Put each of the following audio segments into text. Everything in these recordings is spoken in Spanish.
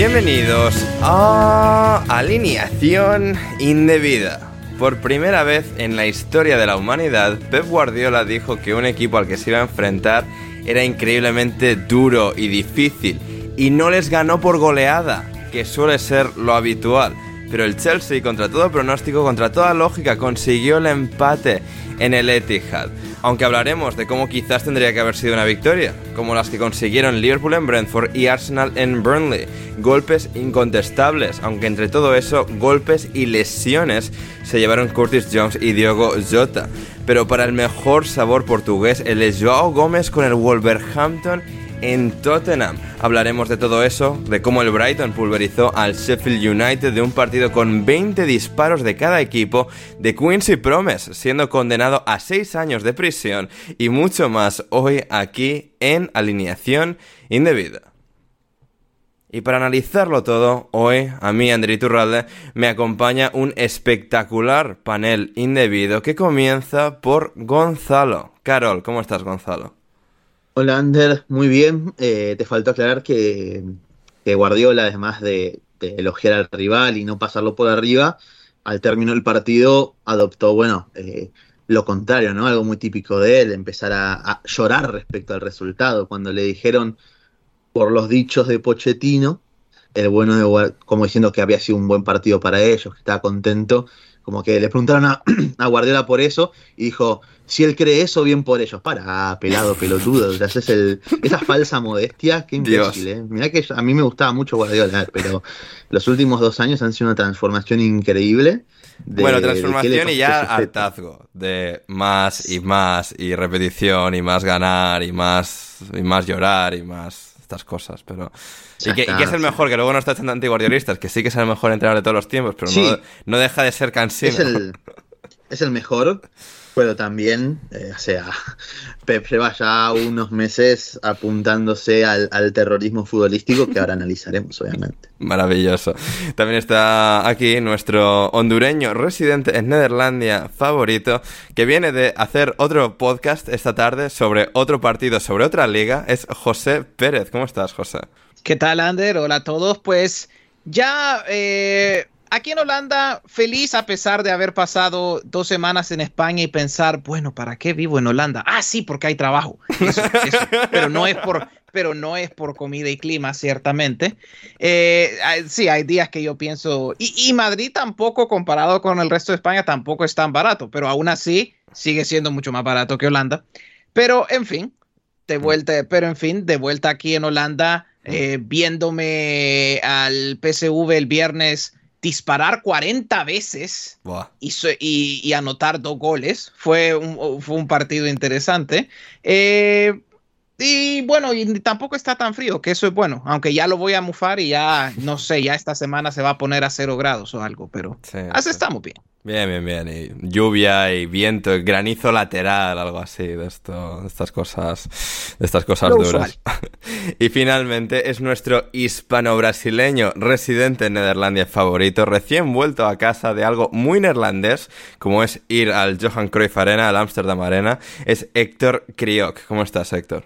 Bienvenidos a Alineación Indebida. Por primera vez en la historia de la humanidad, Pep Guardiola dijo que un equipo al que se iba a enfrentar era increíblemente duro y difícil y no les ganó por goleada, que suele ser lo habitual. Pero el Chelsea, contra todo pronóstico, contra toda lógica, consiguió el empate en el Etihad aunque hablaremos de cómo quizás tendría que haber sido una victoria, como las que consiguieron Liverpool en Brentford y Arsenal en Burnley. Golpes incontestables, aunque entre todo eso, golpes y lesiones se llevaron Curtis Jones y Diogo Jota. Pero para el mejor sabor portugués, el Gómez con el Wolverhampton en Tottenham. Hablaremos de todo eso, de cómo el Brighton pulverizó al Sheffield United de un partido con 20 disparos de cada equipo, de Quincy Promes siendo condenado a 6 años de prisión y mucho más hoy aquí en Alineación Indebida. Y para analizarlo todo, hoy a mí, André Turralde, me acompaña un espectacular panel indebido que comienza por Gonzalo. Carol, ¿cómo estás, Gonzalo? Hola Ander, muy bien. Eh, te faltó aclarar que, Guardiola, además de, elogiar al rival y no pasarlo por arriba, al término del partido adoptó, bueno, eh, lo contrario, ¿no? Algo muy típico de él, empezar a, llorar respecto al resultado. Cuando le dijeron, por los dichos de Pochettino, el bueno de como diciendo que había sido un buen partido para ellos, que estaba contento, como que le preguntaron a Guardiola por eso y dijo, si él cree eso, bien por ellos. Para, pelado, pelotudo. el, esa falsa modestia, qué imbécil, ¿eh? Mirá que a mí me gustaba mucho Guardiola, pero los últimos dos años han sido una transformación increíble. bueno, transformación y ya hartazgo de más y más y repetición y más ganar y más y más llorar y más estas cosas, pero y que, es el mejor, que luego no está echando antiguardiolistas, que sí que es el mejor entrenador de todos los tiempos, pero no, no, deja de ser cansino. Es el, es el mejor, pero también, eh, o sea, Pep lleva ya unos meses apuntándose al, terrorismo futbolístico que ahora analizaremos, obviamente. Maravilloso. También está aquí nuestro hondureño residente en Nederlandia favorito, que viene de hacer otro podcast esta tarde sobre otro partido, sobre otra liga. Es José Pérez. ¿Cómo estás, José? ¿Qué tal, Ander? Hola a todos. Pues ya eh, aquí en Holanda, feliz a pesar de haber pasado dos semanas en España y pensar, bueno, ¿para qué vivo en Holanda? Ah, sí, porque hay trabajo. Pero no es por, pero no es por comida y clima, ciertamente. Eh, sí, hay días que yo pienso, y, y, Madrid tampoco, comparado con el resto de España, tampoco es tan barato, pero aún así sigue siendo mucho más barato que Holanda. Pero, en fin, de vuelta, pero en fin, de vuelta aquí en Holanda eh, viéndome al PSV el viernes disparar 40 veces y, anotar dos goles. Fue un, fue un partido interesante. Eh, y bueno, y tampoco está tan frío, que eso es bueno, aunque ya lo voy a mufar y ya, no sé, ya esta semana se va a poner a cero grados o algo, pero así estamos bien. Bien, bien, bien. Y lluvia y viento, granizo lateral, algo así, de esto, de estas cosas, de estas cosas duras. y finalmente es nuestro hispano-brasileño residente en Nederlandia favorito, recién vuelto a casa de algo muy neerlandés, como es ir al Johan Cruyff Arena, al Amsterdam Arena, es Héctor Kriok. ¿Cómo estás, Héctor?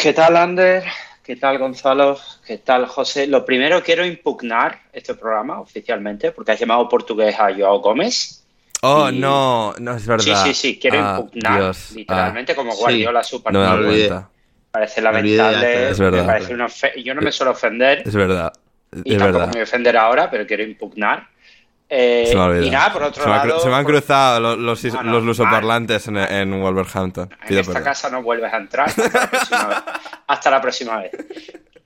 ¿Qué tal, Ander? ¿Qué tal, Gonzalo? ¿Qué tal, José? Lo primero, quiero impugnar este programa oficialmente porque has llamado portugués a Joao Gómez. Oh, no, no es verdad. Sí, sí, sí, quiero ah, impugnar literalmente ah, como Guardiola sí, super no me Parece lamentable. Es verdad. parece una Yo no me suelo ofender. Es verdad. y tampoco me voy a ofender ahora, pero quiero impugnar. Eh, y nada, por otro se lado. se me han cruzado los, los, los lusoparlantes en, en, Wolverhampton. en esta casa no vuelves a entrar hasta la próxima vez.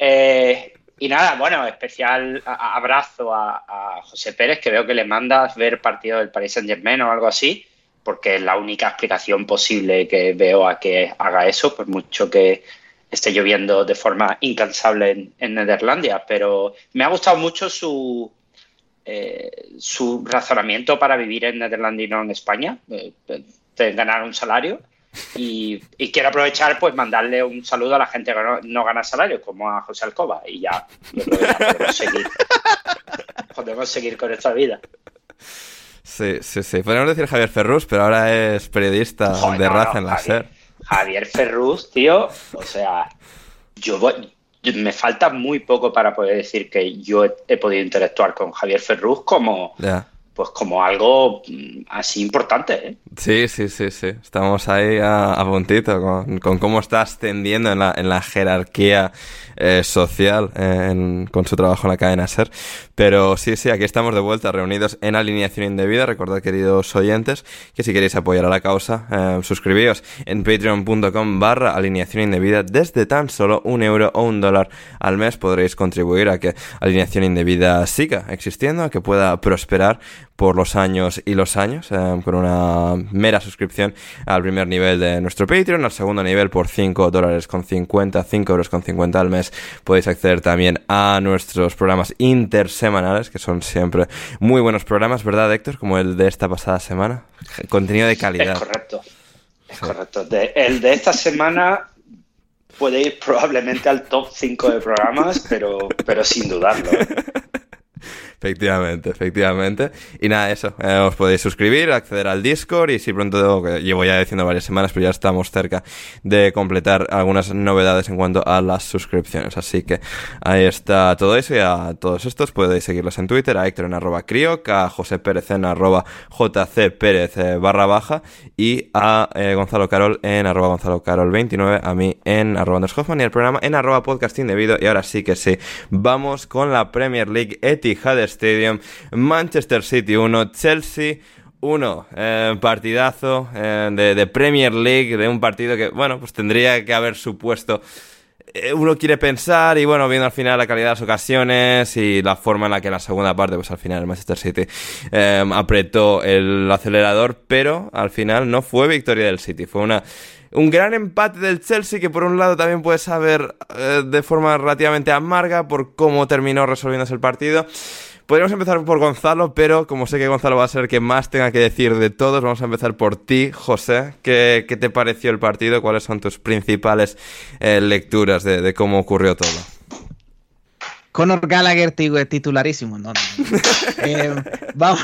Eh, y nada, bueno, especial abrazo a, José Pérez, que veo que le mandas ver partido del Paris Saint Germain o algo así, porque es la única explicación posible que veo a que haga eso, por mucho que esté lloviendo de forma incansable en, en Nederlandia. Pero me ha gustado mucho su eh, su razonamiento para vivir en Nederlandia y no en España, de, ganar un salario. Y, quiero aprovechar, pues, mandarle un saludo a la gente que no, gana salario, como a José Alcoba, y ya, podemos seguir. podemos seguir con esta vida. Sí, sí, sí. Podríamos decir Javier Ferrus, pero ahora es periodista de raza en la SER. Javier Ferrus, tío, o sea, yo voy, me falta muy poco para poder decir que yo he, podido interactuar con Javier Ferruz como, pues como algo mm, así importante. ¿eh? Sí, sí, sí, sí. Estamos ahí a, puntito con, cómo está ascendiendo en la, en la jerarquía eh, social con su trabajo en la cadena SER. Pero sí, sí, aquí estamos de vuelta, reunidos en alineación indebida. Recordad, queridos oyentes, que si queréis apoyar a la causa, eh, suscribíos en patreon.com barra alineación indebida. Desde tan solo un euro o un dólar al mes podréis contribuir a que alineación indebida siga existiendo, a que pueda prosperar por los años y los años, eh, con una mera suscripción al primer nivel de nuestro Patreon, al segundo nivel por 5 dólares con 50, 5 euros con 50 al mes podéis acceder también a nuestros programas intersemanales, que son siempre muy buenos programas, ¿verdad, Héctor? Como el de esta pasada semana. Contenido de calidad. Es correcto. Es correcto. el de esta semana puede ir probablemente al top 5 de programas, pero, pero sin dudarlo. Efectivamente, efectivamente. Y nada, eso. Eh, os podéis suscribir, acceder al Discord y si pronto, que llevo ya diciendo varias semanas, pero ya estamos cerca de completar algunas novedades en cuanto a las suscripciones. Así que ahí está todo eso y a todos estos podéis seguirlos en Twitter, a Héctor en arroba crioc, a José Pérez en arroba JC Pérez eh, barra baja y a eh, Gonzalo Carol en arroba Gonzalo Carol 29, a mí en arroba Anders Hoffman y el programa en arroba podcast indebido. Y ahora sí que sí, vamos con la Premier League Etihad Stadium, Manchester City 1, Chelsea 1, eh, partidazo eh, de, Premier League, de un partido que, bueno, pues tendría que haber supuesto eh, uno quiere pensar y bueno, viendo al final la calidad de las ocasiones y la forma en la que en la segunda parte, pues al final el Manchester City apretó el acelerador, pero al final no fue victoria del City, fue una un gran empate del Chelsea que por un lado también puede saber de forma relativamente amarga por cómo terminó resolviéndose el partido. Podríamos empezar por Gonzalo, pero como sé que Gonzalo va a ser el que más tenga que decir de todos, vamos a empezar por ti, José. ¿Qué, te pareció el partido? ¿Cuáles son tus principales eh, lecturas de, cómo ocurrió todo? Conor Gallagher titularísimo, no, eh, vamos.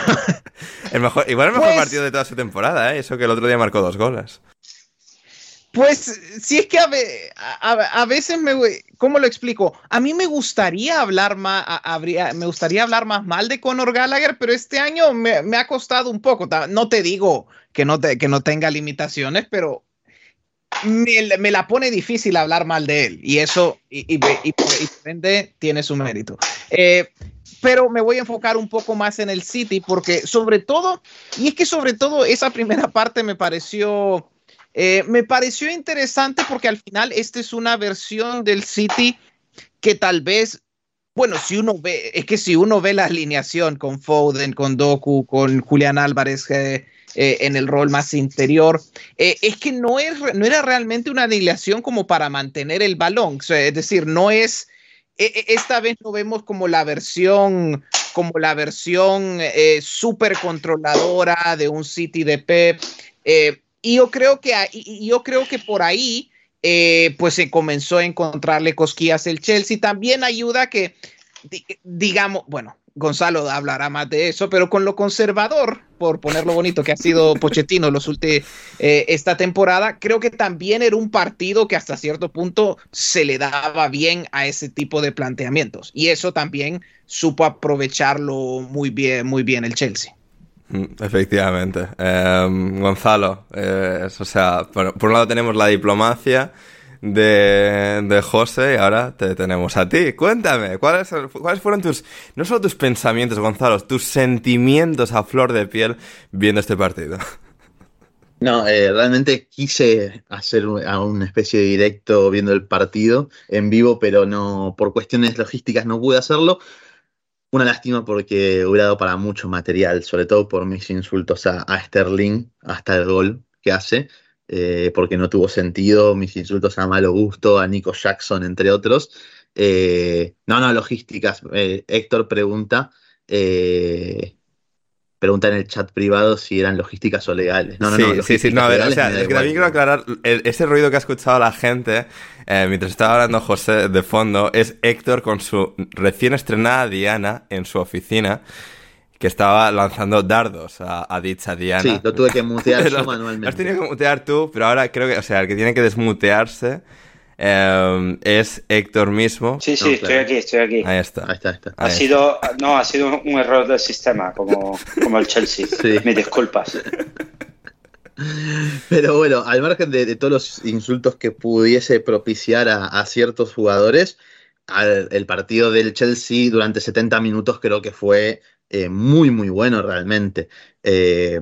igual el mejor pues partido de toda su temporada, ¿eh? eso que el otro día marcó dos goles. Pues si es que a, veces me, ¿cómo lo explico? A mí me gustaría hablar más, me gustaría hablar más mal de Conor Gallagher, pero este año me, ha costado un poco. No te digo que no, tenga limitaciones, pero me, la pone difícil hablar mal de él y eso, y, y, tiene su mérito. Eh, pero me voy a enfocar un poco más en el City porque sobre todo, y es que sobre todo esa primera parte me pareció eh, me pareció interesante porque al final esta es una versión del City que tal vez, bueno, si uno ve, es que si uno ve la alineación con Foden, con Doku, con Julián Álvarez eh, eh, en el rol más interior, eh, es que no, es, no era realmente una alineación como para mantener el balón, es decir, no es, e, e, esta vez no vemos como la versión como la versión súper controladora de un City de Pep. Y yo creo que, y yo creo que por ahí eh, pues se comenzó a encontrarle cosquillas el Chelsea. También ayuda que, digamos, bueno, Gonzalo hablará más de eso, pero con lo conservador, por ponerlo bonito, que ha sido Pochettino los últimos, eh, esta temporada, creo que también era un partido que hasta cierto punto se le daba bien a ese tipo de planteamientos. Y eso también supo aprovecharlo muy bien, muy bien el Chelsea. Mm, efectivamente. Em, Gonzalo, o sea, por, un lado tenemos la diplomacia de, de José y ahora te tenemos a ti. Cuéntame, ¿cuáles, ¿cuáles fueron tus, no solo tus pensamientos, Gonzalo, tus sentimientos a flor de piel viendo este partido? No, eh, realmente quise hacer una especie de directo viendo el partido en vivo, pero no, por cuestiones logísticas no pude hacerlo. Una lástima porque hubiera dado para mucho material, sobre todo por mis insultos a, Sterling hasta el gol que hace, eh, porque no tuvo sentido, mis insultos a Malo Gusto, a Nico Jackson, entre otros. Eh, no, no, logísticas. Eh, Héctor pregunta pregunta en el chat privado si eran logísticas o legales. No, no, no. Sí, sí, no, a ver, o sea, es que también quiero aclarar, ese ruido que ha escuchado la gente eh, mientras estaba hablando José de fondo es Héctor con su recién estrenada Diana en su oficina que estaba lanzando dardos a, dicha Diana. Sí, lo tuve que mutear yo manualmente. Lo has tenido que mutear tú, pero ahora creo que, o sea, el que tiene que desmutearse Em, es Héctor mismo. Sí, sí, estoy aquí, estoy aquí. Ahí está. Ahí está, ha sido, no, ha sido un error del sistema, como, como el Chelsea. Sí. Mis disculpas. Pero bueno, al margen de, todos los insultos que pudiese propiciar a, ciertos jugadores, el partido del Chelsea durante 70 minutos creo que fue eh, muy, muy bueno realmente. Eh,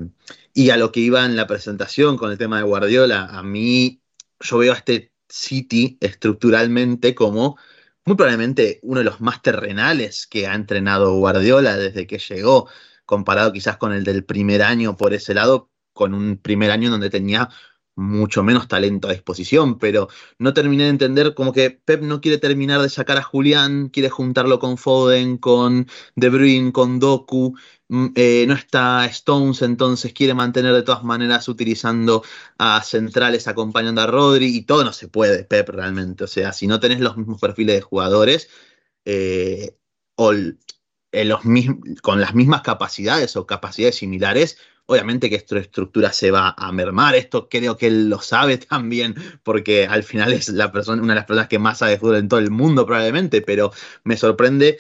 y a lo que iba en la presentación con el tema de Guardiola, a mí yo veo a este City estructuralmente como muy probablemente uno de los más terrenales que ha entrenado Guardiola desde que llegó, comparado quizás con el del primer año por ese lado, con un primer año donde tenía mucho menos talento a disposición, pero no terminé de entender como que Pep no quiere terminar de sacar a Julián, quiere juntarlo con Foden, con De Bruyne, con Doku, eh, no está Stones, entonces quiere mantener de todas maneras utilizando a centrales acompañando a Rodri y todo no se puede, Pep realmente, o sea, si no tenés los mismos perfiles de jugadores eh, o los con las mismas capacidades o capacidades similares, Obviamente que esta estructura se va a mermar, esto creo que él lo sabe también, porque al final es la persona, una de las personas que más sabe fútbol en todo el mundo probablemente, pero me sorprende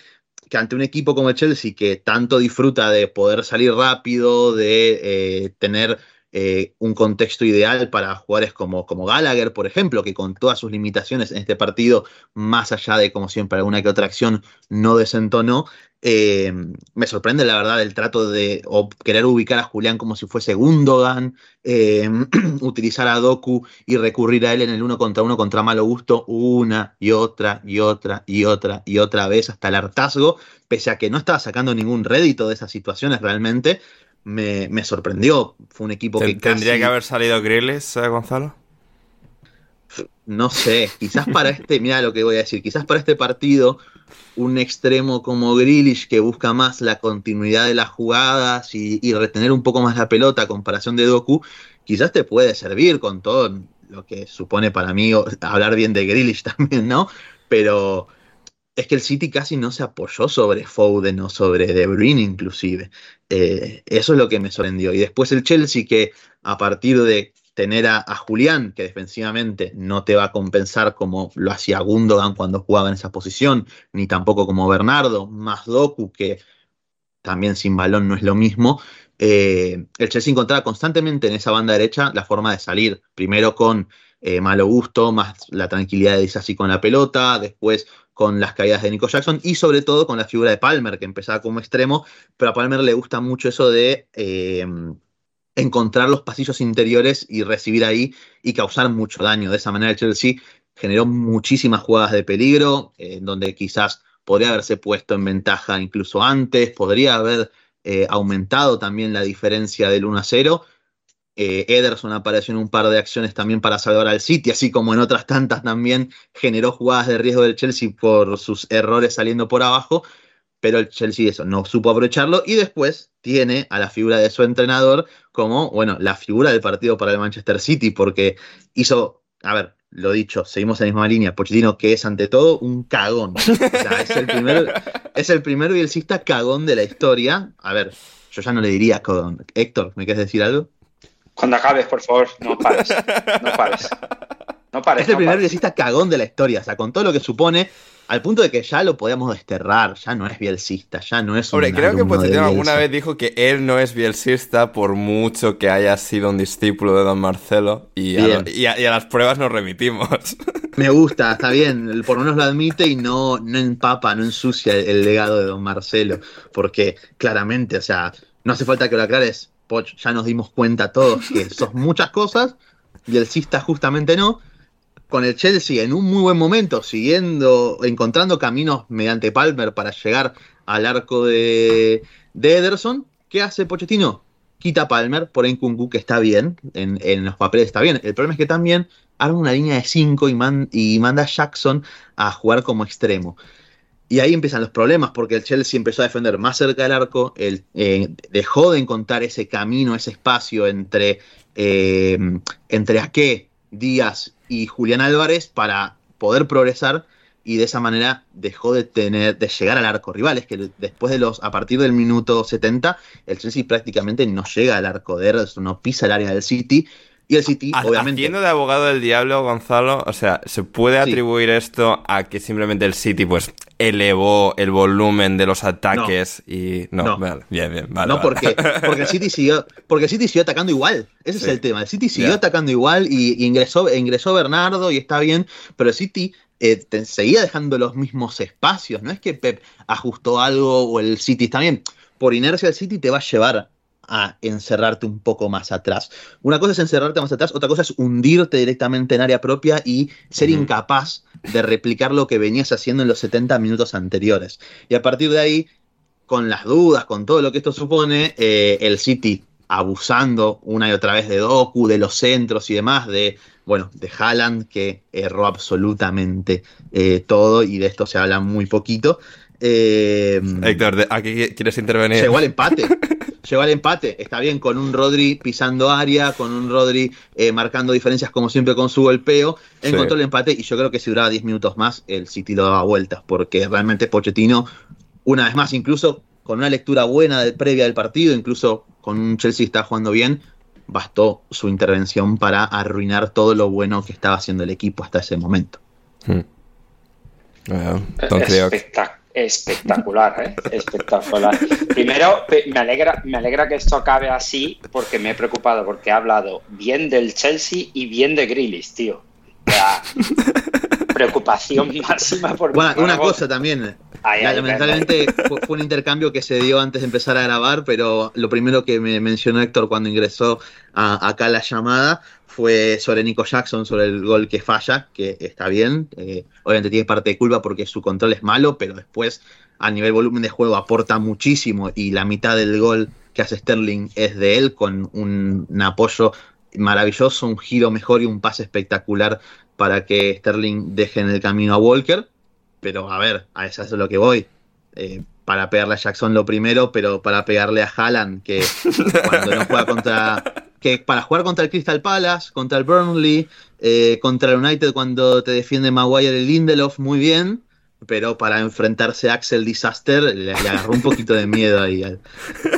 que ante un equipo como el Chelsea, que tanto disfruta de poder salir rápido, de eh, tener eh, un contexto ideal para jugadores como, como Gallagher, por ejemplo, que con todas sus limitaciones en este partido, más allá de, como siempre, alguna que otra acción no desentonó, eh, me sorprende la verdad el trato de querer ubicar a Julián como si fuese Gundogan, eh, utilizar a Doku y recurrir a él en el uno contra uno contra malo gusto una y otra y otra y otra y otra vez hasta el hartazgo, pese a que no estaba sacando ningún rédito de esas situaciones realmente me, sorprendió. Fue un equipo que ¿Tendría que haber salido Grealish, eh, Gonzalo? No sé, quizás para este, mira lo que voy a decir, quizás para este partido un extremo como Grealish que busca más la continuidad de las jugadas y, retener un poco más la pelota a comparación de Doku, quizás te puede servir con todo lo que supone para mí hablar bien de Grealish también, ¿no? Pero es que el City casi no se apoyó sobre Foden o sobre De Bruyne inclusive. Eh, eso es lo que me sorprendió. Y después el Chelsea que a partir de tener a, Julián, que defensivamente no te va a compensar como lo hacía Gundogan cuando jugaba en esa posición, ni tampoco como Bernardo, más Doku, que también sin balón no es lo mismo. Eh, el Chelsea encontraba constantemente en esa banda derecha la forma de salir, primero con eh, malo gusto, más la tranquilidad de así con la pelota, después con las caídas de Nico Jackson y sobre todo con la figura de Palmer, que empezaba como extremo, pero a Palmer le gusta mucho eso de eh, encontrar los pasillos interiores y recibir ahí y causar mucho daño. De esa manera el Chelsea generó muchísimas jugadas de peligro, en donde quizás podría haberse puesto en ventaja incluso antes, podría haber eh, aumentado también la diferencia del 1 a 0. Eh, Ederson apareció en un par de acciones también para salvar al City, así como en otras tantas también generó jugadas de riesgo del Chelsea por sus errores saliendo por abajo, pero el Chelsea eso no supo aprovecharlo y después tiene a la figura de su entrenador como, bueno, la figura del partido para el Manchester City, porque hizo, a ver, lo dicho, seguimos en la misma línea, Pochettino que es ante todo un cagón. Es el primer, es el primer cagón de la historia. A ver, yo ya no le diría cagón. Héctor, ¿me quieres decir algo? Cuando acabes, por favor, no pares. No pares. No pares. Es el no primer bielcista cagón de la historia. O sea, con todo lo que supone, al punto de que ya lo podíamos desterrar. Ya no es bielcista, ya no es un. Hombre, creo que Pochettino alguna vez dijo que él no es bielsista por mucho que haya sido un discípulo de Don Marcelo y a, Bien. y a- y a las pruebas nos remitimos. Me gusta, está bien, por lo menos lo admite y no, no empapa, no ensucia el, el legado de don Marcelo, porque claramente, o sea, no hace falta que lo aclares, Poch, ya nos dimos cuenta todos que sos muchas cosas y el Cista justamente no. Con el Chelsea en un muy buen momento, siguiendo, encontrando caminos mediante Palmer para llegar al arco de, de Ederson, ¿qué hace Pochettino? Quita a Palmer por Nkunku, que está bien, en, en los papeles está bien. El problema es que también arma una línea de 5 y, man- y manda a Jackson a jugar como extremo. Y ahí empiezan los problemas, porque el Chelsea empezó a defender más cerca del arco, el, eh, dejó de encontrar ese camino, ese espacio entre, eh, entre Ake, Díaz y Julián Álvarez para poder progresar y de esa manera dejó de tener de llegar al arco rival. Es que después de los, a partir del minuto 70, el Chelsea prácticamente no llega al arco de Ederson, no pisa el área del City. Y el City, Ha- obviamente. Haciendo de abogado del diablo, Gonzalo, o sea, ¿se puede Sí. atribuir esto a que simplemente el City pues elevó el volumen de los ataques y... No, No. vale, bien, bien, vale. no, vale. porque, porque el City siguió, porque el City siguió atacando igual. Ese Sí. es el tema. El City siguió atacando igual y, y ingresó, ingresó Bernardo y está bien, pero el City eh, te- seguía dejando los mismos espacios. No es que Pep ajustó algo o el City está bien. Por inercia el City te va a llevar a encerrarte un poco más atrás. Una cosa es encerrarte más atrás, otra cosa es hundirte directamente en área propia y ser incapaz de replicar lo que venías haciendo en los 70 minutos anteriores. Y a partir de ahí con las dudas, con todo lo que esto supone, eh, el City abusando una y otra vez de Doku, de los centros y demás, de, bueno, de Haaland, que erró absolutamente eh, todo y de esto se habla muy poquito. Eh, Héctor, ¿aquí quieres intervenir? Llegó al empate. Llegó al empate. Está bien con un Rodri pisando área, con un Rodri eh, marcando diferencias como siempre con su golpeo. Encontró Sí. el empate y yo creo que si duraba 10 minutos más, el City lo daba vueltas. Porque realmente Pochettino, una vez más, incluso con una lectura buena de, previa del partido, incluso con un Chelsea que está jugando bien, bastó su intervención para arruinar todo lo bueno que estaba haciendo el equipo hasta ese momento. Hmm. Bueno, Don Crioc. Espectac- espectacular, ¿eh? Espectacular. Primero, me alegra, me alegra que esto acabe así porque me he preocupado, porque he hablado bien del Chelsea y bien de Grealish, tío. O sea, preocupación máxima por Bueno, una cosa también. Ahí, Lamentablemente fue, fue un intercambio que se dio antes de empezar a grabar, pero lo primero que me mencionó Héctor cuando ingresó a- acá la llamada fue sobre Nico Jackson, sobre el gol que falla, que está bien. eh, obviamente tiene parte de culpa porque su control es malo, pero después a nivel volumen de juego aporta muchísimo y la mitad del gol que hace Sterling es de él con un, un apoyo maravilloso, un giro mejor y un pase espectacular para que Sterling deje en el camino a Walker. Pero a ver, a eso es lo que voy. Eh, para pegarle a Jackson lo primero, pero para pegarle a Haaland, que cuando no juega contra. que para jugar contra el Crystal Palace, contra el Burnley, eh, contra el United cuando te defiende Maguire y Lindelof, muy bien. Pero para enfrentarse a Axel Disaster, le, le agarró un poquito de miedo ahí al,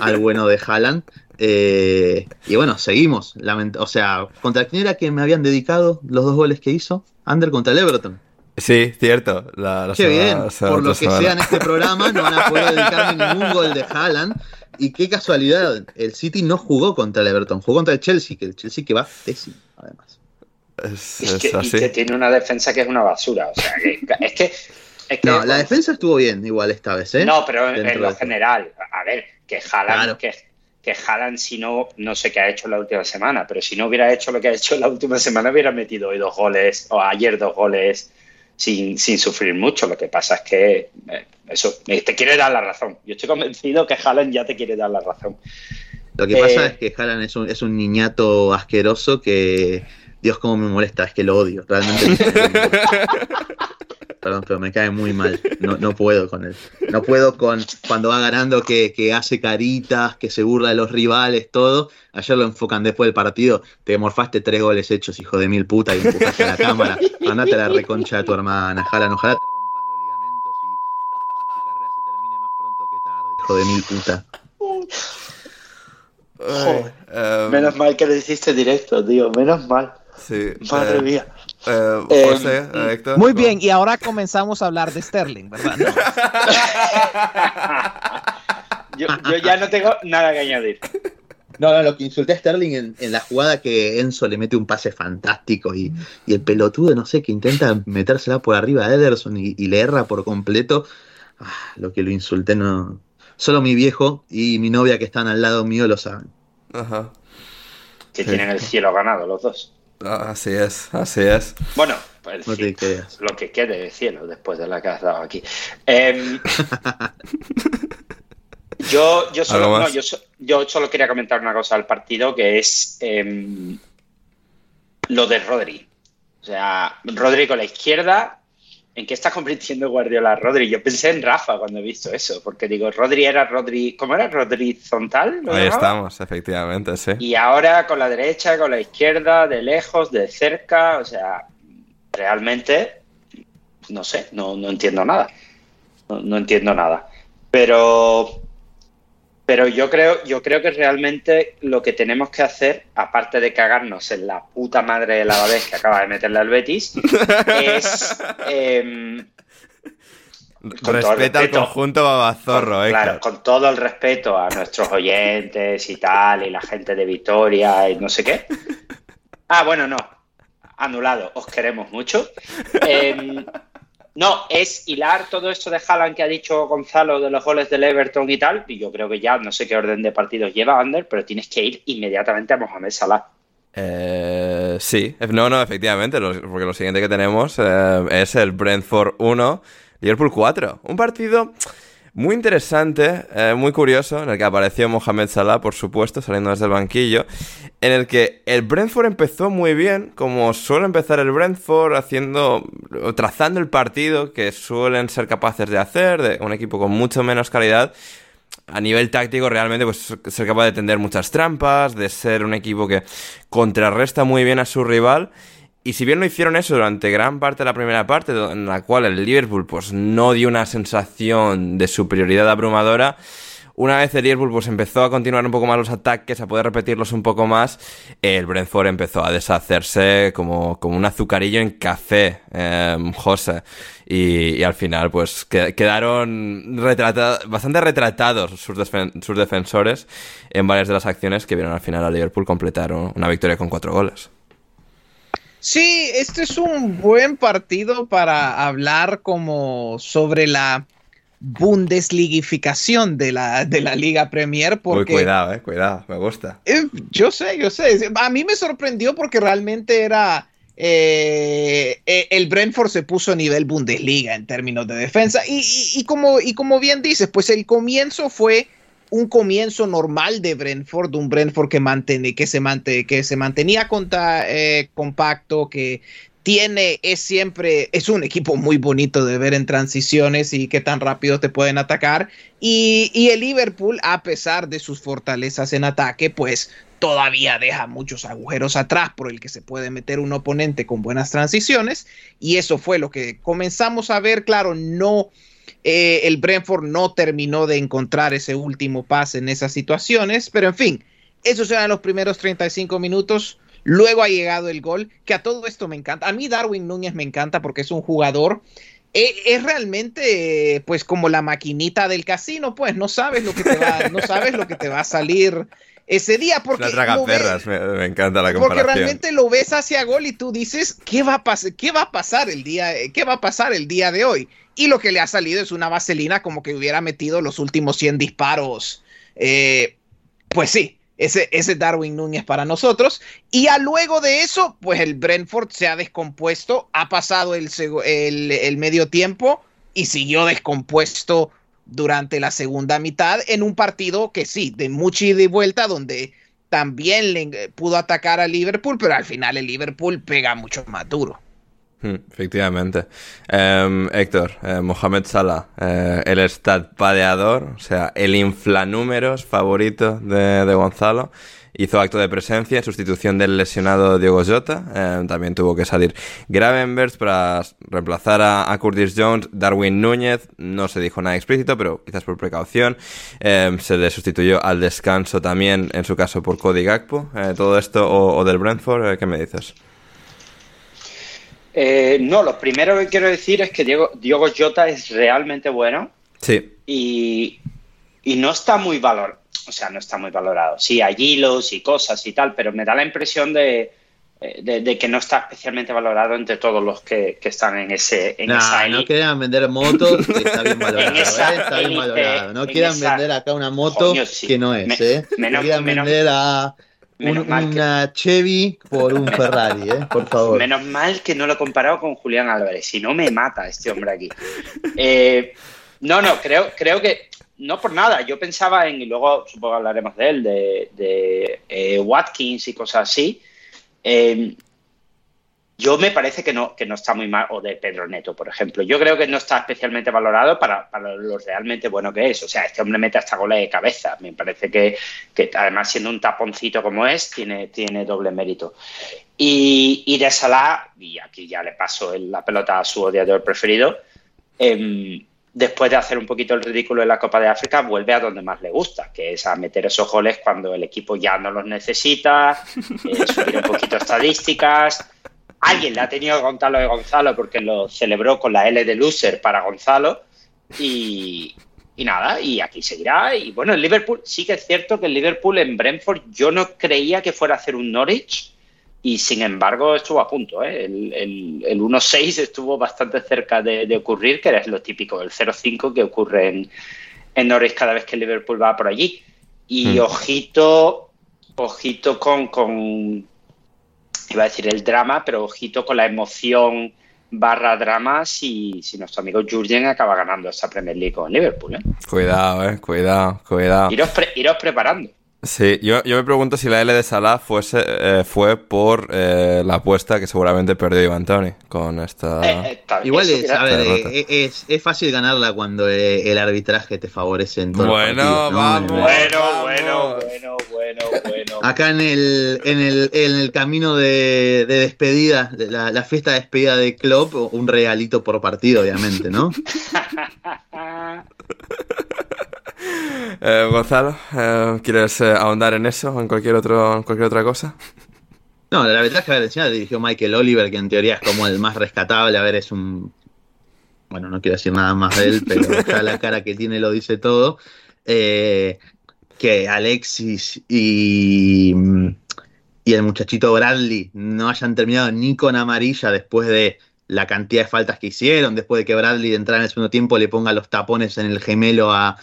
al bueno de Haaland. Eh, y bueno, seguimos. Lament- o sea, ¿contra quién era que me habían dedicado los dos goles que hizo? Ander contra el Everton. Sí, cierto. La, la Qué semana- bien, la semana- por lo que semana. sea en este programa no van a poder dedicarme ningún gol de Haaland. Y qué casualidad, el City no jugó contra el Everton, jugó contra el Chelsea, que el Chelsea que va décimo, además. Es, Es es que, y que tiene una defensa que es una basura. O sea, que- es que. Es que No, la defensa estuvo bien igual esta vez, ¿eh? No, pero en, Dentro en lo general. A ver, que Haaland, Claro. que, que Haaland, si no, no sé qué ha hecho la última semana, pero si no hubiera hecho lo que ha hecho la última semana, hubiera metido hoy dos goles, o ayer dos goles, sin, sin sufrir mucho. Lo que pasa es que eh, eso te quiere dar la razón. Yo estoy convencido que Haaland ya te quiere dar la razón. Lo que pasa es que Haaland es un, es un niñato asqueroso que, Dios, cómo me molesta, es que lo odio, realmente. Perdón, pero me cae muy mal. No, no puedo con él. No puedo con cuando va ganando que, que, hace caritas, que se burla de los rivales, todo. Ayer lo enfocan después del partido. Te morfaste tres goles hechos, hijo de mil puta, y empujaste a la cámara. Andate a la reconcha de tu hermana. Ojalá, ojalá te rompas los ligamentos y tu carrera se termine más pronto que tarde, hijo de mil puta. Joder, um... Menos mal que lo hiciste directo, tío. Menos mal. Sí, Madre eh, mía. Eh, José, eh, Héctor, Muy bien, y ahora comenzamos a hablar de Sterling, ¿verdad? yo, yo, ya no tengo nada que añadir. No, no, lo que insulté a Sterling en, en, la jugada que Enzo le mete un pase fantástico y, y, el pelotudo, no sé, que intenta metérsela por arriba a Ederson y, y le erra por completo. Ah, lo que lo insulté no. Solo mi viejo y mi novia que están al lado mío lo saben. Ajá. Que sí. tienen el cielo ganado los dos. Así es, así es. Bueno, pues no lo que quede de cielo después de la que has dado aquí. Eh, yo, yo, solo, no, yo, yo, solo quería comentar una cosa al partido que es eh, lo de Rodri. O sea, Rodri con la izquierda, ¿en qué está convirtiendo Guardiola Rodri? Yo pensé en Rafa cuando he visto eso, porque digo, Rodri era Rodri, ¿cómo era? Rodri horizontal. Ahí estamos, efectivamente, sí. Y ahora con la derecha, con la izquierda, de lejos, de cerca, o sea, realmente, no sé, no, no entiendo nada. No, no, entiendo nada. Pero, pero yo creo, yo creo que realmente lo que tenemos que hacer, aparte de cagarnos en la puta madre de la vez que acaba de meterle al Betis, es eh, Respeta al conjunto babazorro, con, eh. Claro, con todo el respeto a nuestros oyentes y tal, y la gente de Vitoria y no sé qué. Ah, bueno, no. Anulado. Os queremos mucho. Eh, no, es hilar todo esto de Haaland que ha dicho Gonzalo de los goles del Everton y tal. Y yo creo que ya no sé qué orden de partidos lleva Ander, pero tienes que ir inmediatamente a Mohamed Salah. Eh, sí, no, no, efectivamente, porque lo siguiente que tenemos eh, es el Brentford 1, Liverpool 4. Un partido muy interesante, eh, muy curioso, en el que apareció Mohamed Salah, por supuesto, saliendo desde el banquillo, en el que el Brentford empezó muy bien, como suele empezar el Brentford, haciendo, trazando el partido que suelen ser capaces de hacer, de un equipo con mucho menos calidad. A nivel táctico, realmente, pues ser capaz de tender muchas trampas, de ser un equipo que contrarresta muy bien a su rival. Y si bien no hicieron eso durante gran parte de la primera parte, en la cual el Liverpool pues no dio una sensación de superioridad abrumadora, una vez el Liverpool pues empezó a continuar un poco más los ataques, a poder repetirlos un poco más, el Brentford empezó a deshacerse como, como un azucarillo en café, eh, José. Y, y, al final pues quedaron retratados, bastante retratados sus, sus defensores en varias de las acciones que vieron al final a Liverpool completar una victoria con cuatro goles. Sí, este es un buen partido para hablar como sobre la Bundesligificación de la, de la Liga Premier. Porque, Uy, cuidado, eh, cuidado, me gusta. Eh, yo sé, yo sé. A mí me sorprendió porque realmente era... Eh, el Brentford se puso a nivel Bundesliga en términos de defensa y, y, y, como, y como bien dices, pues el comienzo fue un comienzo normal de Brentford, un Brentford que, mantene, que, se, mante, que se mantenía eh, compacto, que tiene, es siempre, es un equipo muy bonito de ver en transiciones y que tan rápido te pueden atacar. Y, y el Liverpool, a pesar de sus fortalezas en ataque, pues todavía deja muchos agujeros atrás por el que se puede meter un oponente con buenas transiciones. Y eso fue lo que comenzamos a ver, claro, no eh, el Brentford no terminó de encontrar ese último pase en esas situaciones, pero en fin, esos eran los primeros 35 minutos. Luego ha llegado el gol, que a todo esto me encanta. A mí Darwin Núñez me encanta porque es un jugador es, es, realmente pues como la maquinita del casino, pues no sabes lo que te va, no sabes lo que te va a salir ese día porque ves, me, me, encanta la porque realmente lo ves hacia gol y tú dices qué va a pasar qué va a pasar el día qué va a pasar el día de hoy y lo que le ha salido es una vaselina como que hubiera metido los últimos 100 disparos eh, pues sí, ese, ese Darwin Núñez para nosotros. Y a luego de eso, pues el Brentford se ha descompuesto, ha pasado el, el, medio tiempo y siguió descompuesto durante la segunda mitad en un partido que sí, de mucha ida y vuelta, donde también le pudo atacar a Liverpool, pero al final el Liverpool pega mucho más duro. Hmm, efectivamente. Em, Héctor, eh, Mohamed Salah, eh, el padeador, o sea, el inflanúmeros favorito de, de Gonzalo hizo acto de presencia en sustitución del lesionado Diego Jota. Eh, también tuvo que salir Gravenbergs para reemplazar a, Curtis Jones. Darwin Núñez, no se dijo nada explícito, pero quizás por precaución. Eh, se le sustituyó al descanso también, en su caso, por Cody Gakpo. Eh, todo esto o, del Brentford, ¿qué me dices? No, lo primero que quiero decir es que Diego, Diego Jota es realmente bueno. Sí. Y, y no está muy valorado o sea, no está muy valorado. Sí, hay hilos y cosas y tal, pero me da la impresión de, eh, que no está especialmente valorado entre todos los que, están en ese en esa No quieran vender motos que está bien valorado, ¿eh? está bien valorado. No quieran vender acá una moto que no es, ¿eh? no quieran vender a una Chevy por un Ferrari, ¿eh? Por favor. Menos mal que no lo he comparado con Julián Álvarez, si no me mata este hombre aquí. Eh, no, no, creo, creo que no por nada, yo pensaba en, y luego supongo que hablaremos de él, de, eh, Watkins y cosas así. Em, yo me parece que no, que no está muy mal, o de Pedro Neto, por ejemplo. Yo creo que no está especialmente valorado para, lo realmente bueno que es. O sea, este hombre mete hasta goles de cabeza. Me parece que, además siendo un taponcito como es, tiene, tiene doble mérito. Y, y de Salah, y aquí ya le paso la pelota a su odiador preferido, eh, después de hacer un poquito el ridículo en la Copa de África, vuelve a donde más le gusta, que es a meter esos goles cuando el equipo ya no los necesita, eh, subir un poquito estadísticas. Alguien le ha tenido a Gonzalo de Gonzalo porque lo celebró con la L de loser para Gonzalo. Y, y nada, y aquí seguirá. Y bueno, el Liverpool, sí que es cierto que el Liverpool en Brentford yo no creía que fuera a hacer un Norwich y sin embargo estuvo a punto. ¿eh? El, el, 1-6 estuvo bastante cerca de, ocurrir, que es lo típico, el 0-5 que ocurre en, en Norris cada vez que el Liverpool va por allí. Y hmm. ojito, ojito con, con, iba a decir el drama, pero ojito con la emoción barra drama si, si nuestro amigo Jurgen acaba ganando esa Premier League con Liverpool. ¿eh? Cuidado, eh, cuidado, cuidado. iros preparando. Sí, yo, yo, me pregunto si la L de Salah fuese, eh, fue por eh, la apuesta que seguramente perdió Iván Tony con esta. Eh, Igual es, a ver, es, es, fácil ganarla cuando el arbitraje te favorece en todo bueno, vamos, bueno, bueno, bueno, bueno, bueno. Acá en el, en el, en el camino de, de despedida, la, la, fiesta de despedida de Klopp, un regalito por partido, obviamente, ¿no? Eh, Gonzalo, eh, ¿quieres eh, ahondar en eso o en cualquier, otro, cualquier otra cosa? No, la verdad es que a ver, encima dirigió Michael Oliver, que en teoría es como el más rescatable. A ver, es un. Bueno, no quiero decir nada más de él, pero ya la cara que tiene lo dice todo. que Alexis y, y el muchachito Bradley no hayan terminado ni con amarilla después de la cantidad de faltas que hicieron, después de que Bradley de entrar en el segundo tiempo le ponga los tapones en el gemelo a,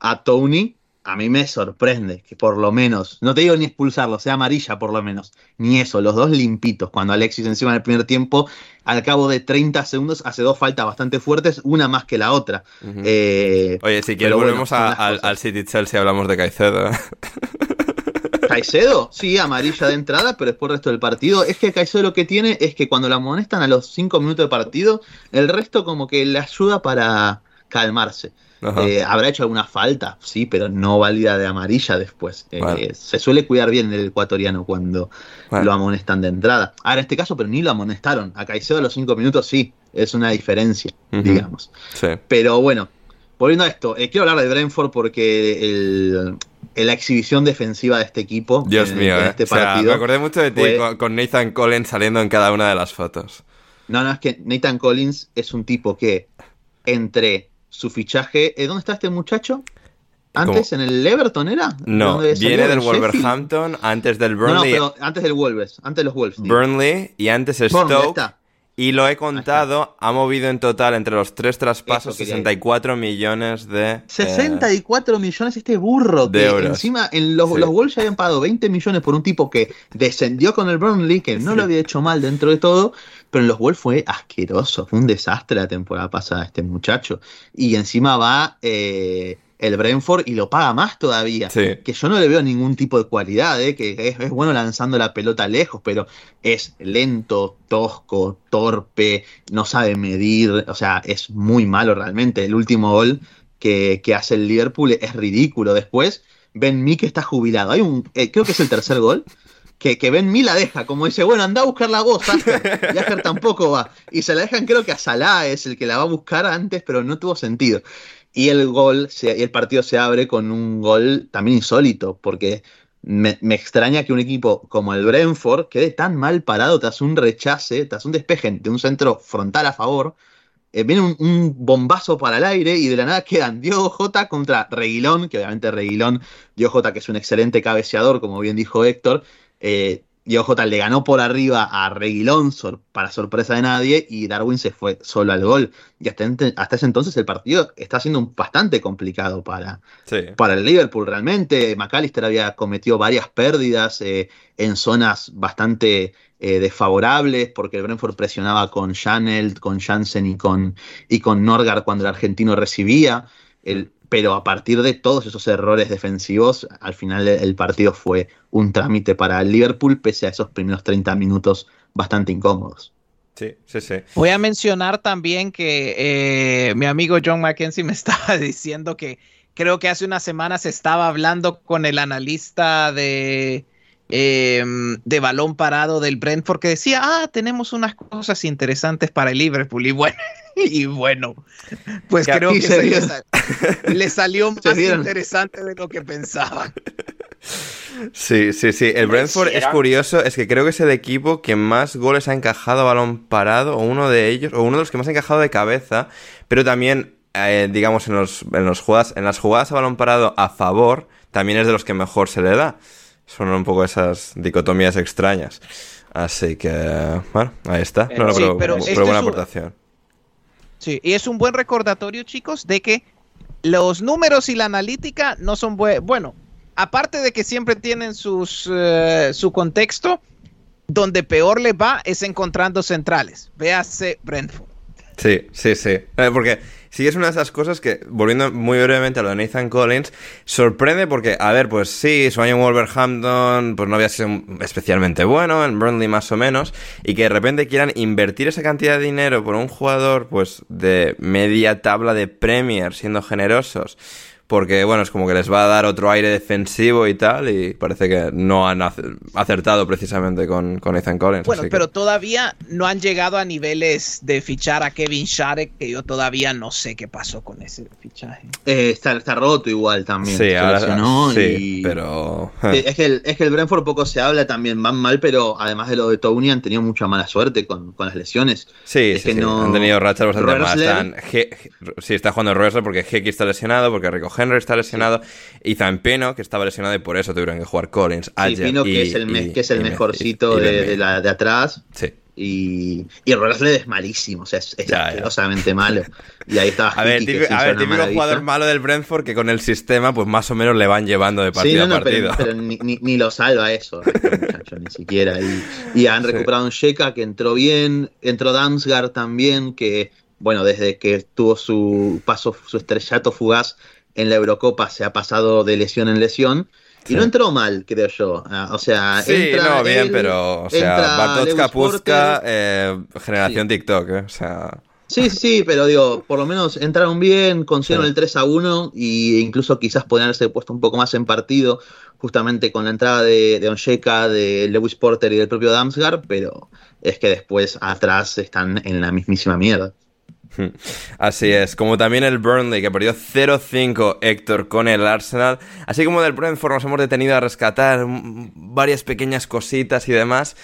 a Tony, a mí me sorprende que por lo menos, no te digo ni expulsarlo, sea amarilla por lo menos, ni eso, los dos limpitos, cuando Alexis encima en el primer tiempo, al cabo de 30 segundos, hace dos faltas bastante fuertes, una más que la otra. Eh, Oye, si quieres volvemos al, City Chelsea, hablamos de Caicedo. Caicedo, sí, amarilla de entrada, pero después el resto del partido. Es que Caicedo lo que tiene es que cuando la amonestan a los 5 minutos de partido, el resto como que le ayuda para calmarse. Eh, habrá hecho alguna falta, sí, pero no válida de amarilla después. Eh, se suele cuidar bien el ecuatoriano cuando lo amonestan de entrada. Ahora, en este caso, pero ni lo amonestaron. A Caicedo a los cinco minutos sí, es una diferencia, digamos. Pero bueno, volviendo a esto, eh, quiero hablar de Brentford porque la exhibición defensiva de este equipo. Dios mío, este partido me acordé mucho de ti con Nathan Collins saliendo en cada una de las fotos. No, no, es que Nathan Collins es un tipo que entre su fichaje. ¿eh, ¿Dónde está este muchacho? ¿Antes en el Everton era? No, viene del Wolverhampton, antes del Burnley. No, pero antes del Wolves, antes de los Wolves. Burnley y antes Stoke. Y lo he contado, ha movido en total entre los tres traspasos Eso quería 64 millones de... eh, 64 millones este burro. de que euros. encima en los, Sí. los Wolves ya habían pagado 20 millones por un tipo que descendió con el Burnley, que no lo había hecho mal dentro de todo, pero en los Wolves fue asqueroso. Fue un desastre la temporada pasada este muchacho. Y encima va eh, el Brentford y lo paga más todavía. Sí. Que yo no le veo ningún tipo de cualidad, eh, que es, es bueno lanzando la pelota lejos, pero es lento, tosco, torpe, no sabe medir, o sea, es muy malo realmente. El último gol que, que hace el Liverpool es ridículo. Después, Ben Mee que está jubilado. Hay un, eh, creo que es el tercer gol. Que, que Ben Mee la deja, como dice, bueno, anda a buscar la voz, Asker. Y Asker tampoco va. Y se la dejan, creo que a Salah es el que la va a buscar antes, pero no tuvo sentido. Y el gol, se- y el partido se abre con un gol también insólito, porque me, me extraña que un equipo como el Brentford quede tan mal parado tras un rechace, tras un despeje de un centro frontal a favor. Eh, viene un, bombazo para el aire y de la nada quedan Diogo Jota contra Reguilón, que obviamente Reguilón, Diogo Jota que es un excelente cabeceador, como bien dijo Héctor, eh, Diogo Jota le ganó por arriba a Reguilón sor- para sorpresa de nadie y Darwin se fue solo al gol. Y hasta, hasta ese entonces el partido está siendo bastante complicado para, Sí. para el Liverpool realmente. McAllister había cometido varias pérdidas eh, en zonas bastante eh, desfavorables porque el Brentford presionaba con Chanel, con Jansen y con, y con Norgard cuando el argentino recibía. El- pero a partir de todos esos errores defensivos, al final el, partido fue un trámite para el Liverpool, pese a esos primeros 30 minutos bastante incómodos. Sí, sí, sí. Voy a mencionar también que eh, mi amigo John Mackenzie me estaba diciendo que creo que hace unas semanas estaba hablando con el analista de, eh, de balón parado del Brentford que decía, ah, tenemos unas cosas interesantes para el Liverpool. Y bueno, y bueno pues Que creo que se se le, vieron. sal- le salió más interesante de lo que pensaban. Sí, sí, sí. El Brentford es curioso, es que creo que es el equipo que más goles ha encajado a balón parado, o uno de ellos, o uno de los que más ha encajado de cabeza, pero también, eh, digamos, en, los, en, los jugadas, en las jugadas a balón parado a favor, también es de los que mejor se le da. Son un poco esas dicotomías extrañas. Así que, bueno, ahí está. No, no, Sí, pero, pero pero este buena es un- aportación. Sí, y es un buen recordatorio, chicos, de que los números y la analítica no son buenos. Bueno, aparte de que siempre tienen sus, eh, su contexto, donde peor les va es encontrando centrales. Véase Brentford. Sí, sí, sí. Eh, Porque sí es una de esas cosas que, volviendo muy brevemente a lo de Nathan Collins, sorprende porque, a ver, pues sí, su año en Wolverhampton pues no había sido especialmente bueno, en Burnley más o menos, y que de repente quieran invertir esa cantidad de dinero por un jugador pues de media tabla de Premier, siendo generosos. Porque, bueno, es como que les va a dar otro aire defensivo y tal, y parece que no han ace- acertado precisamente con, con Nathan Collins. Bueno, así que- pero todavía no han llegado a niveles de fichar a Kevin Sharek, que yo todavía no sé qué pasó con ese fichaje. Eh, está, está roto igual también. Sí, ahora sí, y- pero... Sí, es, que el, es que el Brentford poco se habla también, van mal, pero además de lo de Tony han tenido mucha mala suerte con, con las lesiones. Sí, Es sí, que sí, no- han tenido rachas bastante malas. Están sí, está jugando Rösler porque Hecky está lesionado, porque Rico Henry está lesionado, y Zampeno, que estaba lesionado y por eso tuvieron que jugar Collins, Sí, Ayer Pino, y- que es el, y- que es el y- mejorcito de, de la, de atrás. Sí. Y, y Rösler es malísimo, o sea, es, es Ya, ya. asquerosamente malo. Y ahí estaba A ver, típico, sí a ver, típico jugador malo del Brentford que con el sistema pues más o menos le van llevando de Sí, partido no, a no, pero, partido. pero ni, ni- ni lo salva eso, este muchacho, ni siquiera. Y, y han Sí. recuperado un Sheka que entró bien, entró Damsgaard también, que, bueno, desde que tuvo su paso, su estrellato fugaz en la Eurocopa se ha pasado de lesión en lesión. Y Sí. no entró mal, creo yo. Ah, O sea, Sí, entra no, bien, él, pero, o sea, Bartosz Porter. eh, generación TikTok, eh, o sea... Sí, sí, sí, pero digo, por lo menos entraron bien, consiguieron Sí. el 3 a 1 y incluso quizás podrían haberse puesto un poco más en partido, justamente con la entrada de, de Onyeka, de Lewis Porter y del propio Damsgaard, pero es que después atrás están en la mismísima mierda. Así es, como también el Burnley que perdió 0-5 Héctor con el Arsenal, así como del Brentford nos hemos detenido a rescatar varias pequeñas cositas y demás.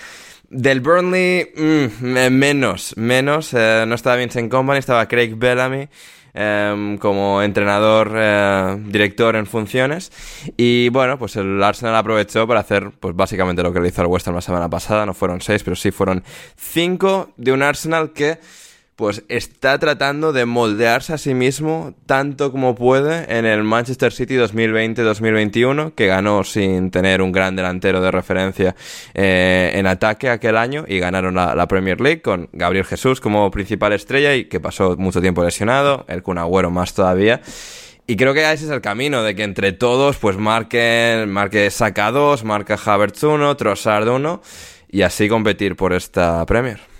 Del Burnley, mm, me- menos, menos, eh, no estaba Vincent Company, estaba Craig Bellamy. em, como entrenador, eh, director en funciones. Y bueno, pues el Arsenal aprovechó para hacer pues básicamente lo que le hizo al West Ham la semana pasada. No fueron seis, pero sí fueron cinco de un Arsenal que pues está tratando de moldearse a sí mismo tanto como puede en el Manchester City 2020-2021, que ganó sin tener un gran delantero de referencia eh, en ataque aquel año y ganaron la, Premier League con Gabriel Jesús como principal estrella y que pasó mucho tiempo lesionado, el Kun Agüero más todavía. Y creo que ese es el camino, de que entre todos pues marquen, marque Saka 2, marca Havertz 1, Trossard 1 y así competir por esta Premier.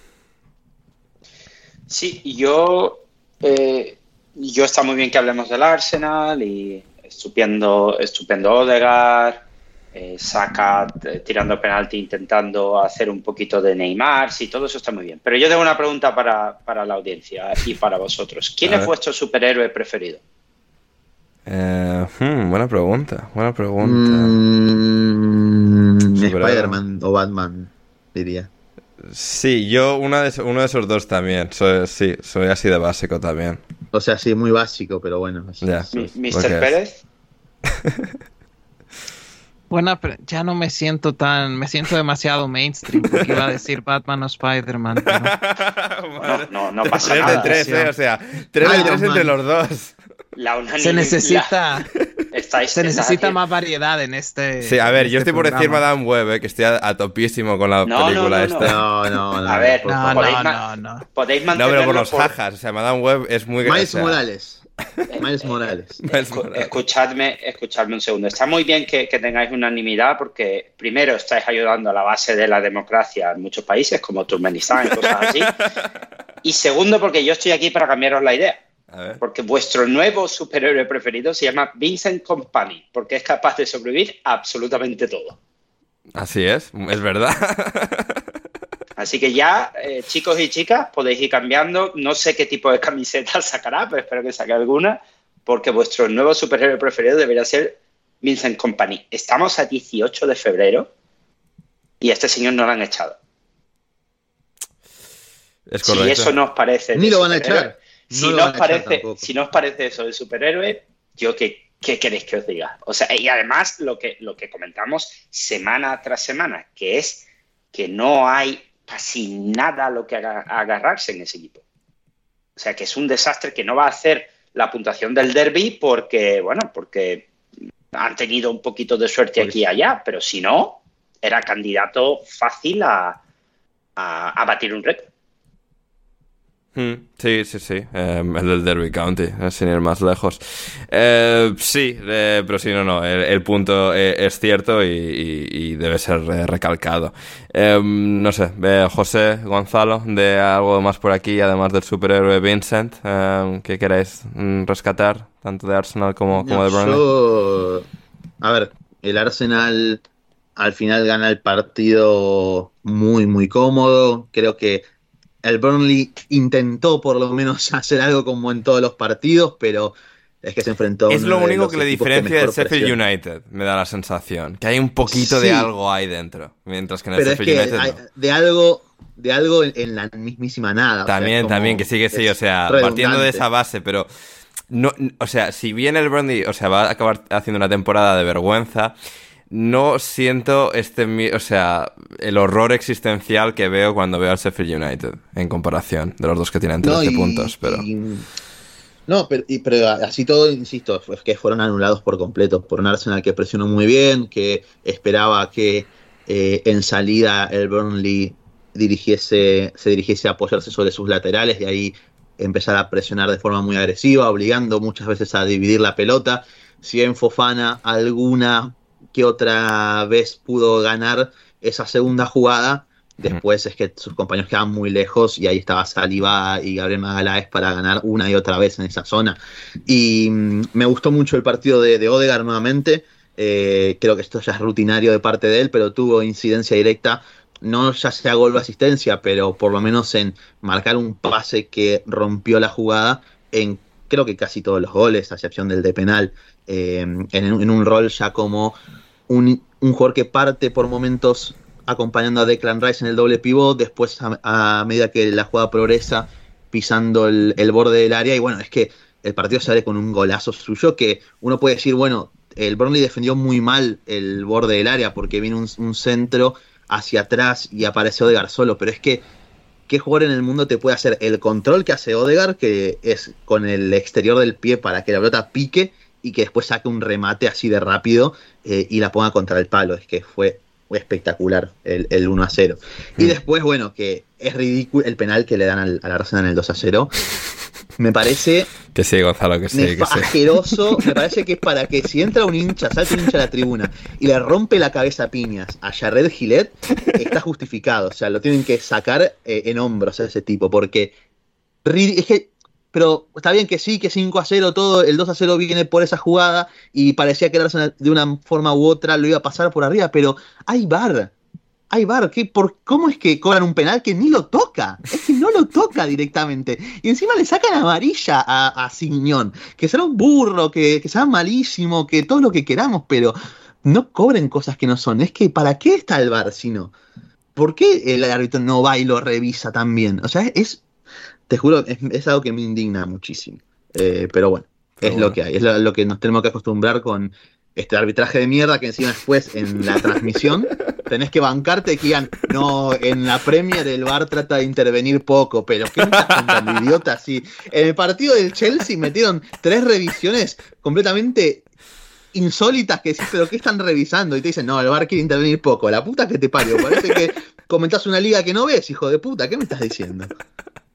Sí, yo, eh, yo está muy bien que hablemos del Arsenal y estupendo, estupendo Odegaard, eh, saca eh, tirando penalti intentando hacer un poquito de Neymar, sí, todo eso está muy bien. Pero yo tengo una pregunta para, la audiencia y para vosotros. ¿Quién es vuestro superhéroe preferido? Hmm, buena pregunta, buena pregunta. Mm, Spider-Man o Batman, diría. Sí, yo una de, uno de esos dos también. Soy, sí, soy así de básico también. O sea, sí, muy básico, pero bueno. Ya, ¿Mr. Pérez? Buena, ya no me siento tan, me siento demasiado mainstream porque iba a decir Batman o Spider-Man. no, no, pasa nada. Tres de tres, ¿eh? o sea, tres de tres entre los dos. se necesita, se necesita más variedad en este. Sí, a ver, yo este estoy por decir Madame Web, eh, que estoy a, topísimo con la película esta. No, no, no. A ver, no, podéis, no, no, podéis No, pero por los jajas, o sea, Madame Web es muy. Miles Morales. Miles Morales. Escuchadme, escuchadme un segundo. Está muy bien que, que, tengáis unanimidad porque, primero, estáis ayudando a la base de la democracia en muchos países, como Turkmenistán y cosas así. y segundo, porque yo estoy aquí para cambiaros la idea. Porque vuestro nuevo superhéroe preferido se llama Vincent Company, porque es capaz de sobrevivir absolutamente todo. Así es, es verdad. Así que ya, eh, chicos y chicas, podéis ir cambiando. No sé qué tipo de camiseta sacará, pero espero que saque alguna, porque vuestro nuevo superhéroe preferido debería ser Vincent Company. Estamos a 18 de febrero y a este señor no lo han echado. Es correcto. Si eso nos parece. Ni lo van a echar si, no os parece, si no parece eso de superhéroe, yo qué, qué queréis que os diga. O sea, y además lo que, lo que comentamos semana tras semana, que es que no hay casi nada a lo que agarrarse en ese equipo. O sea, que es un desastre que no va a hacer la puntuación del derby porque, bueno, porque han tenido un poquito de suerte aquí y allá, pero si no, era candidato fácil a, a batir un récord. Hmm, sí, sí, sí. Em, el del Derby County, eh, sin ir más lejos. Eh, sí, eh, pero sí, no, no. El, punto es cierto y, debe ser recalcado. Em, no sé, José, Gonzalo, de algo más por aquí, además del superhéroe Vincent, em, que queráis mm, rescatar, tanto de Arsenal como, como de Burnley. A ver, el Arsenal al final gana el partido muy, muy cómodo. Creo que el Burnley intentó por lo menos hacer algo como en todos los partidos, pero es que se enfrentó Es lo único que le diferencia del Sheffield United, me da la sensación. Que hay un poquito de algo ahí dentro. Mientras que en el Sheffield United. De algo. De algo en, la mismísima nada. También, también, que sí que sí. O sea, partiendo de esa base, pero. No, o sea, si bien el Burnley, o sea, va a acabar haciendo una temporada de vergüenza, no siento este, o sea, el horror existencial que veo cuando veo al Sheffield United en comparación de los dos que tienen 13 puntos, pero no, pero, pero, así todo, insisto, es que fueron anulados por completo por un Arsenal que presionó muy bien, que esperaba que eh, en salida el Burnley dirigiese, se dirigiese a apoyarse sobre sus laterales y ahí empezar a presionar de forma muy agresiva, obligando muchas veces a dividir la pelota. Si en Fofana alguna que otra vez pudo ganar esa segunda jugada. Después es que sus compañeros quedaban muy lejos y ahí estaba Saliba y Gabriel Magaláes para ganar una y otra vez en esa zona. Y mm, me gustó mucho el partido de, de Odegaard nuevamente. Eh, creo que esto ya es rutinario de parte de él, pero tuvo incidencia directa, no ya sea gol o asistencia, pero por lo menos en marcar un pase que rompió la jugada en creo que casi todos los goles, a excepción del de penal, eh, en, un rol ya como un, jugador que parte por momentos acompañando a Declan Rice en el doble pivot, después a, medida que la jugada progresa pisando el, borde del área y bueno, es que el partido sale con un golazo suyo que uno puede decir, bueno, el Burnley defendió muy mal el borde del área porque viene un, centro hacia atrás y aparece Odegar solo, pero es que ¿qué jugador en el mundo te puede hacer el control que hace Odegar, que es con el exterior del pie para que la pelota pique y que después saque un remate así de rápido eh, y la ponga contra el palo? Es que fue espectacular el, el 1 a 0. Y mm. después, bueno, que es ridículo el penal que le dan al, al Arsenal en el 2 a 0. Me parece. Que sí, Gonzalo, que sí. Asqueroso. Me parece que es para que si entra un hincha, salta un hincha a la tribuna y le rompe la cabeza a piñas a Jared Gillette, está justificado. O sea, lo tienen que sacar eh, en hombros a ese tipo. Porque. Es que. Pero está bien que sí, que 5 a 0 todo, el 2 a 0 viene por esa jugada y parecía que de una forma u otra lo iba a pasar por arriba, pero hay bar hay bar, por, ¿cómo es que cobran un penal que ni lo toca? Es que no lo toca directamente. Y encima le sacan amarilla a, a Signón, que será un burro, que, que sea malísimo, que todo lo que queramos, pero no cobren cosas que no son. Es que, ¿para qué está el bar si no? ¿Por qué el árbitro no va y lo revisa también? O sea, es, te juro, es, algo que me indigna muchísimo. Eh, pero bueno, es lo que hay, es lo que nos tenemos que acostumbrar con este arbitraje de mierda que encima después en la transmisión tenés que bancarte que digan, no, en la Premier el VAR trata de intervenir poco, pero ¿qué estás tan idiota así? En el partido del Chelsea metieron tres revisiones completamente insólitas que decís, pero ¿qué están revisando? Y te dicen, no, el VAR quiere intervenir poco. La puta que te parió. Parece que comentás una liga que no ves, hijo de puta. ¿Qué me estás diciendo?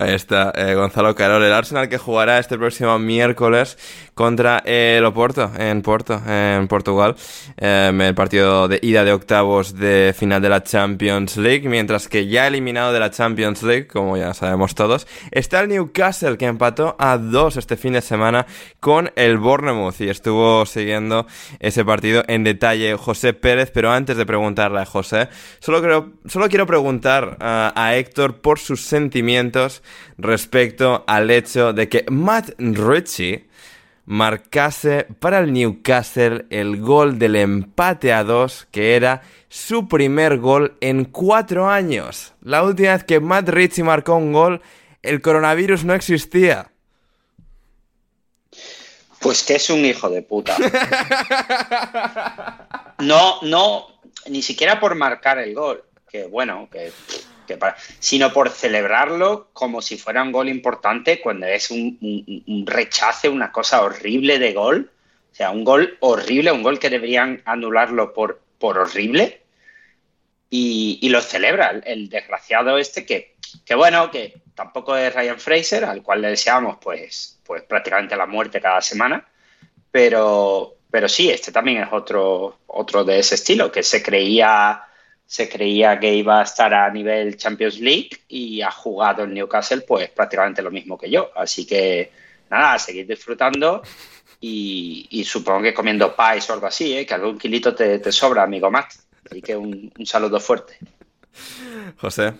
Ahí está, eh, Gonzalo Carol, el Arsenal que jugará este próximo miércoles contra el Oporto, en Porto, en Portugal, em, el partido de ida de octavos de final de la Champions League, mientras que ya eliminado de la Champions League, como ya sabemos todos, está el Newcastle que empató a dos este fin de semana con el Bournemouth y estuvo siguiendo ese partido en detalle José Pérez, pero antes de preguntarle a José, solo, creo, solo quiero preguntar a Héctor por sus sentimientos respecto al hecho de que Matt Ritchie marcase para el Newcastle el gol del empate a dos, que era su primer gol en cuatro años. La última vez que Matt Ritchie marcó un gol, el coronavirus no existía. Pues que es un hijo de puta. No, no, ni siquiera por marcar el gol. Que bueno, que sino por celebrarlo como si fuera un gol importante cuando es un, rechace, una cosa horrible de gol. O sea, un gol horrible, un gol que deberían anularlo por, por horrible. Y, lo celebra el, desgraciado este que, que, bueno, que tampoco es Ryan Fraser, al cual le deseamos pues, pues prácticamente la muerte cada semana. Pero, pero sí, este también es otro, otro de ese estilo, que se creía se creía que iba a estar a nivel Champions League y ha jugado en Newcastle pues prácticamente lo mismo que yo. Así que nada, a seguir disfrutando y, supongo que comiendo pies o algo así, ¿eh? que algún kilito te, sobra, amigo Matt. Así que un, saludo fuerte. José.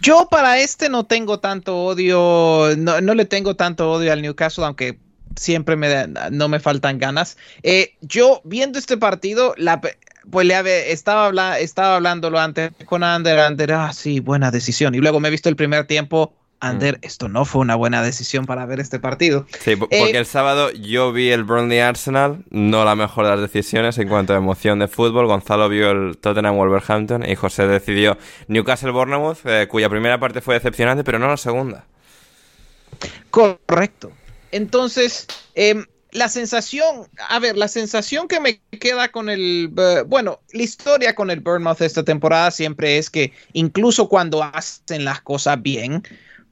Yo para este no tengo tanto odio, no, le tengo tanto odio al Newcastle, aunque siempre me no me faltan ganas. Eh, yo viendo este partido, la, pues le estaba, estaba hablándolo antes con Ander, Ander, ah, sí, buena decisión. Y luego me he visto el primer tiempo, Ander, mm. esto no fue una buena decisión para ver este partido. Sí, porque eh, el sábado yo vi el Burnley Arsenal, no la mejor de las decisiones en cuanto a emoción de fútbol. Gonzalo vio el Tottenham Wolverhampton y José decidió Newcastle Bournemouth, eh, cuya primera parte fue decepcionante, pero no la segunda. Correcto. Entonces, eh, la sensación, a ver, la sensación que me queda con el, eh, bueno, la historia con el Bournemouth esta temporada siempre es que incluso cuando hacen las cosas bien,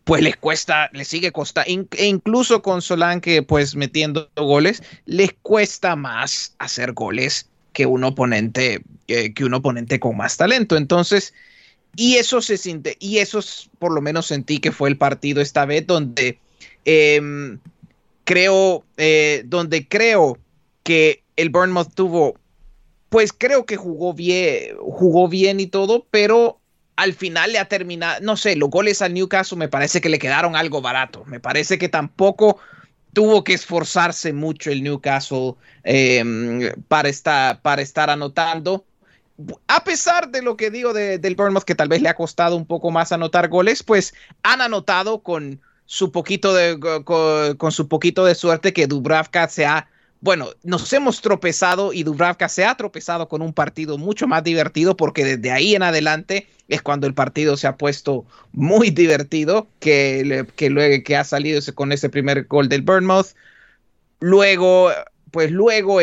pues les cuesta, les sigue costando, e incluso con Solanke pues metiendo goles, les cuesta más hacer goles que un oponente, que un oponente con más talento. Entonces, y eso se siente, y eso por lo menos sentí que fue el partido esta vez donde... Eh, creo, eh, donde creo que el Bournemouth tuvo, pues creo que jugó bien, jugó bien y todo, pero al final le ha terminado, no sé, los goles al Newcastle me parece que le quedaron algo barato. Me parece que tampoco tuvo que esforzarse mucho el Newcastle em, para, estar, para estar anotando. A pesar de lo que digo del Bournemouth, que tal vez le ha costado un poco más anotar goles, pues han anotado con su poquito de, con, su poquito de suerte que Dubravka se ha, bueno, nos hemos tropezado y Dubravka se ha tropezado con un partido mucho más divertido porque desde ahí en adelante es cuando el partido se ha puesto muy divertido, que, que luego que ha salido con ese primer gol del Bournemouth. Luego, pues luego,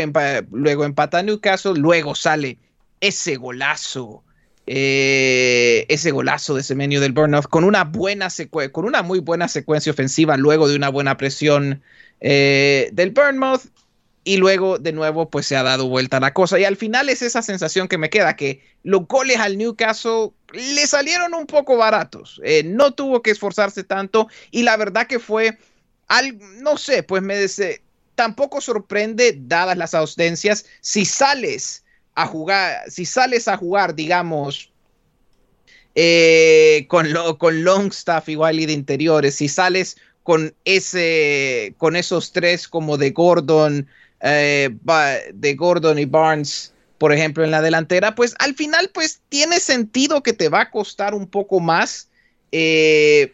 luego empata Newcastle, luego sale ese golazo eh, ese golazo de Semenyo del Burnout con una buena con una muy buena secuencia ofensiva luego de una buena presión eh, del Bournemouth y luego de nuevo pues se ha dado vuelta la cosa. Y al final es esa sensación que me queda que los goles al Newcastle le salieron un poco baratos eh, no tuvo que esforzarse tanto y la verdad que fue al, no sé pues me tampoco sorprende dadas las ausencias si sales a jugar, si sales a jugar, digamos, eh, con, lo, con Longstaff igual y de interiores, si sales con ese, con esos tres como de Gordon, eh, de Gordon y Barnes, por ejemplo, en la delantera, pues al final, pues tiene sentido que te va a costar un poco más, eh,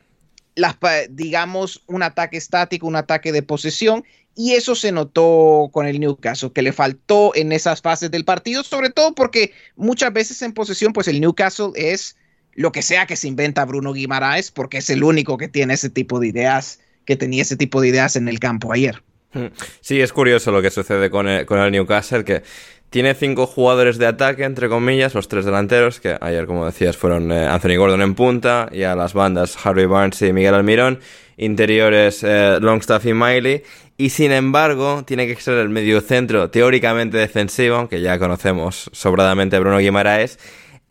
digamos, un ataque estático, un ataque de posesión, y eso se notó con el Newcastle, que le faltó en esas fases del partido, sobre todo porque muchas veces en posesión, pues el Newcastle es lo que sea que se inventa Bruno Guimaraes, porque es el único que tiene ese tipo de ideas, que tenía ese tipo de ideas en el campo ayer. Hmm. Sí, es curioso lo que sucede con el, con el Newcastle, que tiene cinco jugadores de ataque, entre comillas, los tres delanteros, que ayer, como decías, fueron eh, Anthony Gordon en punta, y a las bandas Harvey Barnes y Miguel Almirón, interiores eh, Longstaff y Miley, y sin embargo tiene que ser el medio centro teóricamente defensivo, aunque ya conocemos sobradamente a Bruno Guimaraes,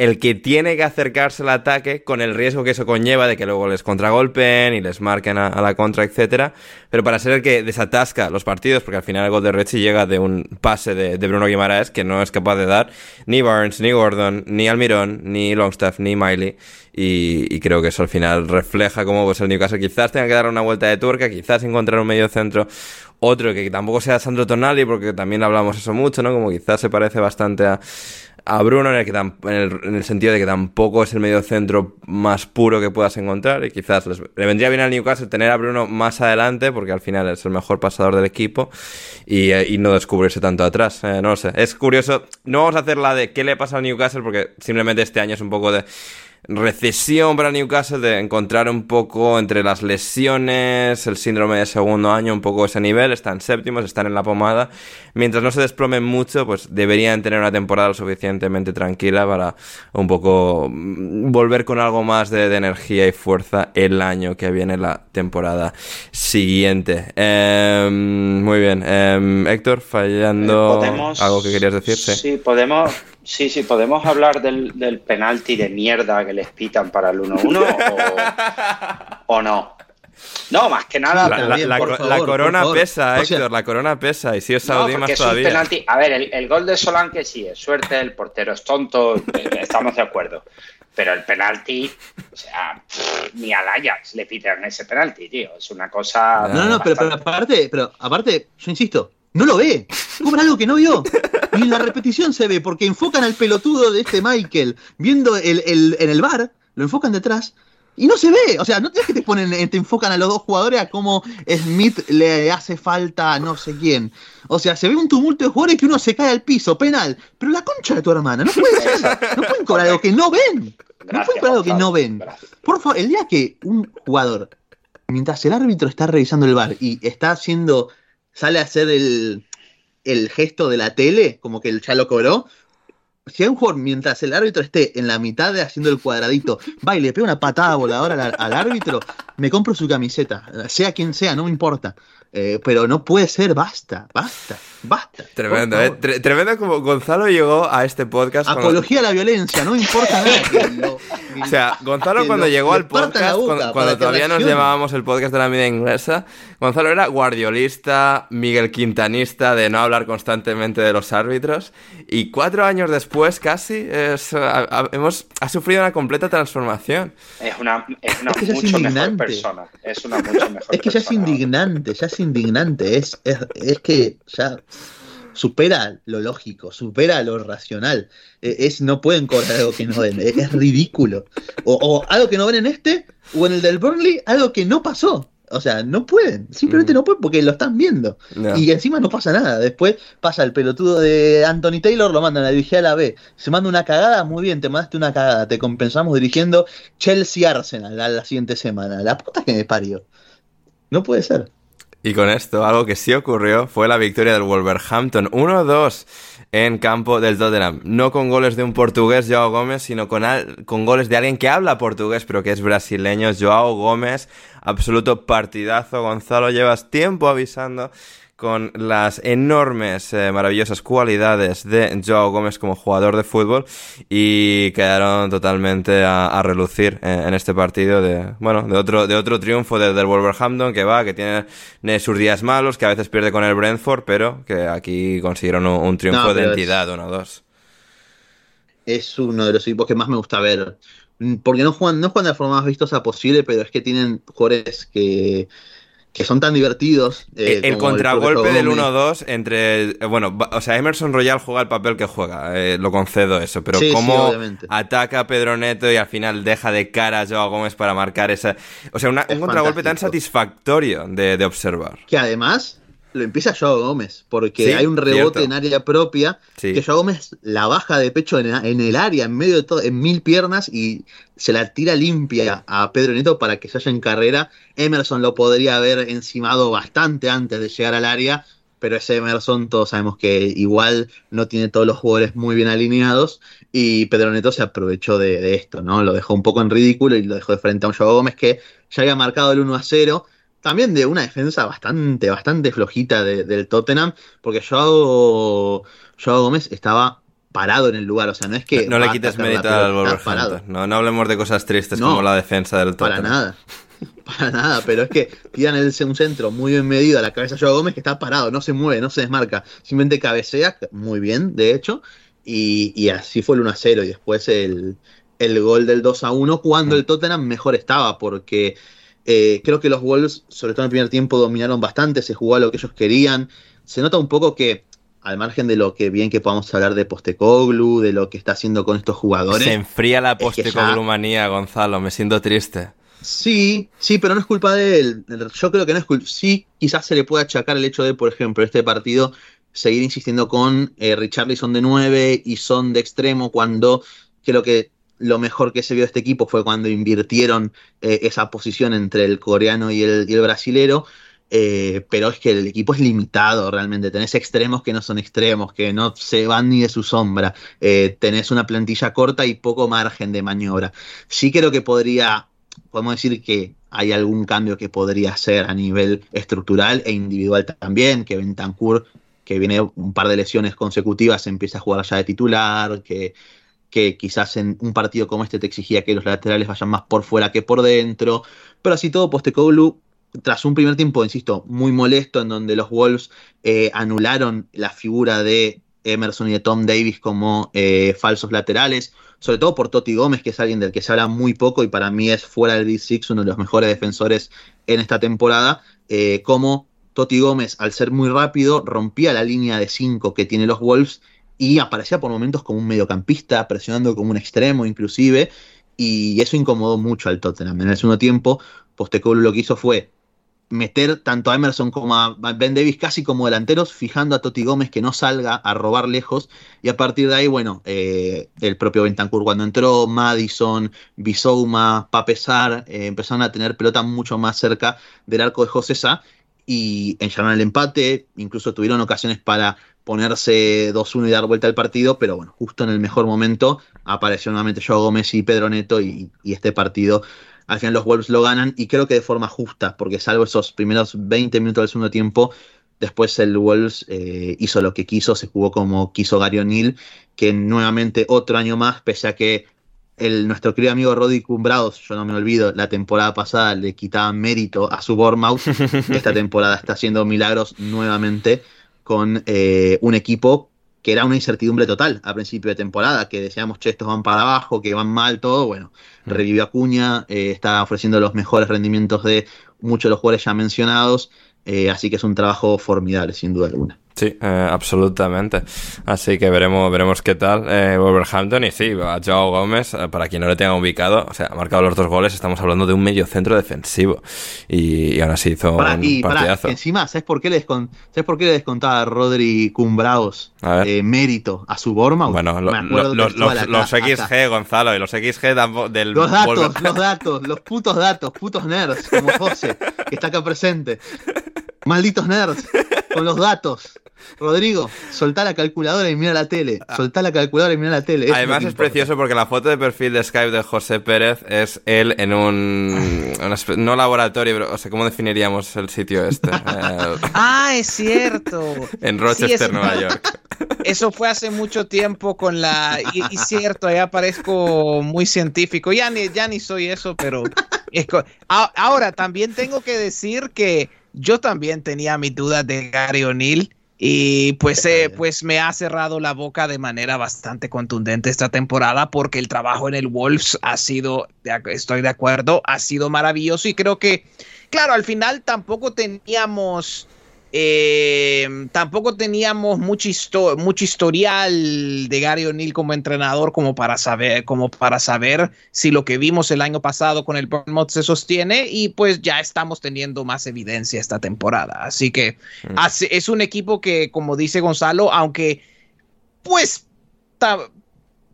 el que tiene que acercarse al ataque con el riesgo que eso conlleva de que luego les contragolpen y les marquen a, la contra, etcétera. Pero para ser el que desatasca los partidos, porque al final el gol de Rechi llega de un pase de, Bruno Guimaraes que no es capaz de dar ni Barnes, ni Gordon, ni Almirón, ni Longstaff, ni Miley. Y, creo que eso al final refleja cómo pues, el Newcastle quizás tenga que dar una vuelta de turca, quizás encontrar un medio centro otro que tampoco sea Sandro Tonali, porque también hablamos eso mucho, ¿no? Como quizás se parece bastante a, a Bruno en el, que en, el, sentido de que tampoco es el medio centro más puro que puedas encontrar y quizás le vendría bien al Newcastle tener a Bruno más adelante porque al final es el mejor pasador del equipo y, eh, no descubrirse tanto atrás. Eh, no lo sé. Es curioso. No vamos a hacer la de qué le pasa al Newcastle porque simplemente este año es un poco de recesión para Newcastle de encontrar un poco entre las lesiones, el síndrome de segundo año, un poco ese nivel, están séptimos, están en la pomada. Mientras no se desplomen mucho, pues deberían tener una temporada lo suficientemente tranquila para un poco mm, volver con algo más de, energía y fuerza el año que viene la temporada siguiente. Em, muy bien. Em, Héctor, fallando eh, algo que querías decir. sí podemos Sí, sí, podemos hablar del, del penalti de mierda que les pitan para el 1-1 o, no. No, más que nada. La, corona pesa, Héctor, la corona pesa. Y si es Saudí más todavía. penalti. A ver, el, gol de Solanke sí es suerte, el portero es tonto, eh, estamos de acuerdo. Pero el penalti, o sea, ni al Ajax le pitan ese penalti, tío. Es una cosa. No, no, no, pero, pero, aparte, pero aparte, yo insisto, no lo ve. Cobra algo que no vio. Y en la repetición se ve, porque enfocan al pelotudo de este Michael viendo el, el, en el bar, lo enfocan detrás, y no se ve. O sea, no tienes que te ponen, te enfocan a los dos jugadores a cómo Smith le hace falta a no sé quién. O sea, se ve un tumulto de jugadores que uno se cae al piso, penal. Pero la concha de tu hermana, no puede ser. No pueden cobrar algo que no ven. No pueden cobrar algo que no ven. Por favor, el día que un jugador, mientras el árbitro está revisando el bar y está haciendo sale a hacer el, gesto de la tele, como que ya lo cobró. Si hay un mientras el árbitro esté en la mitad de haciendo el cuadradito, va y le pega una patada voladora al árbitro, me compro su camiseta, sea quien sea, no me importa. Eh, pero no puede ser, basta, basta, basta. Tremendo, ¿eh? tremendo como Gonzalo llegó a este podcast. Apología a la violencia, no importa nada. o sea, Gonzalo cuando llegó al podcast, cuando, todavía nos llamábamos el podcast de la media inglesa, Gonzalo era guardiolista, Miguel Quintanista, de no hablar constantemente de los árbitros. Y cuatro años después, casi, ha, hemos, ha sufrido una completa transformación. Es una, es una mucho mejor persona. Es una mucho mejor Es que ya es indignante, ya es indignante, es, es, que ya supera lo lógico, supera lo racional. E, es, no pueden cobrar algo que no ven, es, ridículo. O, algo que no ven en este, o en el del Burnley, algo que no pasó. O sea, no pueden, simplemente no pueden porque lo están viendo. Y encima no pasa nada. Después pasa el pelotudo de Anthony Taylor, lo mandan a dirigir a la B. Se manda una cagada, muy bien, te mandaste una cagada. Te compensamos dirigiendo Chelsea Arsenal la, la siguiente semana. La puta que me parió. No puede ser. Y con esto, algo que sí ocurrió fue la victoria del Wolverhampton 1-2 en campo del Tottenham. No con goles de un portugués, Joao Gómez, sino con, con goles de alguien que habla portugués pero que es brasileño, Joao Gómez. Absoluto partidazo. Gonzalo, llevas tiempo avisando con las enormes, eh, maravillosas cualidades de Joao Gómez como jugador de fútbol y quedaron totalmente a, relucir en, este partido de, bueno, de otro, de otro triunfo del Wolverhampton que va, que tiene sus días malos, que a veces pierde con el Brentford, pero que aquí consiguieron un, triunfo de entidad, uno dos. Es uno de los equipos que más me gusta ver. Porque no juegan, no juegan de la forma más vistosa posible, pero es que tienen jugadores que que son tan divertidos. Eh, el contragolpe del 1-2 entre. Eh, bueno, o sea, Emerson Royal juega el papel que juega, eh, lo concedo eso, pero cómo ataca a Pedro Neto y al final deja de cara a Joao Gómez para marcar esa. O sea, un contragolpe tan satisfactorio de observar. Que además lo empieza Joao Gómez, porque hay un rebote en área propia que Joao Gómez la baja de pecho en, el área, en medio de todo, en mil piernas y se la tira limpia a Pedro Neto para que se haya en carrera. Emerson lo podría haber encimado bastante antes de llegar al área, pero ese Emerson todos sabemos que igual no tiene todos los jugadores muy bien alineados y Pedro Neto se aprovechó de, esto, ¿no? Lo dejó un poco en ridículo y lo dejó de frente a un Joao Gómez que ya había marcado el 1 a 0 también de una defensa bastante, bastante flojita del Tottenham, porque Joao, Joao Gómez estaba parado en el lugar, o sea, no es que... No, le quites mérito al Wolverhampton, no, no hablemos de cosas tristes como la defensa del Tottenham. Para nada, para nada, pero es que tiran el, un centro muy bien medido a la cabeza de Joao Gómez que está parado, no se mueve, no se desmarca, simplemente cabecea, muy bien, de hecho, y, así fue el 1 a 0 y después el, el gol del 2 a 1 cuando mm. el Tottenham mejor estaba, porque eh, creo que los Wolves, sobre todo en el primer tiempo, dominaron bastante, se jugó a lo que ellos querían. Se nota un poco que, al margen de lo que bien que podamos hablar de Postecoglu, de lo que está haciendo con estos jugadores. Se enfría la Postecoglu manía, Gonzalo, me siento triste. Sí, sí, pero no es culpa de él. Yo creo que no es culpa. Sí, quizás se le puede achacar el hecho de, por ejemplo, este partido seguir insistiendo con eh, Richarlison de 9 y Son de extremo cuando creo que lo mejor que se vio de este equipo fue cuando invirtieron eh, esa posición entre el coreano y el, y el brasilero. Eh, pero es que el equipo es limitado realmente. Tenés extremos que no son extremos, que no se van ni de su sombra. Eh, tenés una plantilla corta y poco margen de maniobra. Sí creo que podría, podemos decir que hay algún cambio que podría hacer a nivel estructural e individual también, que Bentancur, que viene un par de lesiones consecutivas, empieza a jugar ya de titular, que que quizás en un partido como este te exigía que los laterales vayan más por fuera que por dentro, pero así todo Postecoglou tras un primer tiempo, insisto, muy molesto en donde los Wolves eh, anularon la figura de Emerson y de Tom Davis como eh, falsos laterales, sobre todo por Totti Gómez, que es alguien del que se habla muy poco y para mí es fuera del Big Six uno de los mejores defensores en esta temporada, eh, como Totti Gómez, al ser muy rápido, rompía la línea de 5 que tiene los Wolves y aparecía por momentos como un mediocampista, presionando como un extremo inclusive, y eso incomodó mucho al Tottenham. En el segundo tiempo, Postecoglou lo que hizo fue meter tanto a Emerson como a Ben Davis casi como delanteros, fijando a Totti Gómez que no salga a robar lejos, y a partir de ahí, bueno, eh, el propio Bentancur cuando entró, Madison, Bisouma, Papesar, eh, empezaron a tener pelota mucho más cerca del arco de José Sá, y enllaron el empate, incluso tuvieron ocasiones para ponerse 2-1 y dar vuelta al partido, pero bueno, justo en el mejor momento apareció nuevamente Joao Gómez y Pedro Neto y, este partido al final los Wolves lo ganan y creo que de forma justa, porque salvo esos primeros 20 minutos del segundo tiempo, después el Wolves eh, hizo lo que quiso, se jugó como quiso Gary O'Neill, que nuevamente otro año más, pese a que el, nuestro querido amigo Roddy Cumbrados, yo no me olvido, la temporada pasada le quitaba mérito a su Bournemouth, esta temporada está haciendo milagros nuevamente con eh, un equipo que era una incertidumbre total a principio de temporada, que decíamos, che, estos van para abajo, que van mal, todo, bueno, mm. revivió Acuña, eh, está ofreciendo los mejores rendimientos de muchos de los jugadores ya mencionados, eh, así que es un trabajo formidable, sin duda alguna. Sí, eh, absolutamente. Así que veremos, veremos qué tal eh, Wolverhampton. Y sí, a Joao Gómez, eh, para quien no le tenga ubicado, o sea, ha marcado los dos goles. Estamos hablando de un medio centro defensivo. Y, ahora sí hizo Pará, un y partidazo. encima, ¿sabes por qué le, descon- ¿sabes por qué le descontaba a Rodri Cumbraos eh, mérito a su Bournemouth? Bueno, lo- lo- los. XG, Gonzalo, y los XG tampo- del Los datos, Wolver- los datos, los putos datos, putos nerds, como José, que está acá presente. Malditos nerds, con los datos. Rodrigo, soltá la calculadora y mira la tele. Soltá la calculadora y mira la tele. eso Además es precioso porque la foto de perfil de Skype de José Pérez es él en un... una no laboratorio, pero o sea, ¿cómo definiríamos el sitio este? Ah, es cierto. en Sí, Rochester, Nueva York. Eso fue hace mucho tiempo con la... Y, y cierto, ya parezco muy científico. Ya ni, ya ni soy eso, pero... es co- A- Ahora, también tengo que decir que yo también tenía mis dudas de Gary O'Neill. Y pues, eh, pues me ha cerrado la boca de manera bastante contundente esta temporada porque el trabajo en el Wolves ha sido, estoy de acuerdo, ha sido maravilloso y creo que, claro, al final tampoco teníamos, eh, tampoco teníamos mucho, histo- mucho historial de Gary O'Neill como entrenador como para saber, como para saber si lo que vimos el año pasado con el Bournemouth se sostiene y pues ya estamos teniendo más evidencia esta temporada. Así que Mm. es un equipo que, como dice Gonzalo, aunque pues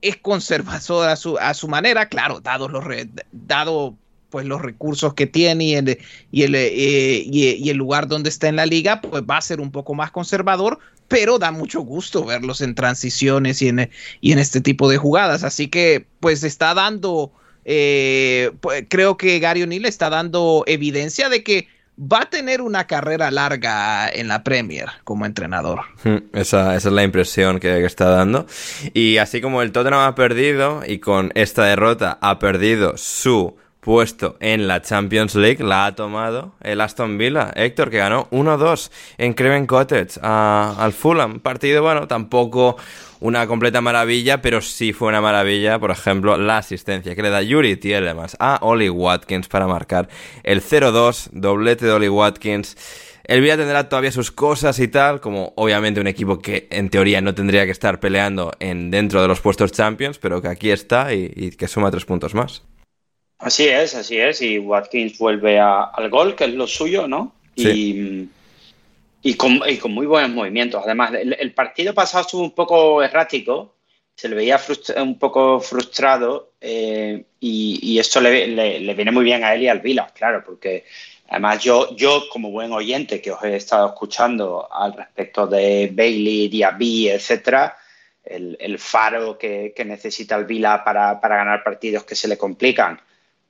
es conservador a su, a su manera, claro, dado los re- dado pues los recursos que tiene y el, y, el, eh, y- el lugar donde está en la liga, pues va a ser un poco más conservador, pero da mucho gusto verlos en transiciones y en, y en este tipo de jugadas. Así que pues está dando, eh, pues, creo que Gary O'Neill está dando evidencia de que va a tener una carrera larga en la Premier como entrenador. Mm, Esa, esa es la impresión que, que está dando. Y así como el Tottenham ha perdido y con esta derrota ha perdido su puesto en la Champions League, la ha tomado el Aston Villa. Héctor, que ganó 1-2 en Craven Cottage al Fulham. Partido, bueno, tampoco una completa maravilla, pero sí fue una maravilla, por ejemplo, la asistencia que le da Yuri Tielemans a Oli Watkins para marcar el 0-2, doblete de Oli Watkins. El Villa tendrá todavía sus cosas y tal, como obviamente un equipo que en teoría no tendría que estar peleando en dentro de los puestos Champions, pero que aquí está y que suma tres puntos más. Así es, así es. Y Watkins vuelve a- al gol, que es lo suyo, ¿no? Y, y, con, y con muy buenos movimientos. Además, el, el partido pasado estuvo un poco errático, se le veía frustra- un poco frustrado eh, y, y esto le, le- le viene muy bien a él y al Vila, claro, porque además yo, yo como buen oyente que os he estado escuchando al respecto de Bailey, Diaby, etcétera, el, el faro que, que necesita el Vila para, para ganar partidos que se le complican,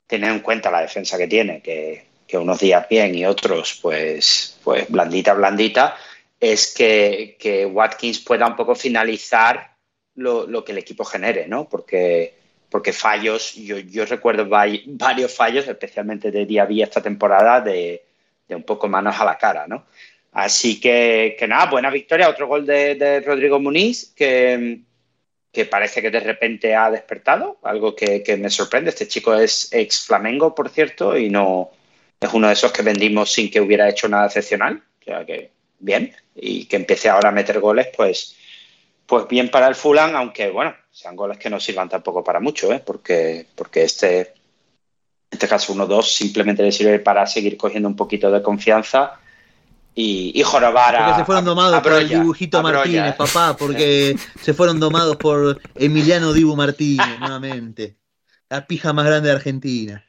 tener en cuenta la defensa que tiene, que, que unos días bien y otros pues, pues blandita, blandita, es que, que Watkins pueda un poco finalizar lo, lo que el equipo genere, ¿no? Porque, porque fallos, yo, yo recuerdo varios fallos, especialmente de Diaby esta temporada, de, de un poco manos a la cara, ¿no? Así que, que nada, buena victoria, otro gol de, de Rodrigo Muniz, que, que parece que de repente ha despertado, algo que, que me sorprende. Este chico es ex Flamengo, por cierto, y no es uno de esos que vendimos sin que hubiera hecho nada excepcional. O sea que bien, y que empiece ahora a meter goles, pues, pues bien para el Fulham, aunque bueno, sean goles que no sirvan tampoco para mucho, ¿eh? porque, porque este, este caso 1-2 simplemente le sirve para seguir cogiendo un poquito de confianza y, y jorobar a. Porque se fueron a- domados a por el dibujito. Martínez, papá, porque se fueron domados por Emiliano Dibu Martínez, nuevamente. La pija más grande de Argentina.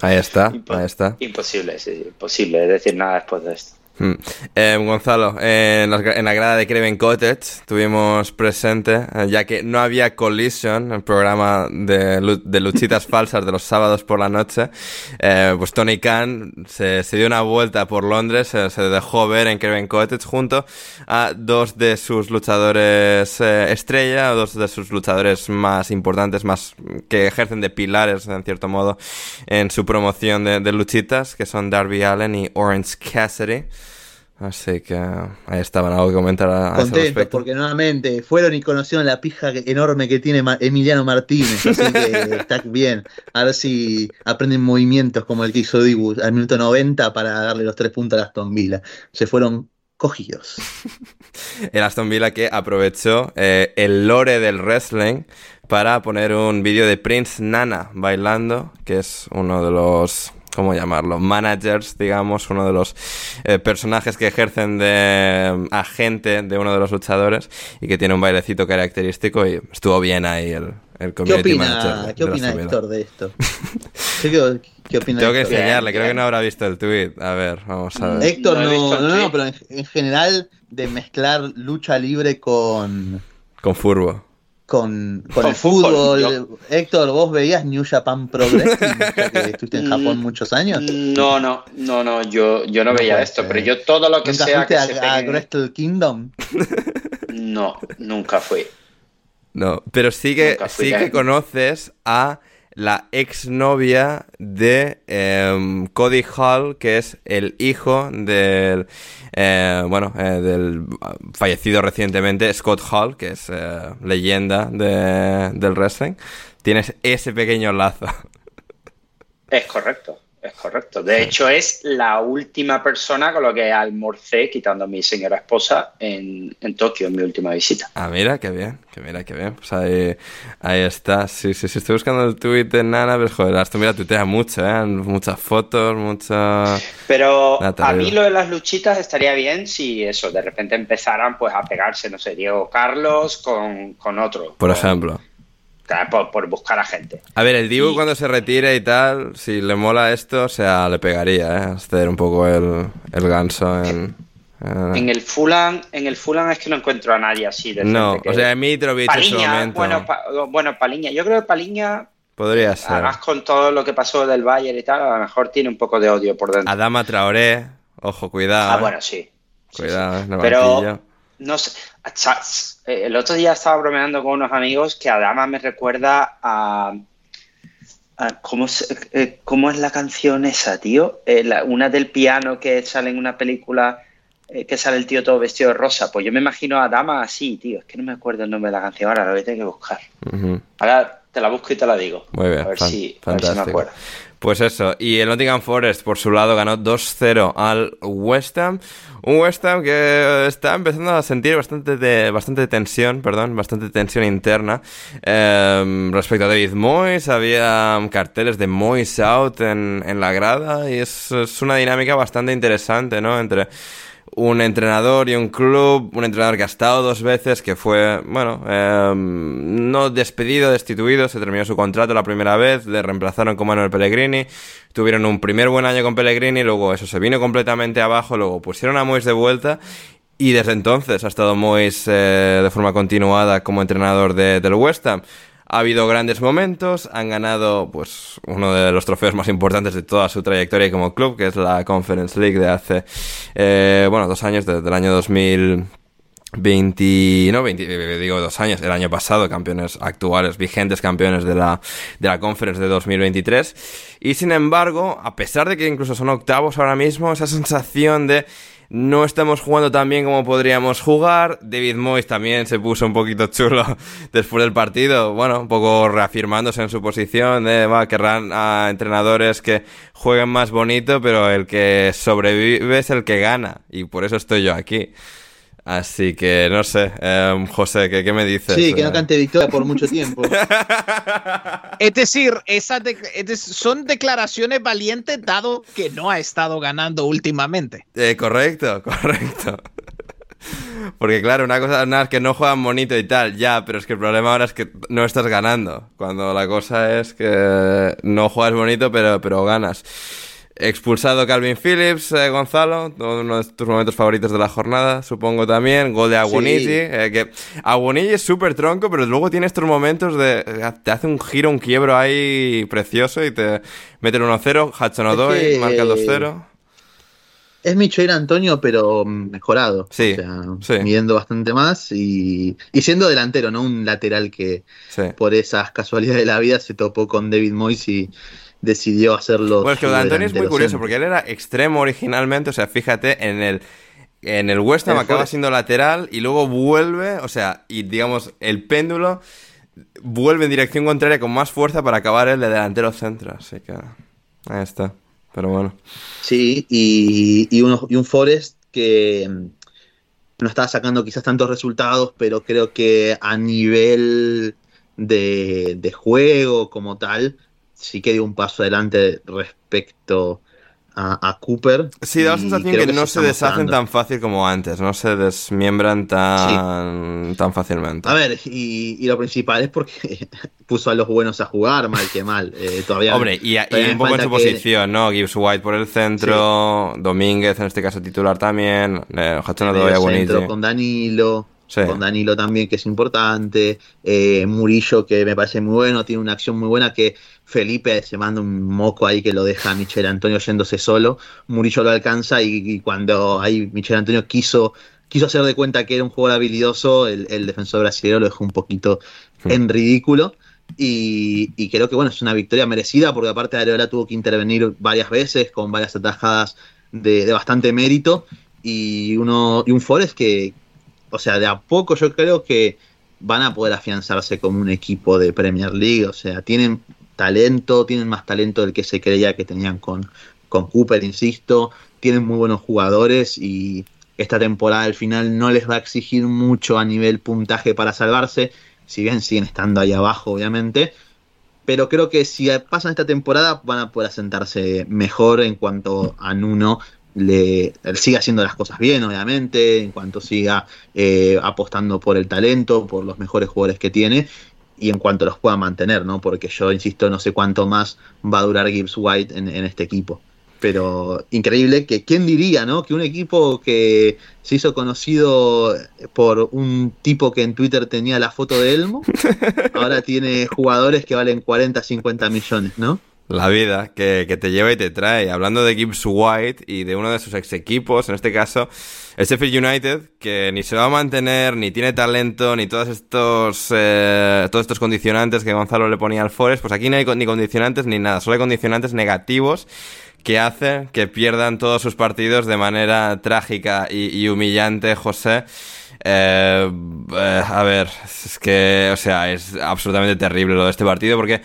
Ahí está, Impo- ahí está. Imposible, sí, imposible decir nada después de esto. Mm. Eh, Gonzalo, en, la grada de Craven Cottage tuvimos presente, eh, ya que no había Collision, el programa de, lu- de luchitas falsas de los sábados por la noche, eh, pues Tony Khan se, se dio una vuelta por Londres, eh, se dejó ver en Craven Cottage junto a dos de sus luchadores estrella, dos de sus luchadores más importantes, más que ejercen de pilares, en cierto modo, en su promoción de luchitas, que son Darby Allen y Orange Cassidy. Así que ahí estaban, algo que comentar a, Contentos respecto. porque nuevamente fueron y conocieron la pija enorme que tiene Emiliano Martínez. Así que está bien. A ver si aprenden movimientos como el que hizo Dibu al minuto 90 para darle los tres puntos a Aston Villa. Se fueron cogidos. el Aston Villa que aprovechó eh, el lore del wrestling para poner un vídeo de Prince Nana bailando, que es uno de los ¿cómo llamarlo? Managers, digamos, uno de los eh, personajes que ejercen de mm, agente de uno de los luchadores y que tiene un bailecito característico y estuvo bien ahí el, el ¿Qué community opina, manager. ¿qué opina. Héctor de esto? ¿Qué, qué opina Tengo que Héctor? enseñarle, creo que no habrá visto el tweet. A ver, vamos a ver. Héctor, No no, no, pero en, en general de mezclar lucha libre con, Con Furbo. Con, con el fútbol, fútbol. Héctor, ¿vos veías New Japan Pro Wrestling, que estuviste en Japón Mm, muchos años? No, no, no, no, yo, yo no No veía esto, ser. pero yo todo lo que ¿Nunca sea fuiste que a, se a Wrestle Kingdom? No, nunca fui. No, pero sí que, sí que conoces a la exnovia de em, Cody Hall, que es el hijo del, eh, bueno, eh, del fallecido recientemente Scott Hall, que es eh, leyenda de- del wrestling. Tienes ese pequeño lazo. Es correcto, es correcto. De hecho, es la última persona con la que almorcé, quitando a mi señora esposa, en, en Tokio, en mi última visita. Ah, mira, qué bien, que mira, qué bien. Pues ahí, ahí está. Sí, sí, sí, estoy buscando el tweet de Nana, pero joder, esto mira, tuitea mucho, ¿eh? Muchas fotos, mucha... Pero a mí lo de las luchitas estaría bien si eso, de repente empezaran pues a pegarse, no sé, Diego Carlos con, con otro. Por Con- ejemplo. Por, por buscar a gente. A ver, el Dibu Y- cuando se retire y tal, si le mola esto, o sea, le pegaría, ¿eh? Hacer un poco el, el ganso en... en- En el Fulham, en el Fulham es que no encuentro a nadie así de No, que- o sea, Mitrovic en su momento bueno, pa- bueno, Paliña, yo creo que Paliña, podría ser. además con todo lo que pasó del Bayern y tal, a lo mejor tiene un poco de odio por dentro. Adama Traoré, ojo, cuidado. Ah, ¿eh? bueno, sí. Sí, Cuidado, sí. el Pero banquillo. No sé. eh, El otro día estaba bromeando con unos amigos que Adama me recuerda a. a- ¿cómo, se- eh, cómo es la canción esa, tío? Eh, la- una del piano que sale en una película eh, que sale el tío todo vestido de rosa. Pues yo me imagino a Adama así, tío. Es que no me acuerdo el nombre de la canción ahora, lo voy a tener que buscar. Ahora te la busco y te la digo. Muy bien, A ver, fan- si, a ver si me acuerdo. Pues eso, y el Nottingham Forest por su lado ganó 2-0 al West Ham. Un West Ham que está empezando a sentir bastante, de, bastante tensión, perdón, bastante tensión interna. Eh, respecto a David Moyes, había carteles de Moyes out en, en la grada y es, es una dinámica bastante interesante, ¿no? Entre un entrenador y un club, un entrenador que ha estado dos veces, que fue, bueno, eh, no despedido, destituido, se terminó su contrato la primera vez, le reemplazaron con Manuel Pellegrini, tuvieron un primer buen año con Pellegrini, luego eso se vino completamente abajo, luego pusieron a Moyes de vuelta y desde entonces ha estado Moyes eh, de forma continuada como entrenador de- del West Ham. Ha habido grandes momentos, han ganado pues uno de los trofeos más importantes de toda su trayectoria como club, que es la Conference League de hace, eh, bueno, dos años, desde el año 2020, no, 20, eh, digo dos años, el año pasado, campeones actuales, vigentes campeones de la, de la Conference de 2023. Y sin embargo, a pesar de que incluso son octavos ahora mismo, esa sensación de no estamos jugando tan bien como podríamos jugar. David Moyes también se puso un poquito chulo después del partido. Bueno, un poco reafirmándose en su posición de, va, querrán a entrenadores que jueguen más bonito, pero el que sobrevive es el que gana. Y por eso estoy yo aquí. Así que no sé, eh, José, ¿qué, qué me dices? Sí, que no cante victoria por mucho tiempo. Es decir, esas de- es de- son declaraciones valientes dado que no ha estado ganando últimamente. Eh, correcto, correcto. Porque claro, una cosa una es que no juegan bonito y tal, ya, pero es que el problema ahora es que no estás ganando. Cuando la cosa es que no juegas bonito, pero, pero ganas. Expulsado Calvin Phillips, eh, Gonzalo, uno de tus momentos favoritos de la jornada, supongo también. Gol de Aguonigi, Sí. eh, que Aguonigi es súper tronco, pero luego tiene estos momentos de... eh, Te hace un giro, un quiebro ahí precioso y te mete el 1-0, Hudson Es Odoi, que- marca el 2-0. Es Michoel Antonio, pero mejorado. Sí, O sea, sí. midiendo bastante más y, y siendo delantero, no un lateral que Sí. por esas casualidades de la vida se topó con David Moyes y decidió hacerlo. Bueno, es que lo de Antonio es muy curioso porque él era extremo originalmente, o sea, fíjate, en el en el West Ham El acaba siendo lateral y luego vuelve, o sea, y digamos, el péndulo vuelve en dirección contraria con más fuerza para acabar el de delantero centro, así que ahí está. Pero bueno. Sí, y, y, uno- y un Forest que, no estaba sacando quizás tantos resultados, pero creo que a nivel de, de juego como tal, sí que dio un paso adelante respecto a, Cooper. Sí, da la sensación que, no se, deshacen tan fácil como antes, no se desmiembran tan, tan fácilmente. A ver, y, lo principal es porque puso a los buenos a jugar, mal que mal. Eh, todavía Hombre, y, un poco en su posición, ¿no? Gibbs White por el centro, Domínguez en este caso titular también, eh, centro con Danilo. Con Danilo también, que es importante. Eh, Murillo, que me parece muy bueno, tiene una acción muy buena que Felipe se manda un moco ahí que lo deja a Michel Antonio yéndose solo. Murillo lo alcanza y, cuando ahí Michel Antonio quiso, quiso hacer de cuenta que era un jugador habilidoso, el, defensor brasileño lo dejó un poquito en ridículo. Y, creo que bueno, es una victoria merecida porque aparte Areola tuvo que intervenir varias veces con varias atajadas de, de bastante mérito y uno y un Forest que, o sea, de a poco yo creo que van a poder afianzarse como un equipo de Premier League. O sea, tienen talento, tienen más talento del que se creía que tenían con, con Cooper, insisto. Tienen muy buenos jugadores y esta temporada al final no les va a exigir mucho a nivel puntaje para salvarse, si bien siguen estando ahí abajo, obviamente. Pero creo que si pasan esta temporada van a poder asentarse mejor en cuanto a Nuno le, siga haciendo las cosas bien, obviamente, en cuanto siga eh, apostando por el talento, por los mejores jugadores que tiene y en cuanto los pueda mantener, ¿no? Porque yo insisto, no sé cuánto más va a durar Gibbs White en, este equipo. Pero increíble que, ¿quién diría, no? Que un equipo que se hizo conocido por un tipo que en Twitter tenía la foto de Elmo, ahora tiene jugadores que valen 40, 50 millones, ¿no? La vida que, te lleva y te trae. Hablando de Gibbs White y de uno de sus ex equipos, en este caso, el Sheffield United, que ni se va a mantener, ni tiene talento, ni todos estos, eh, todos estos condicionantes que Gonzalo le ponía al Forest, pues aquí no hay ni condicionantes ni nada, solo hay condicionantes negativos que hacen que pierdan todos sus partidos de manera trágica y, humillante, José. Eh, eh, a ver, es que, o sea, es absolutamente terrible lo de este partido porque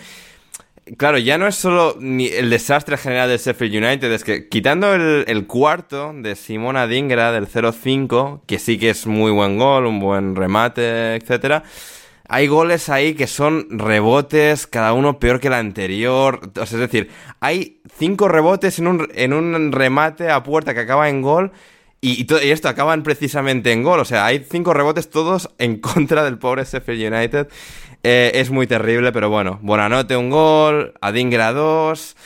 Claro, ya no es solo ni el desastre general del Sheffield United, es que quitando el, cuarto de Simona Dingra del 0-5, que sí que es muy buen gol, un buen remate, etcétera, hay goles ahí que son rebotes, cada uno peor que el anterior. O sea, es decir, hay cinco rebotes en un, en un remate a puerta que acaba en gol. Y, y, esto acaban precisamente en gol. O sea, hay cinco rebotes todos en contra del pobre Sheffield United. Eh, es muy terrible, pero bueno. Buenanote un gol, Adingra dos,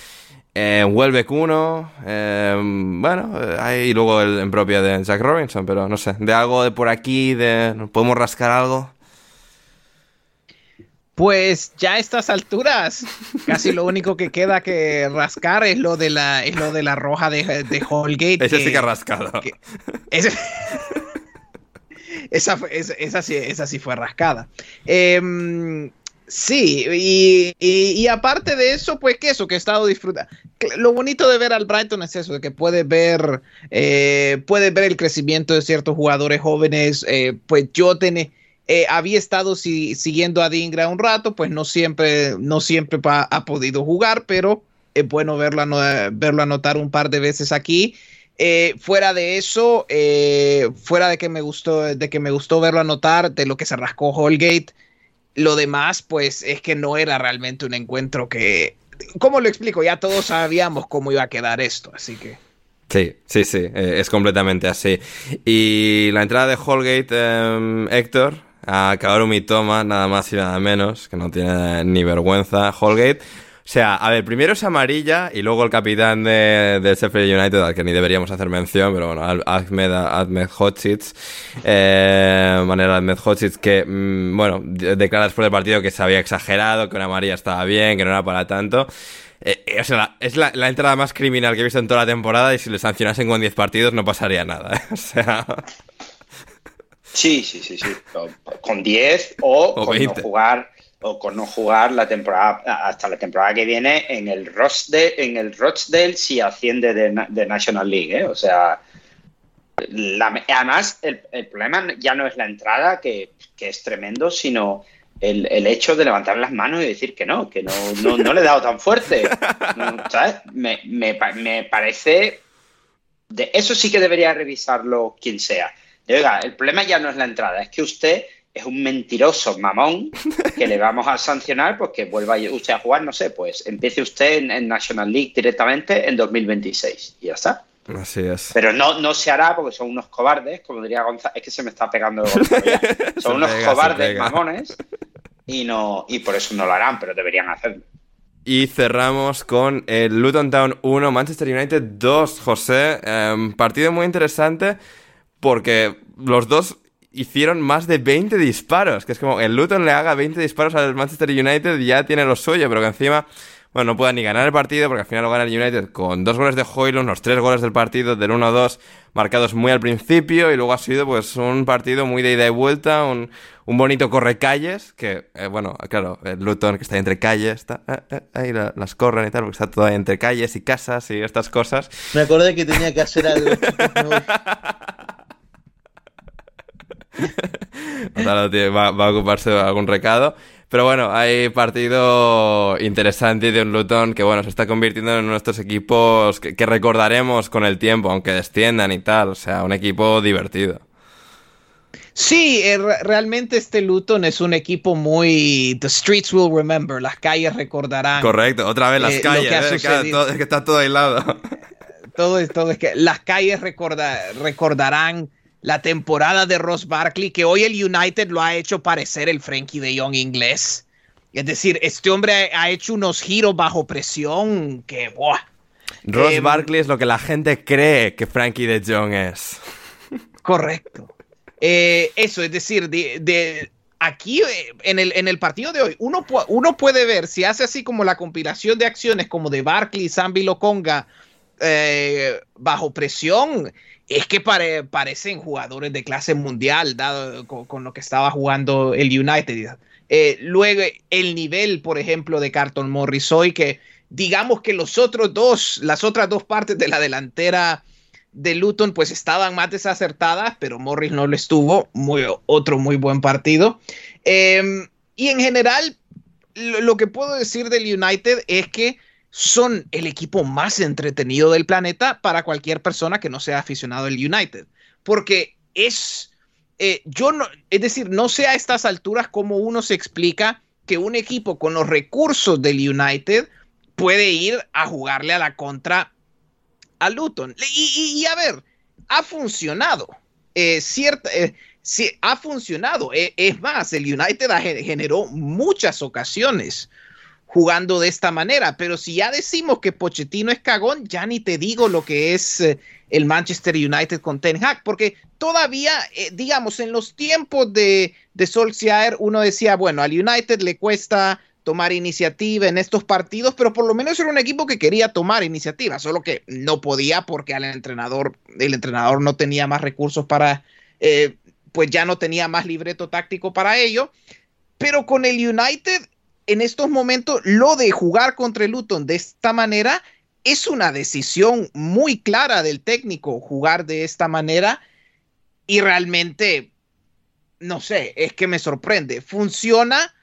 eh, Welbeck uno, eh, bueno, y luego el en propio de Jack Robinson, pero no sé, de algo de por aquí, de podemos rascar algo. Pues ya a estas alturas, casi lo único que queda que rascar es lo de la, es lo de la roja de, de Holgate. Ese sí que ha rascado. Esa, esa, sí, esa sí fue rascada. Em, sí, y, aparte de eso, pues que eso, que he estado disfrutando. Lo bonito de ver al Brighton es eso, de que puede ver, eh, ver el crecimiento de ciertos jugadores jóvenes. Eh, pues yo tenía... Eh, había estado siguiendo a Dingra un rato, pues no siempre, no siempre ha podido jugar, pero es bueno verlo, verlo anotar un par de veces aquí. Eh, fuera de eso, eh, fuera de que me gustó, de que me gustó verlo anotar, de lo que se rascó Holgate, lo demás, pues es que no era realmente un encuentro que. ¿Cómo lo explico? Ya todos sabíamos cómo iba a quedar esto, así que. Sí, sí, sí, eh, es completamente así. Y la entrada de Holgate, em, Héctor, a Kaoru Toma, nada más y nada menos, que no tiene ni vergüenza, Holgate sea, a ver, primero es amarilla y luego el capitán de, del Sheffield United, al que ni deberíamos hacer mención, pero bueno, Ahmed, Ahmed Hotsits, eh, manera Ahmed Hotsits, que, mm, bueno, declara después del partido que se había exagerado, que una amarilla estaba bien, que no era para tanto. Eh, eh, o sea, es la, entrada más criminal que he visto en toda la temporada y si le sancionasen con 10 partidos no pasaría nada. ¿eh? O sea. Sí, sí, sí, sí. Con 10 o, con no jugar o con no jugar la temporada hasta la temporada que viene en el Rochdale, en el si asciende de, National League, ¿eh? o sea, además el, problema ya no es la entrada que, es tremendo, sino el, hecho de levantar las manos y decir que no, que no, no, le he dado tan fuerte. Me, me, me parece de eso sí que debería revisarlo quien sea el problema ya no es la entrada, es que usted es un mentiroso mamón que le vamos a sancionar porque vuelva usted a jugar, no sé, pues empiece usted en, en National League directamente en 2026 y ya está. Así es. Pero no, no se hará porque son unos cobardes, como diría Gonzalo. Es que se me está pegando Gonzalo ya. Son unos pega, cobardes mamones y, no, y por eso no lo harán, pero deberían hacerlo. Y cerramos con el Luton Town 1, Manchester United 2, José. Em, partido muy interesante porque los dos hicieron más de 20 disparos. Que es como el Luton le haga 20 disparos al Manchester United y ya tiene lo suyo, pero que encima, bueno, no pueda ni ganar el partido porque al final lo gana el United con dos goles de Hoylund, los tres goles del partido del 1-2 marcados muy al principio y luego ha sido pues un partido muy de ida y vuelta, un, un bonito correcalles, que, eh, bueno, claro, el Luton que está ahí entre calles, está, eh, eh, ahí la- las corren y tal, porque está todo ahí entre calles y casas y estas cosas. Me acordé que tenía que hacer algo. Va, va a ocuparse de algún recado. Pero bueno, hay partido interesante de un Luton que bueno, se está convirtiendo en nuestros equipos que, que recordaremos con el tiempo, aunque desciendan y tal. O sea, un equipo divertido. Sí, eh, re- realmente este Luton es un equipo muy... The streets will remember, las calles recordarán. Correcto, otra vez las Eh, calles, que ha eh, sucedido. todo- es que está todo aislado. Todo es, todo es que las calles recorda- recordarán la temporada de Ross Barkley, que hoy el United lo ha hecho parecer el Frankie de Young inglés. Es decir, este hombre ha, ha hecho unos giros bajo presión que, ¡buah! Ross Em, Barkley es lo que la gente cree que Frankie de Jong es. Correcto. Eh, eso, es decir, de, de- aquí eh, en el, en el partido de hoy, uno, uno puede ver si hace así como la compilación de acciones como de Barkley, Zambi Lokonga eh, bajo presión, es que pare- parecen jugadores de clase mundial, dado con, lo que estaba jugando el United. Eh, luego, el nivel, por ejemplo, de Carton Morris hoy, que digamos que los otros dos, las otras dos partes de la delantera de Luton pues estaban más desacertadas, pero Morris no lo estuvo. Muy, otro muy buen partido. Eh, y en general, lo, que puedo decir del United es que son el equipo más entretenido del planeta para cualquier persona que no sea aficionado al United. Porque es, eh, yo no, es decir, no sé a estas alturas cómo uno se explica que un equipo con los recursos del United puede ir a jugarle a la contra a Luton. Y, a ver, ha funcionado. Eh, cierta, eh, sí, ha funcionado. Es más, el United generó muchas ocasiones jugando de esta manera. Pero si ya decimos que Pochettino es cagón, ya ni te digo lo que es eh, el Manchester United con Ten Hag. Porque todavía, eh, digamos, en los tiempos de, de Solskjaer, uno decía, bueno, al United le cuesta tomar iniciativa en estos partidos, pero por lo menos era un equipo que quería tomar iniciativa, solo que no podía porque al entrenador, el entrenador no tenía más recursos para, eh, pues ya no tenía más libreto táctico para ello. Pero con el United, en estos momentos, lo de jugar contra el Luton de esta manera es una decisión muy clara del técnico, jugar de esta manera y realmente, no sé, es que me sorprende. Funciona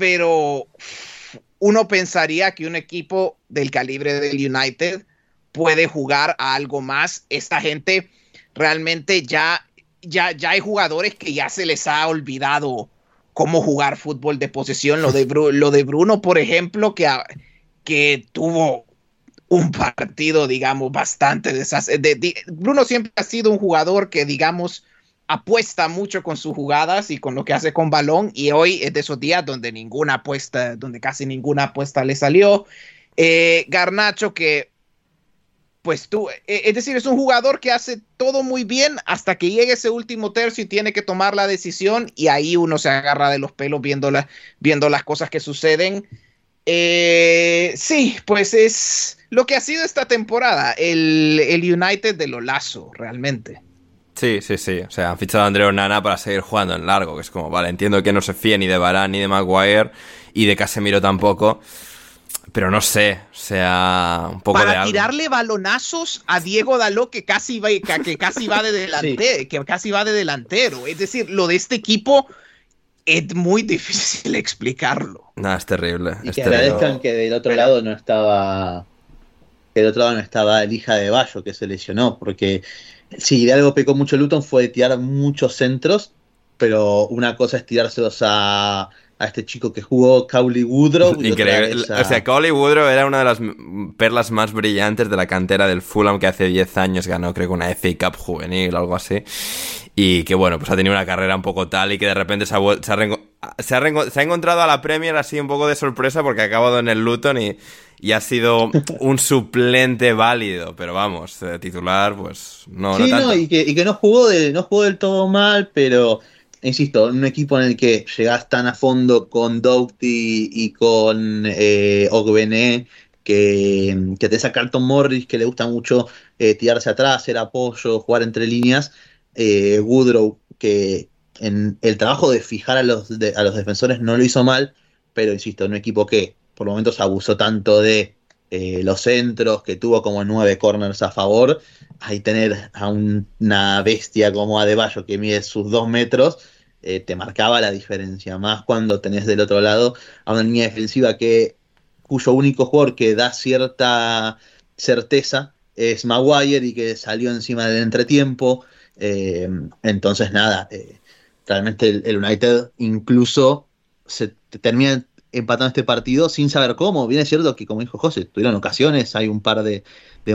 pero uno pensaría que un equipo del calibre del United puede jugar a algo más. Esta gente realmente ya, ya, ya hay jugadores que ya se les ha olvidado cómo jugar fútbol de posesión. Lo de, lo de Bruno, por ejemplo, que, que tuvo un partido, digamos, bastante desastre. De, de, Bruno siempre ha sido un jugador que, digamos, apuesta mucho con sus jugadas y con lo que hace con balón y hoy es de esos días donde ninguna apuesta, donde casi ninguna apuesta le salió. Eh, Garnacho que pues tú, eh, es decir, es un jugador que hace todo muy bien hasta que llegue ese último tercio y tiene que tomar la decisión y ahí uno se agarra de los pelos viendo, la, viendo las cosas que suceden. Eh, sí, pues es lo que ha sido esta temporada, el, el United de lo lazo, realmente. Sí, sí, sí. O sea, han fichado a Andreu Nana para seguir jugando en largo, que es como, vale, entiendo que no se fíe ni de Varane ni de Maguire y de Casemiro tampoco. Pero no sé, o sea, un poco para de algo. tirarle balonazos a Diego Daló que casi va, que casi va de delantero, sí. que casi va de delantero. Es decir, lo de este equipo es muy difícil explicarlo. No, es terrible. Y es que terrible. agradezcan que del otro lado no estaba. Que del otro lado no estaba el hija de Bayo que se lesionó, porque Sí, de algo pecó mucho Luton fue de tirar muchos centros, pero una cosa es tirárselos a, a este chico que jugó Cowley Woodrow. Increíble. O sea, Cowley Woodrow era una de las perlas más brillantes de la cantera del Fulham que hace 10 años ganó, creo que una FA Cup juvenil o algo así. Y que bueno, pues ha tenido una carrera un poco tal y que de repente se ha, se ha, encontrado a la Premier así un poco de sorpresa porque ha acabado en el Luton y, y ha sido un suplente válido, pero vamos, titular, pues no. Sí, no, y, que, y que no jugó de, no jugó del todo mal, pero insisto, un equipo en el que llegas tan a fondo con Doughty y con eh, Ogbené, que, que te saca Carlton Morris, que le gusta mucho eh, tirarse atrás, hacer apoyo, jugar entre líneas. Eh, Woodrow, que en el trabajo de fijar a los, a los defensores no lo hizo mal, pero insisto, un equipo que por momentos abusó tanto de eh, los centros, que tuvo como nueve corners a favor, ahí tener a una bestia como Adebayo que mide sus dos metros, eh, te marcaba la diferencia, más cuando tenés del otro lado a una línea defensiva que cuyo único jugador que da cierta certeza es Maguire y que salió encima del entretiempo. Eh, entonces, nada, realmente el, United incluso se termina empatando este partido sin saber cómo. Bien es cierto que, como dijo José, tuvieron ocasiones, hay un par de,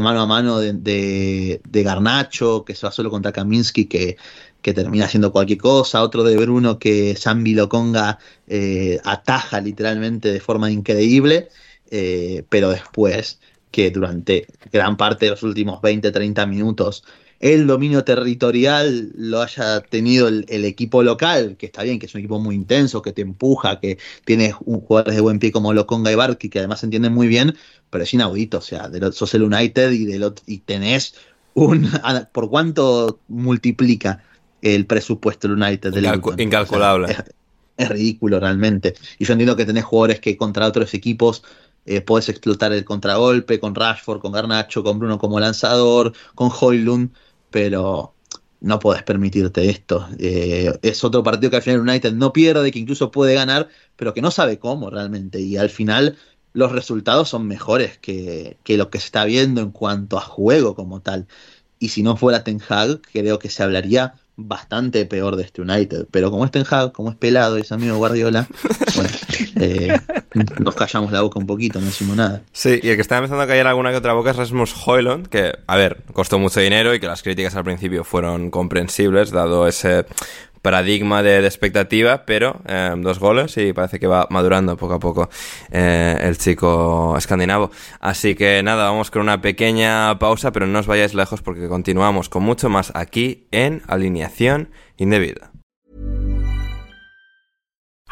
mano a mano de, Garnacho, que se va solo contra Kaminsky, que, que termina haciendo cualquier cosa, otro de Bruno que Zambi Loconga eh, ataja literalmente de forma increíble, eh, pero después que durante gran parte de los últimos 20-30 minutos el dominio territorial lo haya tenido el, equipo local, que está bien, que es un equipo muy intenso, que te empuja, que tiene jugadores de buen pie como Loconga y Barky, que además se entienden muy bien, pero es inaudito, o sea, de sos el United y, de y tenés un... ¿Por cuánto multiplica el presupuesto del United? Del incalculable. es, ridículo realmente. Y yo entiendo que tenés jugadores que contra otros equipos eh, podés explotar el contragolpe con Rashford, con Garnacho, con Bruno como lanzador, con Hoylund, pero no podés permitirte esto. Eh, es otro partido que al final United no pierde, que incluso puede ganar, pero que no sabe cómo realmente. Y al final los resultados son mejores que, que lo que se está viendo en cuanto a juego como tal. Y si no fuera Ten Hag, creo que se hablaría bastante peor de este United. Pero como es Ten Hag, como es pelado y es amigo Guardiola, bueno, eh, nos callamos la boca un poquito, no decimos nada. Sí, y el que está empezando a callar alguna que otra boca es Rasmus Hoyland, que, a ver, costó mucho dinero y que las críticas al principio fueron comprensibles, dado ese paradigma de, expectativa, pero eh, dos goles y parece que va madurando poco a poco eh, el chico escandinavo. Así que nada, vamos con una pequeña pausa, pero no os vayáis lejos porque continuamos con mucho más aquí en Alineación Indebida.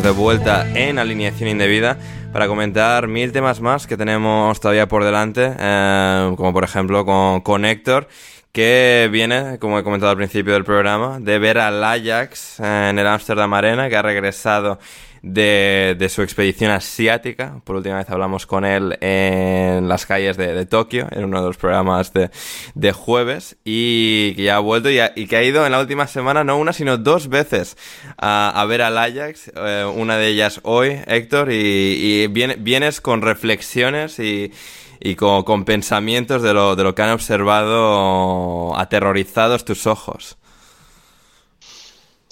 De vuelta en alineación indebida para comentar mil temas más que tenemos todavía por delante, eh, como por ejemplo con, con que viene, como he comentado al principio del programa, de ver al Ajax en el Amsterdam Arena, que ha regresado de, su expedición asiática. Por última vez hablamos con él en las calles de, Tokio, en uno de los programas de, jueves, y que ya ha vuelto y, que ha ido en la última semana no una, sino dos veces a, ver al Ajax, eh, una de ellas hoy, Héctor, y, vienes con reflexiones y y con, con pensamientos de lo, de lo que han observado aterrorizados tus ojos.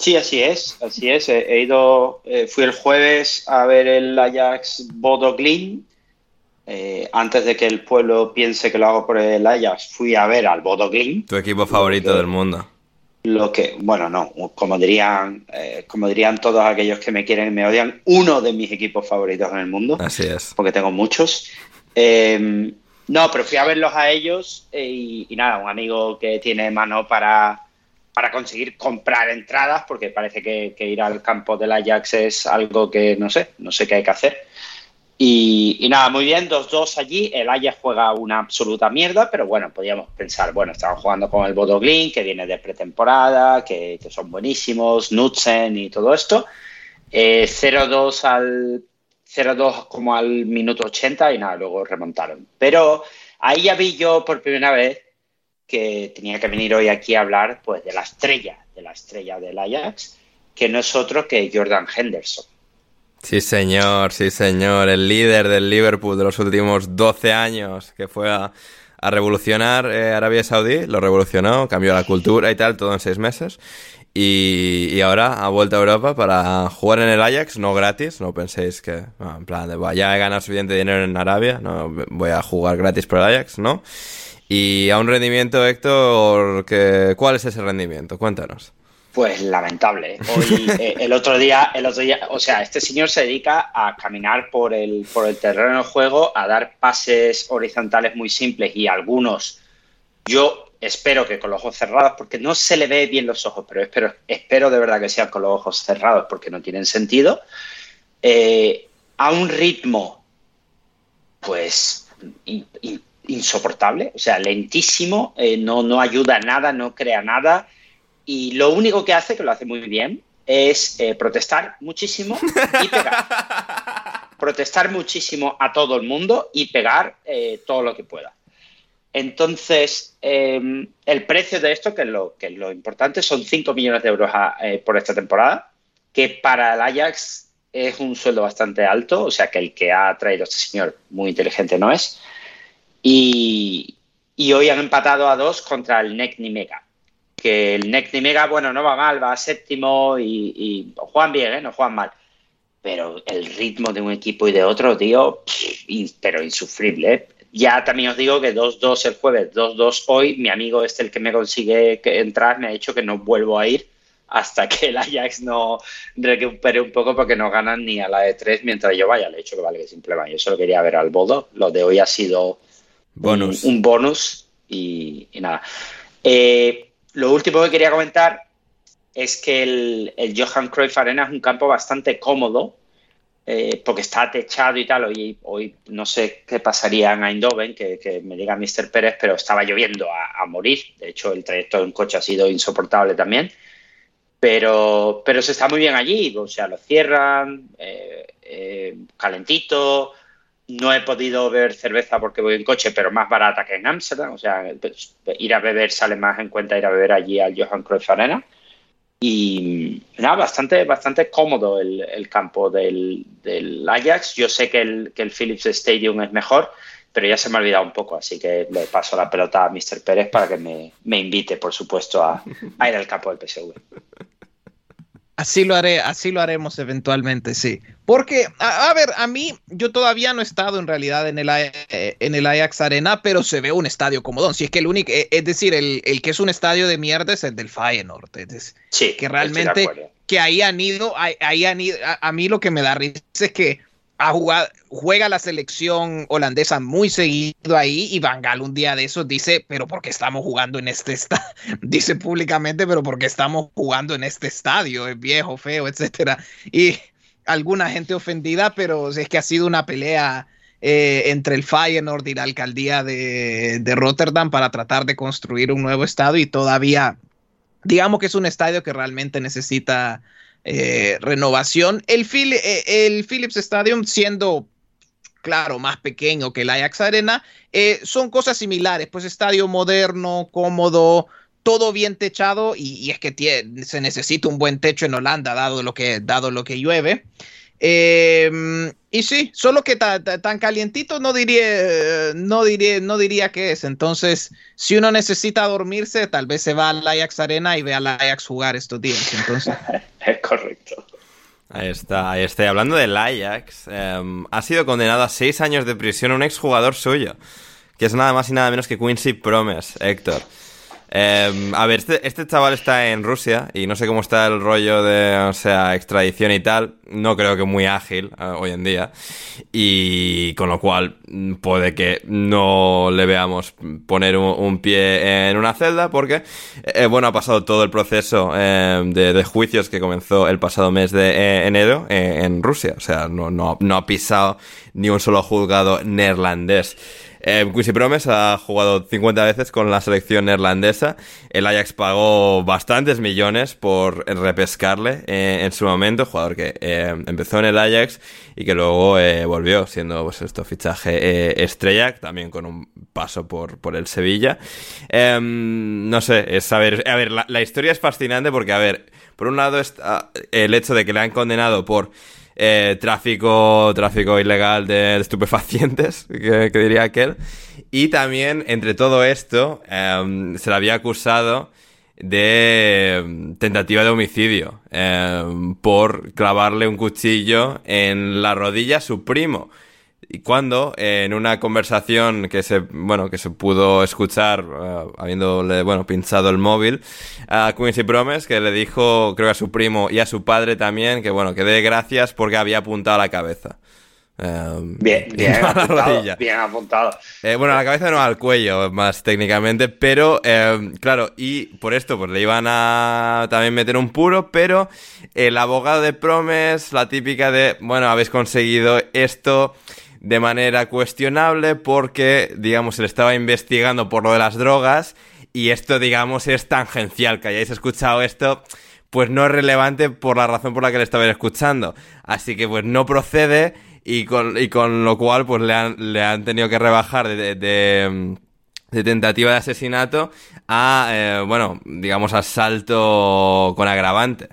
Sí, así es, así es. He, ido, eh, fui el jueves a ver el Ajax Bodo eh, antes de que el pueblo piense que lo hago por el Ajax, fui a ver al Bodo Tu equipo favorito del mundo. Lo que, bueno, no, como dirían, eh, como dirían todos aquellos que me quieren y me odian, uno de mis equipos favoritos en el mundo. Así es. Porque tengo muchos. Em, no, pero fui a verlos a ellos y, nada, un amigo que tiene mano para, para conseguir comprar entradas, porque parece que, ir al campo del Ajax es algo que no sé, no sé qué hay que hacer. Y, nada, muy bien, 2-2 allí. El Ajax juega una absoluta mierda, pero bueno, podíamos pensar, bueno, estaban jugando con el Bodo que viene de pretemporada, que, son buenísimos, Nutzen y todo esto. 0-2 eh, al 0-2 como al minuto 80 y nada, luego remontaron. Pero ahí ya vi yo por primera vez que tenía que venir hoy aquí a hablar pues de la estrella, de la estrella del Ajax, que no es otro que Jordan Henderson. Sí, señor, sí, señor, el líder del Liverpool de los últimos 12 años, que fue a, revolucionar eh, Arabia Saudí, lo revolucionó, cambió la cultura y tal, todo en seis meses. Y, ahora ha vuelto a Europa para jugar en el Ajax, no gratis, no penséis que, en plan, de, ya he ganado suficiente dinero en Arabia, no voy a jugar gratis por el Ajax, ¿no? Y a un rendimiento, Héctor, que, ¿cuál es ese rendimiento? Cuéntanos. Pues lamentable. Hoy, eh, el otro día, el otro día, o sea, este señor se dedica a caminar por el, por el terreno del juego, a dar pases horizontales muy simples y algunos, yo espero que con los ojos cerrados, porque no se le ve bien los ojos, pero espero, espero de verdad que sean con los ojos cerrados porque no tienen sentido, eh, a un ritmo, pues, insoportable, o sea, lentísimo, eh, no, no ayuda a nada, no crea nada, y lo único que hace, que lo hace muy bien, es eh, protestar muchísimo y pegar. protestar muchísimo a todo el mundo y pegar todo lo que pueda. Entonces, em, el precio de esto, que es lo, que lo importante, son 5 millones de euros eh, por esta temporada, que para el Ajax es un sueldo bastante alto, o sea que el que ha traído a este señor muy inteligente no es. Y, hoy han empatado a dos contra el NEC Nimega. Que el NEC Nimega, bueno, no va mal, va a séptimo y, y juegan bien, ¿eh? no juegan mal. Pero el ritmo de un equipo y de otro, tío, pero insufrible. ¿eh? Ya también os digo que 2-2 el jueves, 2-2 hoy. Mi amigo este, el que me consigue entrar, me ha dicho que no vuelvo a ir hasta que el Ajax no recupere un poco porque no ganan ni a la de 3 mientras yo vaya. Le he dicho que vale, que simplemente yo solo quería ver al Bodo. Lo de hoy ha sido bonus. Un, bonus y, nada. Eh, lo último que quería comentar es que el, el Johan Cruyff Arena es un campo bastante cómodo eh, porque está techado y tal. Hoy, hoy no sé qué pasaría en Eindhoven, que, me diga Mr. Pérez, pero estaba lloviendo a, morir. De hecho, el trayecto en coche ha sido insoportable también. Pero, pero se está muy bien allí, o sea, lo cierran, eh, calentito. No he podido ver cerveza porque voy en coche, pero más barata que en Amsterdam. O sea, pues, ir a beber sale más en cuenta ir a beber allí al Johan Cruyff Arena. Y nada, bastante, bastante cómodo el, campo del, Ajax. Yo sé que el, que el Philips Stadium es mejor, pero ya se me ha olvidado un poco, así que le paso la pelota a Mr. Pérez para que me, invite, por supuesto, a, a ir al campo del PSV. Así lo haré, así lo haremos eventualmente, sí. Porque, a, ver, a mí, yo todavía no he estado en realidad en el, eh, en el Ajax Arena, pero se ve un estadio comodón. Si es que el único, eh, es decir, el, que es un estadio de mierda es el del Feyenoord. sí, que realmente, que ahí han ido, ahí, han ido, a, mí lo que me da risa es que juega la selección holandesa muy seguido ahí y Van Gaal un día de esos dice, pero ¿por qué estamos jugando en este estadio? dice públicamente, pero ¿por qué estamos jugando en este estadio? Es viejo, feo, etcétera. Y alguna gente ofendida, pero es que ha sido una pelea eh, entre el Feyenoord y la alcaldía de, de Rotterdam para tratar de construir un nuevo estadio y todavía, digamos que es un estadio que realmente necesita eh, renovación. El, eh, Philips Stadium siendo claro, más pequeño que el Ajax Arena, eh, son cosas similares, pues estadio moderno, cómodo, todo bien techado y, es que se necesita un buen techo en Holanda dado lo que, dado lo que llueve. Em, y sí, solo que tan calientito no diría, no diría, no diría que es. Entonces, si uno necesita dormirse, tal vez se va al Ajax Arena y ve al Ajax jugar estos días. Entonces, es correcto. Ahí está, ahí está. hablando del Ajax, em, ha sido condenado a seis años de prisión un exjugador suyo, que es nada más y nada menos que Quincy Promes, Héctor. Em, a ver, este, este, chaval está en Rusia y no sé cómo está el rollo de, o sea, extradición y tal. No creo que muy ágil eh, hoy en día. Y con lo cual mm, puede que no le veamos poner un, pie en una celda porque, eh, bueno, ha pasado todo el proceso em, de, juicios que comenzó el pasado mes de eh, enero en Rusia. O sea, no, ha pisado ni un solo juzgado neerlandés. Eh, Quincy Promes ha jugado 50 veces con la selección neerlandesa. El Ajax pagó bastantes millones por repescarle eh, en su momento, jugador que eh, empezó en el Ajax y que luego eh, volvió siendo pues esto fichaje estrella, también con un paso por, por el Sevilla. Em, no sé, es saber, a ver, la, la historia es fascinante porque, a ver, por un lado está el hecho de que le han condenado por eh, tráfico, tráfico ilegal de, estupefacientes, que, diría aquel. Y también, entre todo esto, em, se le había acusado de em, tentativa de homicidio em, por clavarle un cuchillo en la rodilla a su primo. Y cuando, en una conversación que se, bueno, que se pudo escuchar, uh, habiéndole, bueno, pinchado el móvil, a Quincy Promes, que le dijo, creo que a su primo y a su padre también, que bueno, que dé gracias porque había apuntado a la cabeza. Um, bien, bien apuntado, bien apuntado. Eh, bueno, a la cabeza no al cuello, más técnicamente, pero eh, claro, y por esto pues le iban a también meter un puro, pero el abogado de Promes, la típica de, bueno, habéis conseguido esto, de manera cuestionable porque, digamos, se le estaba investigando por lo de las drogas y esto, digamos, es tangencial. Que hayáis escuchado esto, pues no es relevante por la razón por la que le estaba escuchando. Así que, pues no procede y con, y con lo cual, pues le han, le han tenido que rebajar de, de, tentativa de asesinato a, eh, bueno, digamos, asalto con agravante.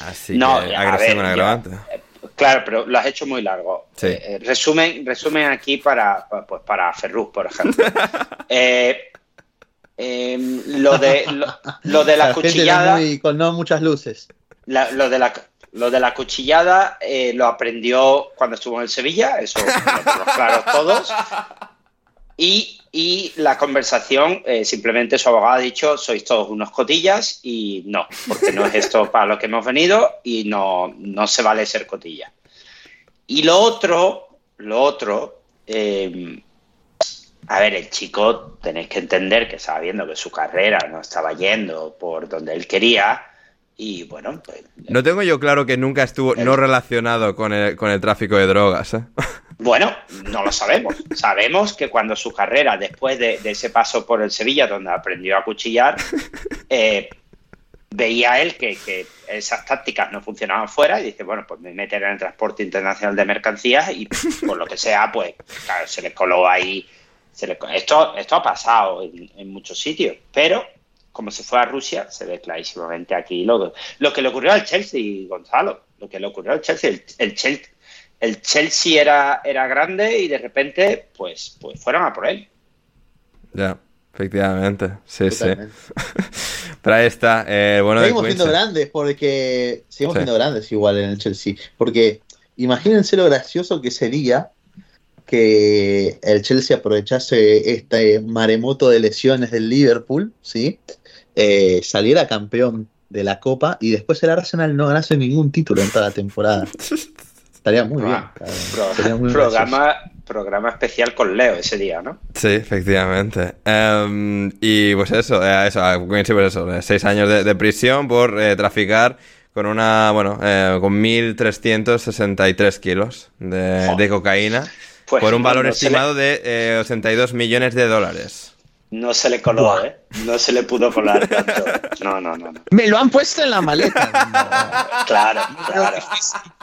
Así no, que, agresión con agravante. Claro, pero lo has hecho muy largo. Eh, eh, resumen, resumen aquí para, pues para Ferruz, por ejemplo. Eh, em, lo, de, lo, de la, cuchillada. con no muchas luces. lo, de la, lo de la cuchillada lo aprendió cuando estuvo en el Sevilla, eso lo claro todos. Y, y la conversación, simplemente su abogado ha dicho, sois todos unos cotillas y no, porque no es esto para lo que hemos venido y no, no se vale ser cotilla. Y lo otro, lo otro, eh, a ver, el chico tenéis que entender que estaba viendo que su carrera no estaba yendo por donde él quería. Y bueno, pues, No tengo yo claro que nunca estuvo no relacionado con el, con el tráfico de drogas. ¿eh? Bueno, no lo sabemos. Sabemos que cuando su carrera, después de, ese paso por el Sevilla, donde aprendió a cuchillar, eh, veía él que, esas tácticas no funcionaban fuera y dice, bueno, pues me meteré en el transporte internacional de mercancías y por lo que sea, pues se le coló ahí. esto, esto ha pasado en, muchos sitios, pero como se fue a Rusia, se ve clarísimamente aquí lo, lo que le ocurrió al Chelsea, Gonzalo, lo que le ocurrió al Chelsea, el, Chelsea el Chelsea era, era grande y de repente, pues, pues fueron a por él. Ya, efectivamente. Sí, sí. Pero ahí está. Eh, bueno, seguimos siendo grandes porque. Seguimos siendo grandes igual en el Chelsea. Porque imagínense lo gracioso que sería que el Chelsea aprovechase este maremoto de lesiones del Liverpool, ¿sí? Eh, saliera campeón de la Copa y después el Arsenal no ganase ningún título en toda la temporada. Estaría muy bien. programa, programa especial con Leo ese día, ¿no? Sí, efectivamente. Em, y pues eso, eh, eso, pues eso, eh, seis años de, prisión por eh, traficar con una, bueno, con 1.363 kilos de, cocaína pues por un valor estimado de 82 millones de dólares. No se le coló, ¿eh? No se le pudo colar tanto. No, no, no. no. Me lo han puesto en la maleta. Claro, claro,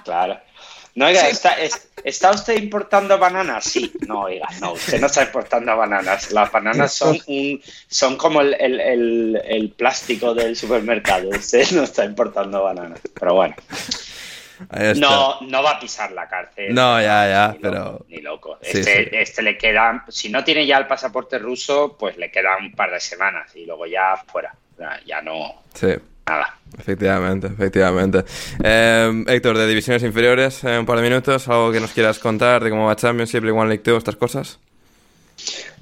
claro. No, oiga, ¿está, es- ¿está usted importando bananas? Sí. No, oiga, no, usted no está importando bananas. Las bananas son, un, son como el, el- el- el plástico del supermercado. Usted no está importando bananas. Pero bueno. No, no va a pisar la cárcel. No, ya, ya, Ni pero- loco, ni loco. Sí, Este, sí. este le queda, si no tiene ya el pasaporte ruso, pues le quedan un par de semanas y luego ya fuera. Ya, no, Sí. nada. Efectivamente, efectivamente. Eh, Héctor, de divisiones inferiores, eh, un par de minutos, algo que nos quieras contar de cómo va Championship, League One, League Two, estas cosas.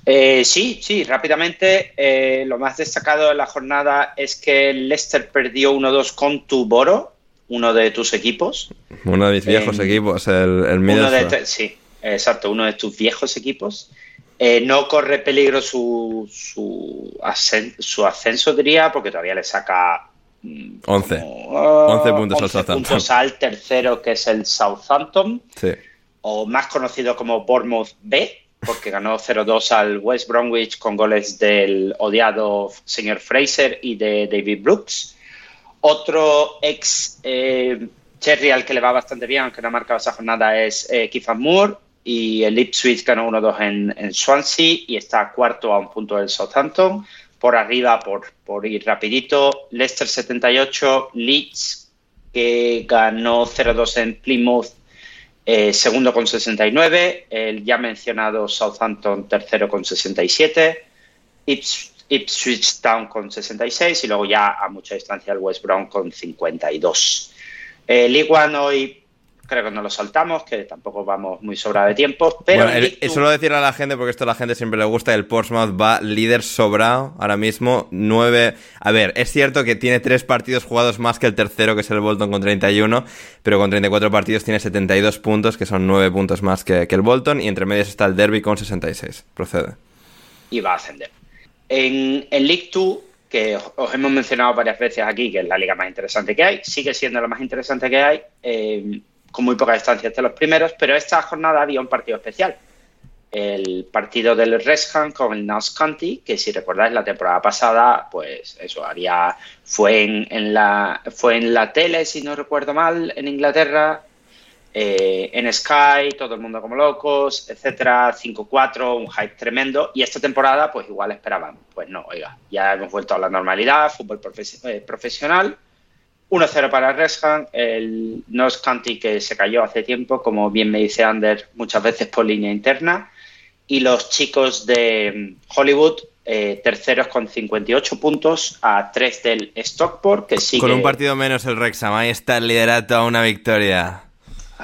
Eh, sí, sí, rápidamente. eh, lo más destacado de la jornada es que Leicester perdió 1-2 con tu Boro, uno de tus equipos. Uno de mis viejos Eh, equipos, el, el Uno de sí, exacto, uno de tus viejos equipos. Eh, no corre peligro su, su, ascen- su ascenso, diría, porque todavía le saca mm, 11. como, 11 puntos al 11 Southampton. puntos al tercero, que es el Southampton, Sí. o más conocido como Bournemouth B, porque ganó 0-2 al West Bromwich con goles del odiado señor Fraser y de David Brooks. Otro ex eh, Cherry al que le va bastante bien, aunque no ha marcado esa jornada, es eh, Kiefer Moore. Y el Ipswich ganó 1-2 en, en Swansea y está cuarto a un punto del Southampton. Por arriba, por, por ir rapidito, Leicester 78, Leeds, que ganó 0-2 en Plymouth, eh, segundo con 69, el ya mencionado Southampton tercero con 67, Ips- Ipswich Town con 66 y luego ya a mucha distancia el West Brom con 52. Eh, League One hoy creo que no lo saltamos, que tampoco vamos muy sobra de tiempo, pero bueno, el- Two- solo decirle a la gente, porque esto a la gente siempre le gusta, el Portsmouth va líder sobrado ahora mismo, 9... A ver, es cierto que tiene tres partidos jugados más que el tercero, que es el Bolton con 31, pero con 34 partidos tiene 72 puntos, que son 9 puntos más que, que el Bolton, y entre medias está el Derby con 66. Procede. y va a ascender. En, en League 2, que os- os hemos mencionado varias veces aquí, que es la liga más interesante que hay, sigue siendo la más interesante que hay, eh, con muy poca distancia entre los primeros, pero esta jornada había un partido especial. El partido del Wrexham con el Notts County, que si recordáis la temporada pasada, pues eso había fue en, en la fue en la tele, si no recuerdo mal, en Inglaterra, eh, en Sky, todo el mundo como locos, etcétera, 5-4, un hype tremendo. Y esta temporada, pues igual esperaban. Pues no, oiga, ya hemos vuelto a la normalidad, fútbol eh, profesional. 1-0 para el Wrexham, el North County que se cayó hace tiempo, como bien me dice Ander, muchas veces por línea interna. Y los chicos de mm, Hollywood, eh, terceros con 58 puntos a 3 del Stockport, que sigue... Con un partido menos el Wrexham, ahí está el liderato a una victoria.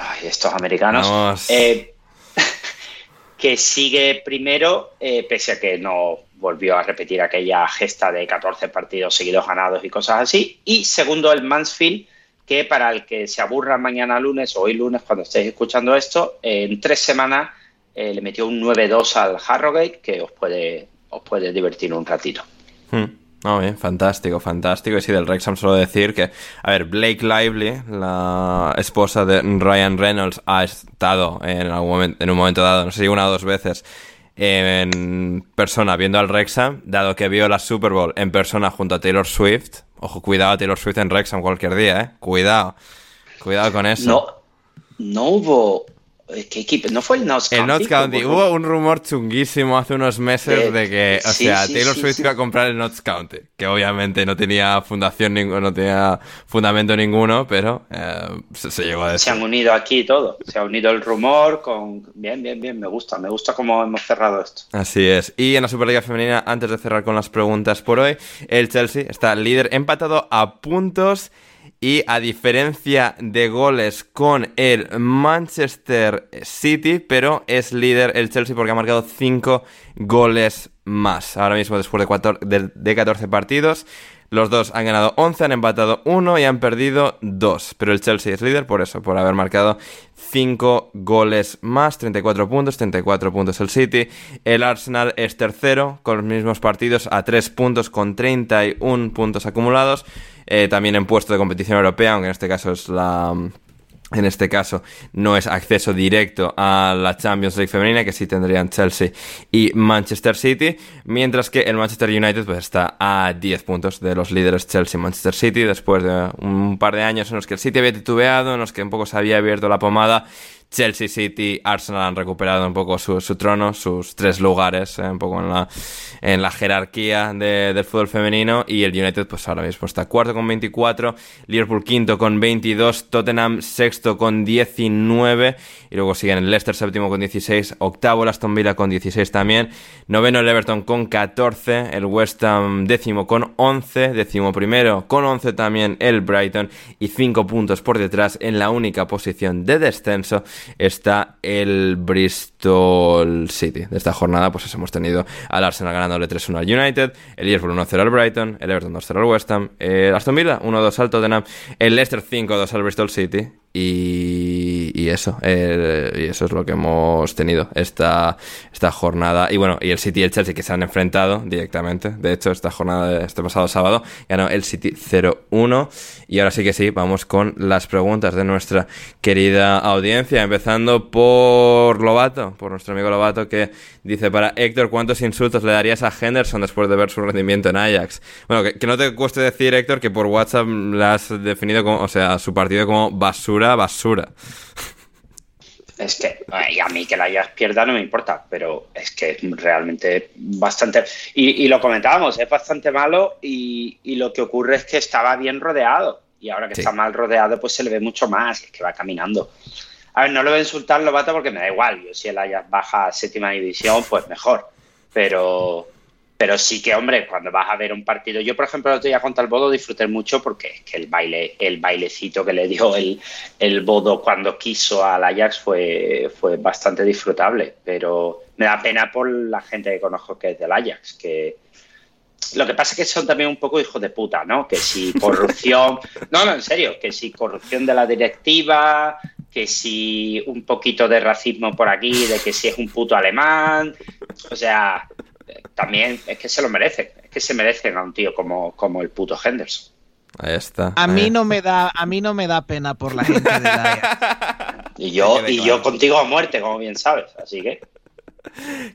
Ay, estos americanos. Eh, que sigue primero, eh, pese a que no volvió a repetir aquella gesta de 14 partidos seguidos ganados y cosas así. Y segundo, el Mansfield, que para el que se aburra mañana lunes o hoy lunes, cuando estéis escuchando esto, eh, en tres semanas eh, le metió un 9-2 al Harrogate, que os puede, os puede divertir un ratito. Hmm. No, bien, fantástico, fantástico. Y sí, del Wrexham solo decir que, a ver, Blake Lively, la esposa de Ryan Reynolds, ha estado en, algún momento, en un momento dado, no sé si una o dos veces, en persona viendo al Wrexham, dado que vio la Super Bowl en persona junto a Taylor Swift. Ojo, cuidado, Taylor Swift en Wrexham cualquier día, ¿eh? Cuidado. Cuidado con eso. No, no hubo... eh, ¿Qué equipo? ¿No fue el Notts County? El Notts County. Hubo- un rumor chunguísimo hace unos meses Eh, de que, o sí, sea, sí, Taylor sí, Swift iba a comprar el Notts County, que obviamente no tenía fundación ninguno, no tenía fundamento ninguno, pero eh, se, se llegó a Se decir. han unido aquí todo. Se ha unido el rumor con. Bien, bien, bien. Me gusta. Me gusta cómo hemos cerrado esto. Así es. Y en la Superliga Femenina, antes de cerrar con las preguntas por hoy, el Chelsea está líder empatado a puntos y a diferencia de goles con el Manchester City, pero es líder el Chelsea porque ha marcado 5 goles más. Ahora mismo después de, cuatro- de, de 14 partidos. Los dos han ganado 11, han empatado 1 y han perdido 2. Pero el Chelsea es líder por eso, por haber marcado 5 goles más, 34 puntos, 34 puntos el City. El Arsenal es tercero con los mismos partidos a 3 puntos con 31 puntos acumulados. Eh, también en puesto de competición europea, aunque en este caso es la, en este caso no es acceso directo a la Champions League femenina que sí tendrían Chelsea y Manchester City, mientras que el Manchester United pues está a 10 puntos de los líderes Chelsea y Manchester City después de un par de años en los que el City había titubeado, en los que un poco se había abierto la pomada Chelsea City, Arsenal han recuperado un poco su, trono, sus tres lugares, eh, un poco en la, en la jerarquía del fútbol femenino. Y el United, pues ahora mismo está cuarto con 24, Liverpool quinto con 22, Tottenham sexto con 19, y luego siguen el Leicester séptimo con 16, octavo el Aston Villa con 16 también, noveno el Everton con 14, el West Ham décimo con 11, décimo primero con 11 también el Brighton, y 5 puntos por detrás en la única posición de descenso está el Bristol City. De esta jornada, pues hemos tenido al Arsenal ganándole 3-1 al United, el Liverpool 1-0 al Brighton, el Everton 2-0 al West Ham, el Aston Villa 1-2 al Tottenham, el Leicester 5-2 al Bristol City y, eso, eh, y eso es lo que hemos tenido esta, esta jornada. Y bueno, y el City y el Chelsea que se han enfrentado directamente. De hecho, esta jornada este pasado sábado ganó el City 0-1. Y ahora sí que sí, vamos con las preguntas de nuestra querida audiencia. Empezando por Lobato, por nuestro amigo Lobato, que dice para Héctor, ¿cuántos insultos le darías a Henderson después de ver su rendimiento en Ajax? Bueno, que, que no te cueste decir, Héctor, que por WhatsApp le has definido como, o sea, su partido como basura basura, Es que a mí que la hayas pierda no me importa, pero es que es realmente bastante. Y, lo comentábamos, es bastante malo y, lo que ocurre es que estaba bien rodeado. Y ahora que está mal rodeado, pues se le ve mucho más, es que va caminando. A ver, no lo voy a insultar Lobato porque me da igual. Yo si el Ajax baja a séptima división, pues mejor. Pero, pero sí que, hombre, cuando vas a ver un partido, yo por ejemplo el otro día contra el Bodo disfruté mucho porque es que el baile, el bailecito que le dio el, el Bodo cuando quiso al Ajax fue, fue bastante disfrutable, pero me da pena por la gente que conozco que es del Ajax, que lo que pasa es que son también un poco hijos de puta, ¿no? Que si corrupción, no, no, en serio, que si corrupción de la directiva, que si un poquito de racismo por aquí, de que si es un puto alemán, o sea, también es que se lo merecen, es que se merecen a un tío como, como el puto Henderson. Ahí está. A mí no me da, a mí no me da pena por la gente de la Y yo, y yo contigo a muerte, como bien sabes, así que.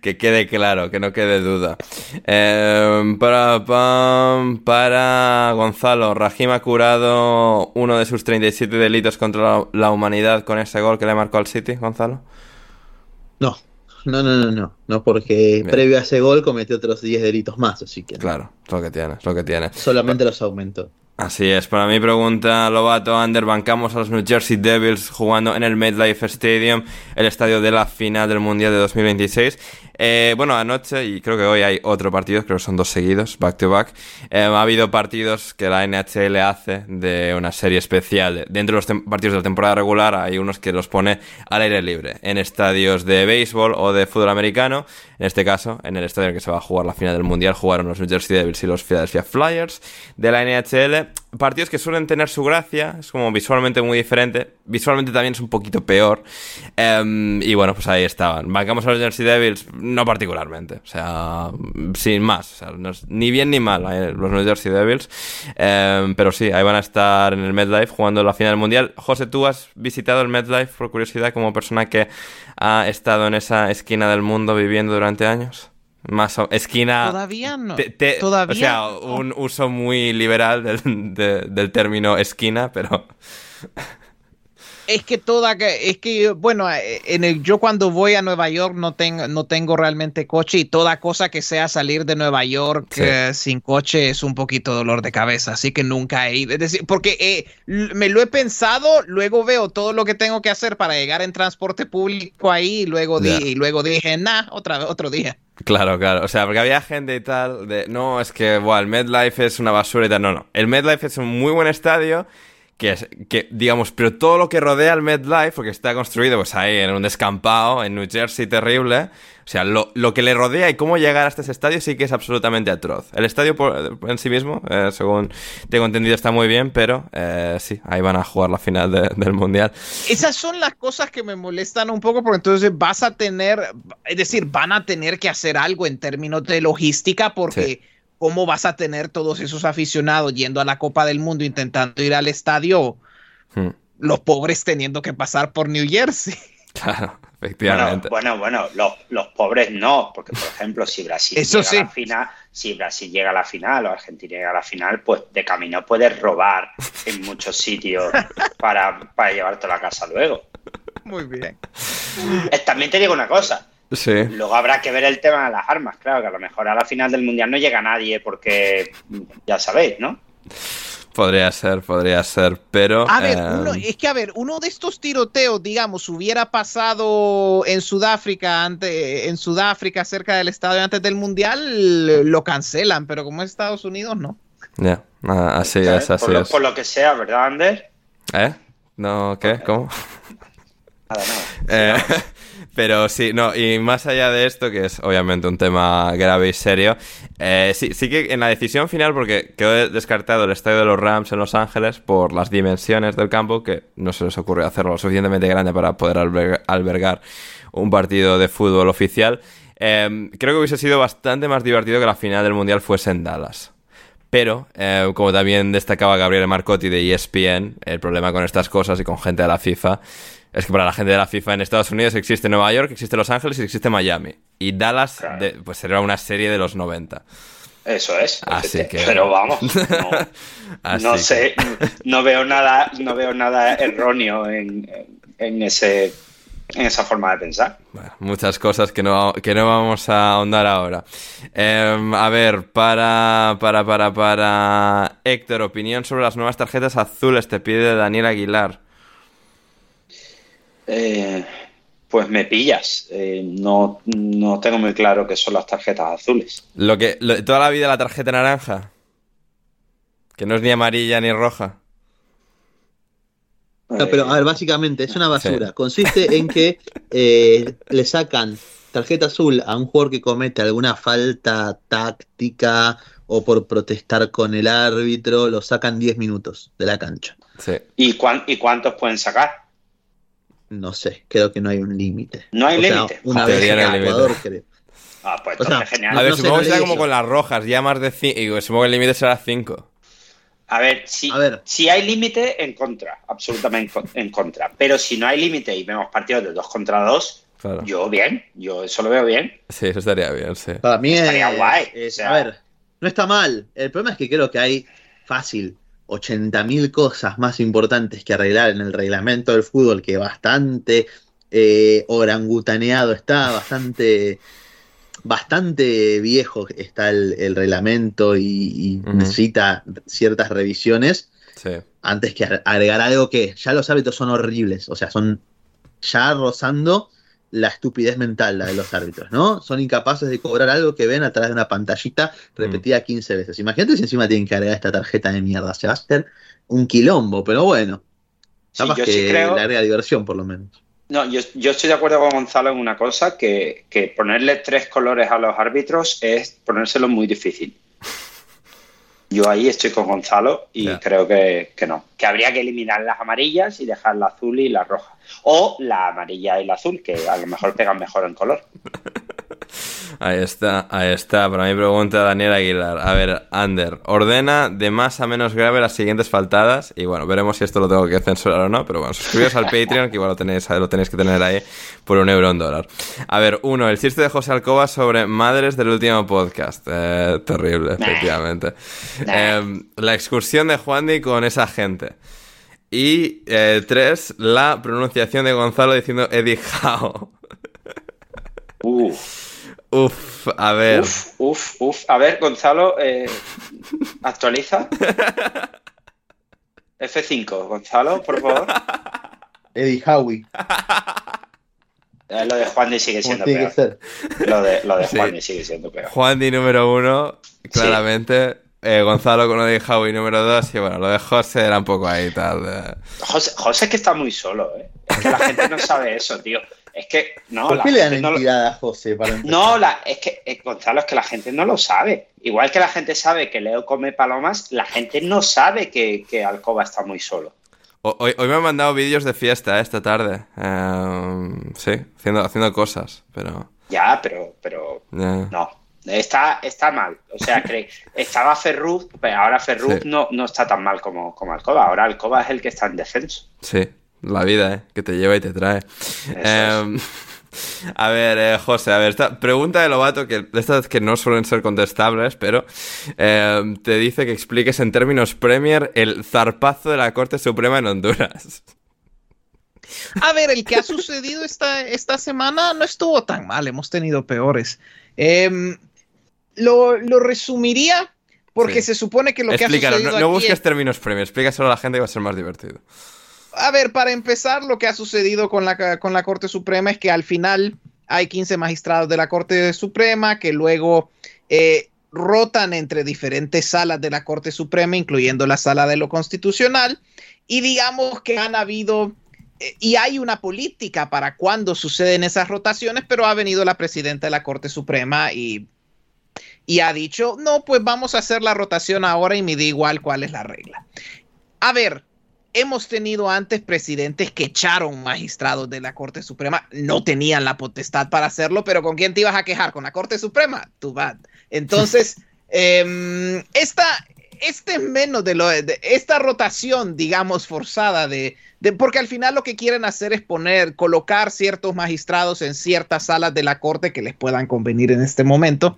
Que quede claro, que no quede duda. Em, para, para Gonzalo, Rajim ha curado uno de sus 37 delitos contra la humanidad con ese gol que le marcó al City, Gonzalo. No, no, no, no, no, porque previo a ese gol cometió otros 10 delitos más, así que. Claro, es lo que tiene, es lo que tiene. Solamente los aumentó. Así es, para mi pregunta, Lobato, Ander, bancamos a los New Jersey Devils jugando en el MetLife Stadium, el estadio de la final del Mundial de 2026. Eh, bueno, anoche, y creo que hoy hay otro partido, creo que son dos seguidos, back to back. Eh, ha habido partidos que la NHL hace de una serie especial. Dentro de los partidos de la temporada regular hay unos que los pone al aire libre, en estadios de béisbol o de fútbol americano. En este caso, en el estadio en que se va a jugar la final del Mundial, jugaron los New Jersey Devils y los Philadelphia Flyers de la NHL. Partidos que suelen tener su gracia, es como visualmente muy diferente. Visualmente también es un poquito peor. Em, y bueno, pues ahí estaban. Bancamos a los Jersey Devils, no particularmente. O sea, sin más. ni bien ni mal eh, los New Jersey Devils. Em, pero sí, ahí van a estar en el MetLife jugando la final Mundial. José, ¿tú has visitado el MetLife por curiosidad como persona que ha estado en esa esquina del mundo viviendo durante años? Más o, esquina. Todavía no. Todavía. O sea, un uso muy liberal del, del término esquina, pero. Es que toda, es que, bueno, eh, en el, yo cuando voy a Nueva York no tengo, no tengo realmente coche y toda cosa que sea salir de Nueva York eh, sin coche es un poquito dolor de cabeza, así que nunca he ido. Es decir, porque eh, me lo he pensado, luego veo todo lo que tengo que hacer para llegar en transporte público ahí y luego, y luego dije, nah, otra otro día. Claro, claro. O sea, porque había gente y tal de, no, es que, bueno, el MedLife es una basura y tal. No, no. El MedLife es un muy buen estadio que, es, que digamos, pero todo lo que rodea al MedLife, porque está construido pues ahí en un descampado, en New Jersey terrible, o sea, lo, lo que le rodea y cómo llegar hasta ese estadio sí que es absolutamente atroz. El estadio en sí mismo, eh, según tengo entendido, está muy bien, pero eh, sí, ahí van a jugar la final del Mundial. Esas son las cosas que me molestan un poco, porque entonces vas a tener, es decir, van a tener que hacer algo en términos de logística, porque... ¿cómo vas a tener todos esos aficionados yendo a la Copa del Mundo intentando ir al estadio? Hmm. los pobres teniendo que pasar por New Jersey. Claro, efectivamente. Bueno, bueno, los, los, pobres no, porque por ejemplo, si Brasil Eso llega sí. a la final, si Brasil llega a la final o Argentina llega a la final, pues de camino puedes robar en muchos sitios para, para llevarte a la casa luego. Muy bien. Eh, También te digo una cosa. Sí. Luego habrá que ver el tema de las armas, claro, que a lo mejor a la final del mundial no llega nadie porque ya sabéis, ¿no? Podría ser, podría ser, pero... A ver, eh, uno, es que a ver, uno de estos tiroteos, digamos, hubiera pasado en Sudáfrica, ante, en Sudáfrica, cerca del estadio antes del mundial, lo cancelan, pero como es Estados Unidos, no. Ya, ah, así ¿Sabes? es, así por, lo, es. por lo que sea, ¿verdad, Ander? ¿Eh? No, ¿qué? ¿Cómo? Nada, nada. Eh, pero sí, no, y más allá de esto, que es obviamente un tema grave y serio, eh, sí, sí que en la decisión final, porque quedó descartado el estadio de los Rams en Los Ángeles por las dimensiones del campo, que no se les ocurrió hacerlo lo suficientemente grande para poder albergar, un partido de fútbol oficial. Eh, creo que hubiese sido bastante más divertido que la final del Mundial fuese en Dallas. Pero, eh, como también destacaba Gabriel Marcotti de ESPN, el problema con estas cosas y con gente de la FIFA es que para la gente de la FIFA en Estados Unidos existe Nueva York, existe Los Ángeles y existe Miami. Y Dallas, Claro. de- pues era una serie de los 90. Eso es. Así que- Pero vamos, no, Así no que- sé, no veo nada, no veo nada erróneo en, en ese en esa forma de pensar. Bueno, muchas cosas que no, que no vamos a ahondar ahora. Em, a ver, para, para, para, para... Héctor, opinión sobre las nuevas tarjetas azules, te pide Daniel Aguilar. Eh, pues me pillas. Eh, no, no tengo muy claro qué son las tarjetas azules. Lo que, lo- toda la vida la tarjeta naranja. Que no es ni amarilla ni roja. No, pero Eh, a ver, básicamente es una basura. Sí. Consiste en que eh, le sacan tarjeta azul a un jugador que comete alguna falta táctica o por protestar con el árbitro, lo sacan 10 minutos de la cancha. Sí. ¿y, cuán- ¿Y cuántos pueden sacar? No sé, creo que no hay un límite. No hay límite. Una vez límite. jugador, creo. Ah, pues O sea, genial. A ver, no supongo que será como eso. con las rojas, ya más de 5. Supongo que el límite será 5. A ver, si, A ver. si hay límite, en contra, absolutamente en, en contra. Pero si no hay límite y vemos partidos de dos contra dos, Claro. yo bien, yo eso lo veo bien. Sí, eso estaría bien, sí. Para mí es, Estaría guay, es- o sea. a ver, no está mal. El problema es que creo que hay fácil 80.000 cosas más importantes que arreglar en el reglamento del fútbol que bastante eh, orangutaneado está, bastante bastante viejo está el, el reglamento y, necesita ciertas revisiones Sí. antes que agregar algo que ya los árbitros son horribles, o sea, son ya rozando la estupidez mental la de los árbitros, ¿no? Son incapaces de cobrar algo que ven a través de una pantallita repetida 15 veces. Imagínate si encima tienen que agregar esta tarjeta de mierda, se va a hacer un quilombo, pero bueno, Sí, capaz yo que sí creo. le agrega diversión por lo menos. No, yo, yo estoy de acuerdo con Gonzalo en una cosa, que, que ponerle tres colores a los árbitros es ponérselo muy difícil. Yo ahí estoy con Gonzalo y creo que, que no. Que habría que eliminar las amarillas y dejar la azul y la roja. O la amarilla y la azul, que a lo mejor pegan mejor en color. Ahí está, ahí está. Para mi pregunta, Daniel Aguilar. A ver, Ander, ordena de más a menos grave las siguientes faltadas. Y bueno, veremos si esto lo tengo que censurar o no. Pero bueno, suscribiros al Patreon, que igual lo tenéis, lo tenéis que tener ahí por un euro un dólar. A ver, uno, el chiste de José Alcoba sobre madres del último podcast. Eh, terrible, Nah. efectivamente. Nah. Eh, la excursión de Juandi con esa gente. Y eh, tres, la pronunciación de Gonzalo diciendo Eddie Howe. Uf, Uf, a ver. uf, uf, uf. A ver, Gonzalo, eh, actualiza. F5, Gonzalo, por favor. Eddie Howie, Eh, lo de Juan de sigue siendo tiene que peor. ser. Lo de, lo de Sí. Juan de sigue siendo peor. Juan Di número uno, claramente. Eh, Gonzalo con lo de Howie número dos. Y bueno, lo de José era un poco ahí tal. José, José es que está muy solo, ¿eh? Es que la gente no sabe eso, tío. Es que, no, ¿Por la qué le dan gente no lo- entidad a José para empezar? No, la, es que, eh, Gonzalo, es que la gente no lo sabe. Igual que la gente sabe que Leo come palomas, la gente no sabe que, que Alcoba está muy solo. Hoy, hoy me han mandado vídeos de fiesta eh, esta tarde. Eh, sí, haciendo, haciendo cosas, pero. Ya, pero, pero no. Está, está mal. O sea, que estaba Ferruz, pero ahora Ferruz Sí. no, no está tan mal como, como Alcoba. Ahora Alcoba es el que está en descenso. Sí, la vida, ¿eh? Que te lleva y te trae. Em, a ver, eh, José, a ver, esta pregunta de Lobato, que estas que no suelen ser contestables, pero em, te dice que expliques en términos Premier el zarpazo de la Corte Suprema en Honduras. A ver, el que ha sucedido esta, esta semana no estuvo tan mal, hemos tenido peores. Em, lo, lo resumiría porque Sí. se supone que lo que ha Explícalo, sucedido no, no aquí busques es- términos Premier, explícaselo a la gente que va a ser más divertido. A ver, para empezar, lo que ha sucedido con la, con la Corte Suprema es que al final hay 15 magistrados de la Corte Suprema que luego eh, rotan entre diferentes salas de la Corte Suprema, incluyendo la sala de lo constitucional, y digamos que han habido, eh, y hay una política para cuando suceden esas rotaciones, pero ha venido la presidenta de la Corte Suprema y, y ha dicho, no, pues vamos a hacer la rotación ahora y me da igual cuál es la regla. A ver, hemos tenido antes presidentes que echaron magistrados de la Corte Suprema, no tenían la potestad para hacerlo, pero ¿con quién te ibas a quejar? ¿Con la Corte Suprema? Too bad. Entonces, em, esta, este menos de lo de esta rotación, digamos, forzada de, de- porque al final lo que quieren hacer es poner, colocar ciertos magistrados en ciertas salas de la Corte que les puedan convenir en este momento.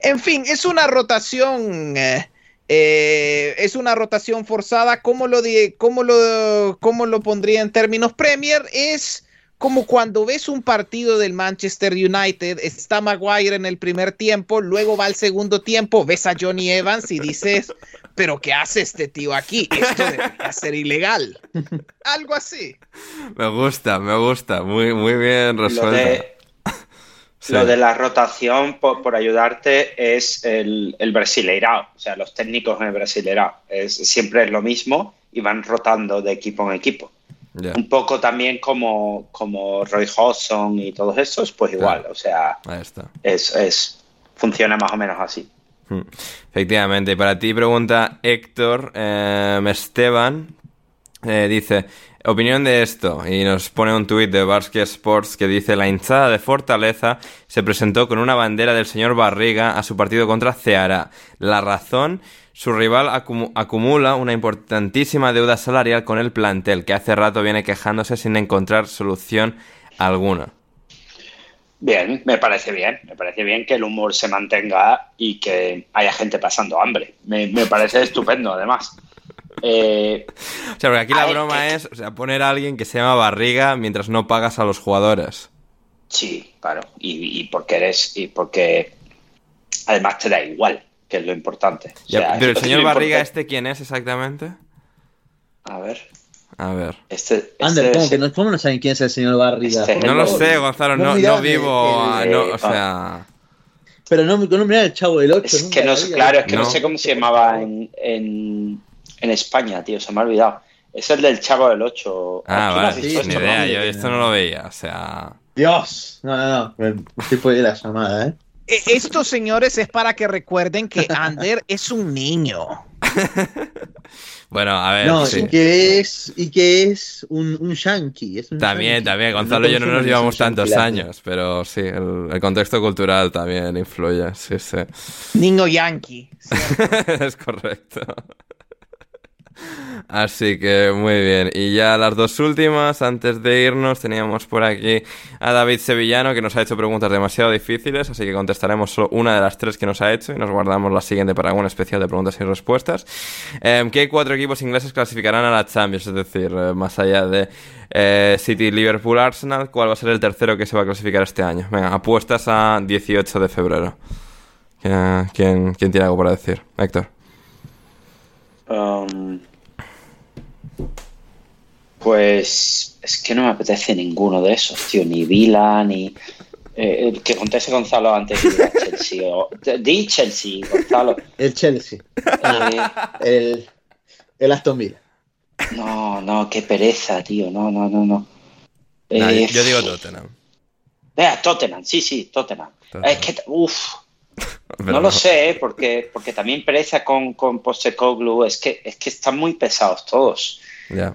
En fin, es una rotación. eh, eh, es una rotación forzada. ¿Cómo lo, cómo lo, cómo lo pondría en términos Premier? Es como cuando ves un partido del Manchester United, está Maguire en el primer tiempo, luego va al segundo tiempo, ves a Johnny Evans y dices, pero ¿qué hace este tío aquí? Esto debería ser ilegal. Algo así. Me gusta, me gusta, muy, muy bien Lo resuelto. Sí. lo de la rotación, por, por ayudarte, es el, el Brasileirao. O sea, los técnicos en el Brasileirao. Es, siempre es lo mismo y van rotando de equipo en equipo. Un poco también como, como Roy Hodgson y todos estos, pues igual. O sea, Ahí está. es, es, funciona más o menos así. Mm. Efectivamente, para ti pregunta Héctor eh, Esteban, eh, dice, opinión de esto, y nos pone un tuit de Barsky Sports que dice, la hinchada de Fortaleza se presentó con una bandera del señor Barriga a su partido contra Ceará. La razón, su rival acumu- acumula una importantísima deuda salarial con el plantel, que hace rato viene quejándose sin encontrar solución alguna. Bien, me parece bien. Me parece bien que el humor se mantenga y que haya gente pasando hambre. Me parece estupendo, además. Eh, O sea, porque aquí la broma eh, es, o sea, poner a alguien que se llama Barriga mientras no pagas a los jugadores. Sí, claro. Y, y porque eres. Y porque además te da igual, que es lo importante. O Ya, sea, pero el señor Barriga, importante. ¿este quién es exactamente? A ver. A ver. Este, Ander, este ¿cómo, es- que no, ¿cómo no saben quién es el señor Barriga? Este- No lo sé, Gonzalo, no, no vivo, el- no, eh, o sea... Pero no, no miraba el chavo del 8. Es que no sé, claro, es que no, No. sé cómo se llamaba en, en, en España, tío, se me ha olvidado. Es el del Chavo del 8. Ah, vale, sí, ni esto, idea, ¿no? yo esto no lo veía, o sea... Dios. No, no, no. Por ir la llamada, ¿eh? Eh, Estos señores es para que recuerden que Ander es un niño. Bueno, a ver, No, sí. y que es, y que es un, un yankee. Es un También, yankee. también, Gonzalo y yo no nos llevamos tantos años, pero sí, el, el contexto cultural también influye, sí, sí. Niño yankee. es correcto. Así que muy bien. Y ya las dos últimas, antes de irnos, teníamos por aquí a David Sevillano que nos ha hecho preguntas demasiado difíciles, así que contestaremos solo una de las tres que nos ha hecho y nos guardamos la siguiente para algún especial de preguntas y respuestas. Em, ¿Qué cuatro equipos ingleses clasificarán a la Champions? Es decir, eh, más allá de eh, City, Liverpool, Arsenal, ¿cuál va a ser el tercero que se va a clasificar este año? Venga, apuestas a 18 de febrero. ¿Quién, quién, quién tiene algo para decir? Héctor. Um, pues es que no me apetece ninguno de esos, tío. Ni Vila, ni. eh, el que conteste Gonzalo antes de Chelsea. O, di Chelsea, Gonzalo. El Chelsea. Eh, El, el Aston Villa. no, no, qué pereza, tío. No, no, no, no. Eh, yo digo Tottenham. Vea, Tottenham, sí, sí, Tottenham. Tottenham. Es que, uff, Pero no lo sé, ¿eh? porque, porque también pereza con, con Postecoglou. Es que, es que están muy pesados todos.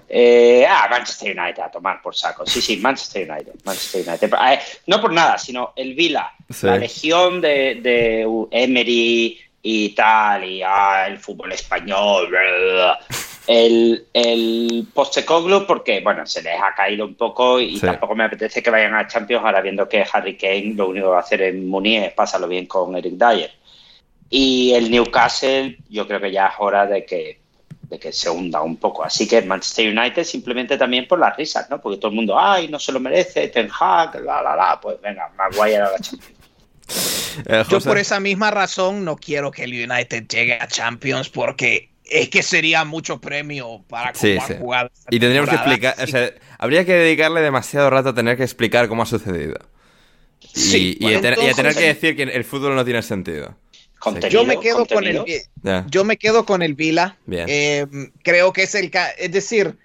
Eh, ah, Manchester United, a tomar por saco. Sí, sí, Manchester United. Manchester United. Eh, no por nada, sino el Vila, Sí. la legión de, de Emery y tal, y ah, el fútbol español. bla, bla, bla. El, el Postecoglou, porque, bueno, se les ha caído un poco y Sí. tampoco me apetece que vayan a Champions ahora viendo que Harry Kane lo único que va a hacer en Munier es pasarlo bien con Eric Dyer. Y el Newcastle, yo creo que ya es hora de que, de que se hunda un poco. Así que Manchester United simplemente también por las risas, ¿no? Porque todo el mundo, ay, no se lo merece, Ten Hag, la, la, la. Pues venga, Maguire a la Champions. Eh, Yo por esa misma razón no quiero que el United llegue a Champions porque es que sería mucho premio para cómo Sí, esta Y tendríamos que explicar, o sea, habría que dedicarle demasiado rato a tener que explicar cómo ha sucedido. Y, Sí, y a, tener- y a tener entonces- que decir que el fútbol no tiene sentido. Contenido, Yo me quedo con el yo me quedo con el Vila. Eh, creo que es el ca- es decir,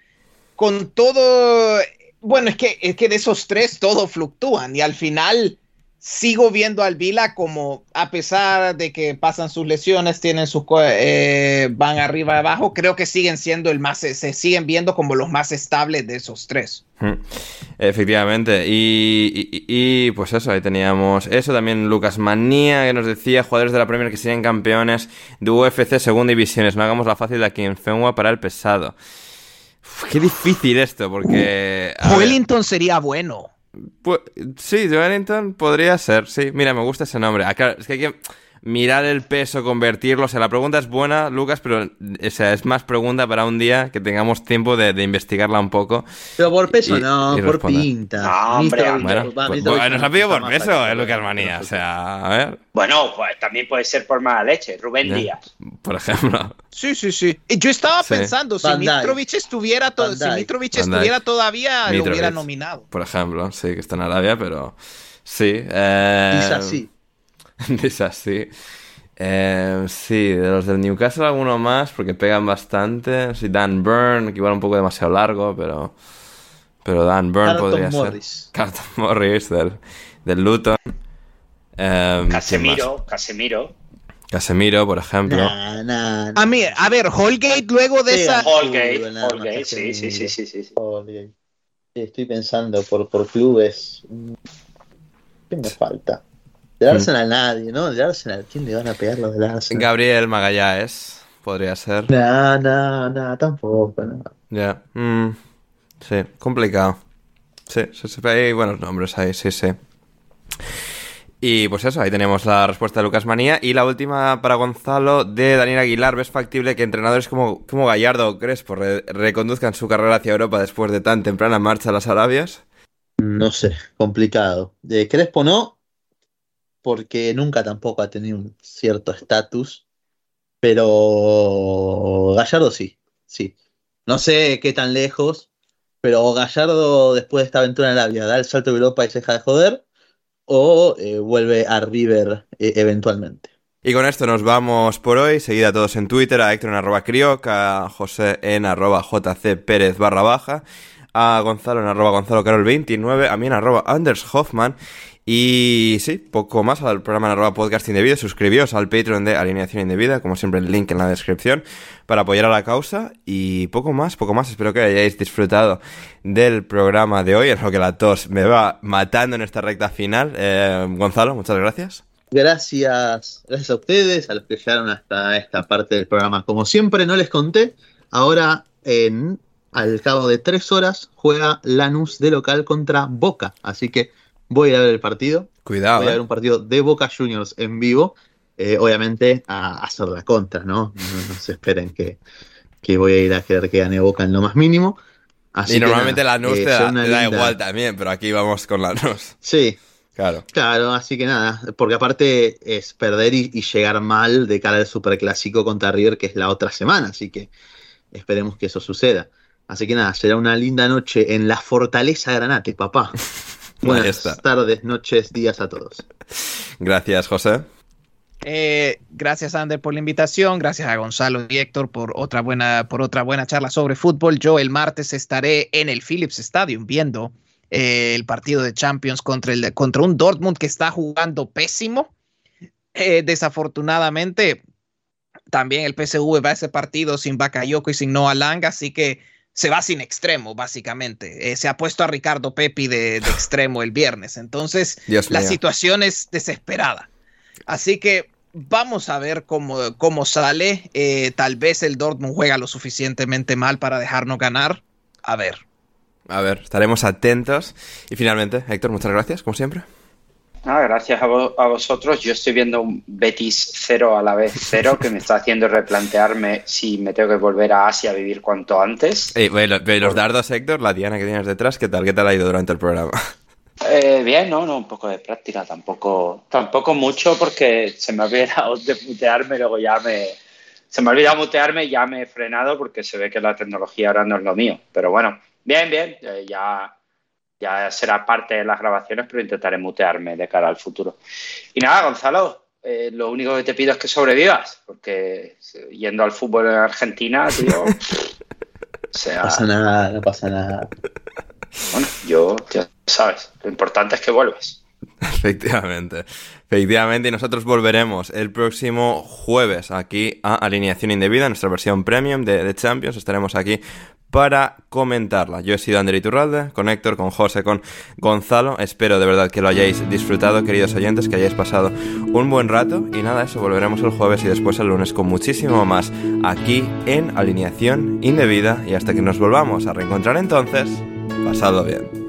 con todo bueno, es que es que de esos tres todos fluctúan y al final sigo viendo al Vila como a pesar de que pasan sus lesiones, tienen sus eh, van arriba y abajo, creo que siguen siendo el más se siguen viendo como los más estables de esos tres. Mm, Efectivamente. Y, y- y, pues eso, ahí teníamos eso. También Lucas Manía, que nos decía, jugadores de la Premier que serían campeones de UFC segunda divisiones. No hagamos la fácil de aquí en Fenwa para el pesado. Uf, qué difícil esto, porque... Wellington sería bueno. Pu- sí, Wellington podría ser, sí. Mira, me gusta ese nombre. Es que hay que mirar el peso, convertirlo. O sea, la pregunta es buena, Lucas, pero o sea, es más pregunta para un día que tengamos tiempo de, de investigarla un poco. Pero por peso Y- no, y por responder. pinta. No, hombre, Mitrovic- Bueno, va, pues, bueno, nos no ha pedido por peso, es Lucas pero- Manía. O sea, a ver. Bueno, pues también puede ser por mala leche. Rubén Ya. Díaz. Por ejemplo. Sí, sí, sí. Y Yo estaba Sí. pensando, si. Mitrovic estuviera, to- si. Mitrovic estuviera todavía, lo Mitrovic. hubiera nominado. Por ejemplo, sí, que está en Arabia, pero. Sí. Eh... Dice así. Dice así. Eh, sí, de los del Newcastle alguno más, porque pegan bastante. Sí, Dan Byrne, que igual un poco demasiado largo, pero. Pero Dan Byrne Carlton podría Morris. ser. Carlton Morris del, del Luton. Eh, ¿quién más? Casemiro, Casemiro. Casemiro, por ejemplo. Nah, nah, nah. A mí, a ver, Holgate luego de Sí, esa... Holgate, Holgate, sí, sí, sí, sí, sí, sí. Holgate. Sí, Estoy pensando por, por clubes. ¿Qué me falta? Del. Arsenal nadie, ¿no? Del Arsenal, ¿quién le van a pegar los del Arsenal? Gabriel Magallanes, podría ser. Nah, nah, nah, tampoco, no. Ya. mm, sí, complicado. Sí, hay buenos nombres ahí, sí, sí. Y pues eso, ahí tenemos la respuesta de Lucas Manía. Y la última para Gonzalo de Daniel Aguilar. ¿Ves factible que entrenadores como, como Gallardo o Crespo re- reconduzcan su carrera hacia Europa después de tan temprana marcha a las Arabias? No sé, complicado. De Crespo no, porque nunca tampoco ha tenido un cierto estatus, pero Gallardo sí, sí. No sé qué tan lejos, pero Gallardo después de esta aventura en Arabia da el salto a Europa y se deja de joder, o eh, vuelve a River eh, eventualmente. Y con esto nos vamos por hoy. Seguid a todos en Twitter, a Héctor en arroba crioc, a José en arroba jc Pérez barra baja, a Gonzalo en arroba Gonzalo Carol 29, a mí en arroba Anders Hoffman. Y sí, poco más al programa arroba podcast indebido. Suscribíos al Patreon de Alineación Indebida, como siempre el link en la descripción, para apoyar a la causa. Y poco más, poco más. Espero que hayáis disfrutado del programa de hoy, en lo que la tos me va matando en esta recta final. Eh, Gonzalo, muchas gracias. Gracias, gracias a ustedes, a los que llegaron hasta esta parte del programa. Como siempre, no les conté, ahora en, al cabo de tres horas juega Lanús de local contra Boca. Así que voy a ir a ver el partido. Cuidado. Voy a eh. ver un partido de Boca Juniors en vivo. eh, obviamente a, a hacer la contra, ¿no? No, no se esperen que, que voy a ir a querer que gane Boca en lo más mínimo. Así y normalmente nada, la NUS eh, te, da, igual también, pero aquí vamos con la NUS. Sí, Claro. Claro, así que nada, porque aparte es perder y, y llegar mal de cara al superclásico contra River, que es la otra semana, así que esperemos que eso suceda. Así que nada, será una linda noche en la Fortaleza Granate, papá. Ahí Buenas está. tardes, noches, días a todos. Gracias, José. Eh, gracias Ander por la invitación, gracias a Gonzalo y Héctor por otra buena, por otra buena charla sobre fútbol. Yo el martes estaré en el Philips Stadium viendo eh, el partido de Champions contra, el, contra un Dortmund que está jugando pésimo. Eh, desafortunadamente, también el PSV va a ese partido sin Bakayoko y sin Noah Lang, así que se va sin extremo, básicamente. Eh, se ha puesto a Ricardo Pepi de, extremo el viernes. Entonces, la situación es desesperada. Así que vamos a ver cómo, cómo sale. Eh, tal vez el Dortmund juega lo suficientemente mal para dejarnos ganar. A ver. A ver, estaremos atentos. Y finalmente, Héctor, muchas gracias, como siempre. Ah, gracias a, vosotros. Yo estoy viendo un Betis cero a la vez cero que me está haciendo replantearme si me tengo que volver a Asia a vivir cuanto antes. los dardos, Héctor, la Diana que tienes detrás, ¿qué tal? ¿Qué tal ha ido durante el programa? Eh, bien, no, no, un poco de práctica, tampoco, tampoco mucho porque se me ha olvidado de mutearme, luego ya me, se me ha olvidado mutearme y ya me he frenado porque se ve que la tecnología ahora no es lo mío. Pero bueno, bien, bien, eh, ya, ya será parte de las grabaciones, pero intentaré mutearme de cara al futuro. Y nada, Gonzalo, eh, lo único que te pido es que sobrevivas, porque yendo al fútbol en Argentina, tío. No pasa nada, no pasa nada. Bueno, yo, ya sabes, lo importante es que vuelvas. Efectivamente, efectivamente, y nosotros volveremos el próximo jueves aquí a Alineación Indebida, nuestra versión premium de, de Champions. Estaremos aquí para comentarla. Yo he sido Ander Iturralde, con Héctor, con José, con Gonzalo. Espero de verdad que lo hayáis disfrutado, queridos oyentes, que hayáis pasado un buen rato. Y nada, eso, volveremos el jueves y después el lunes con muchísimo más aquí en Alineación Indebida. Y hasta que nos volvamos a reencontrar entonces, pasadlo bien.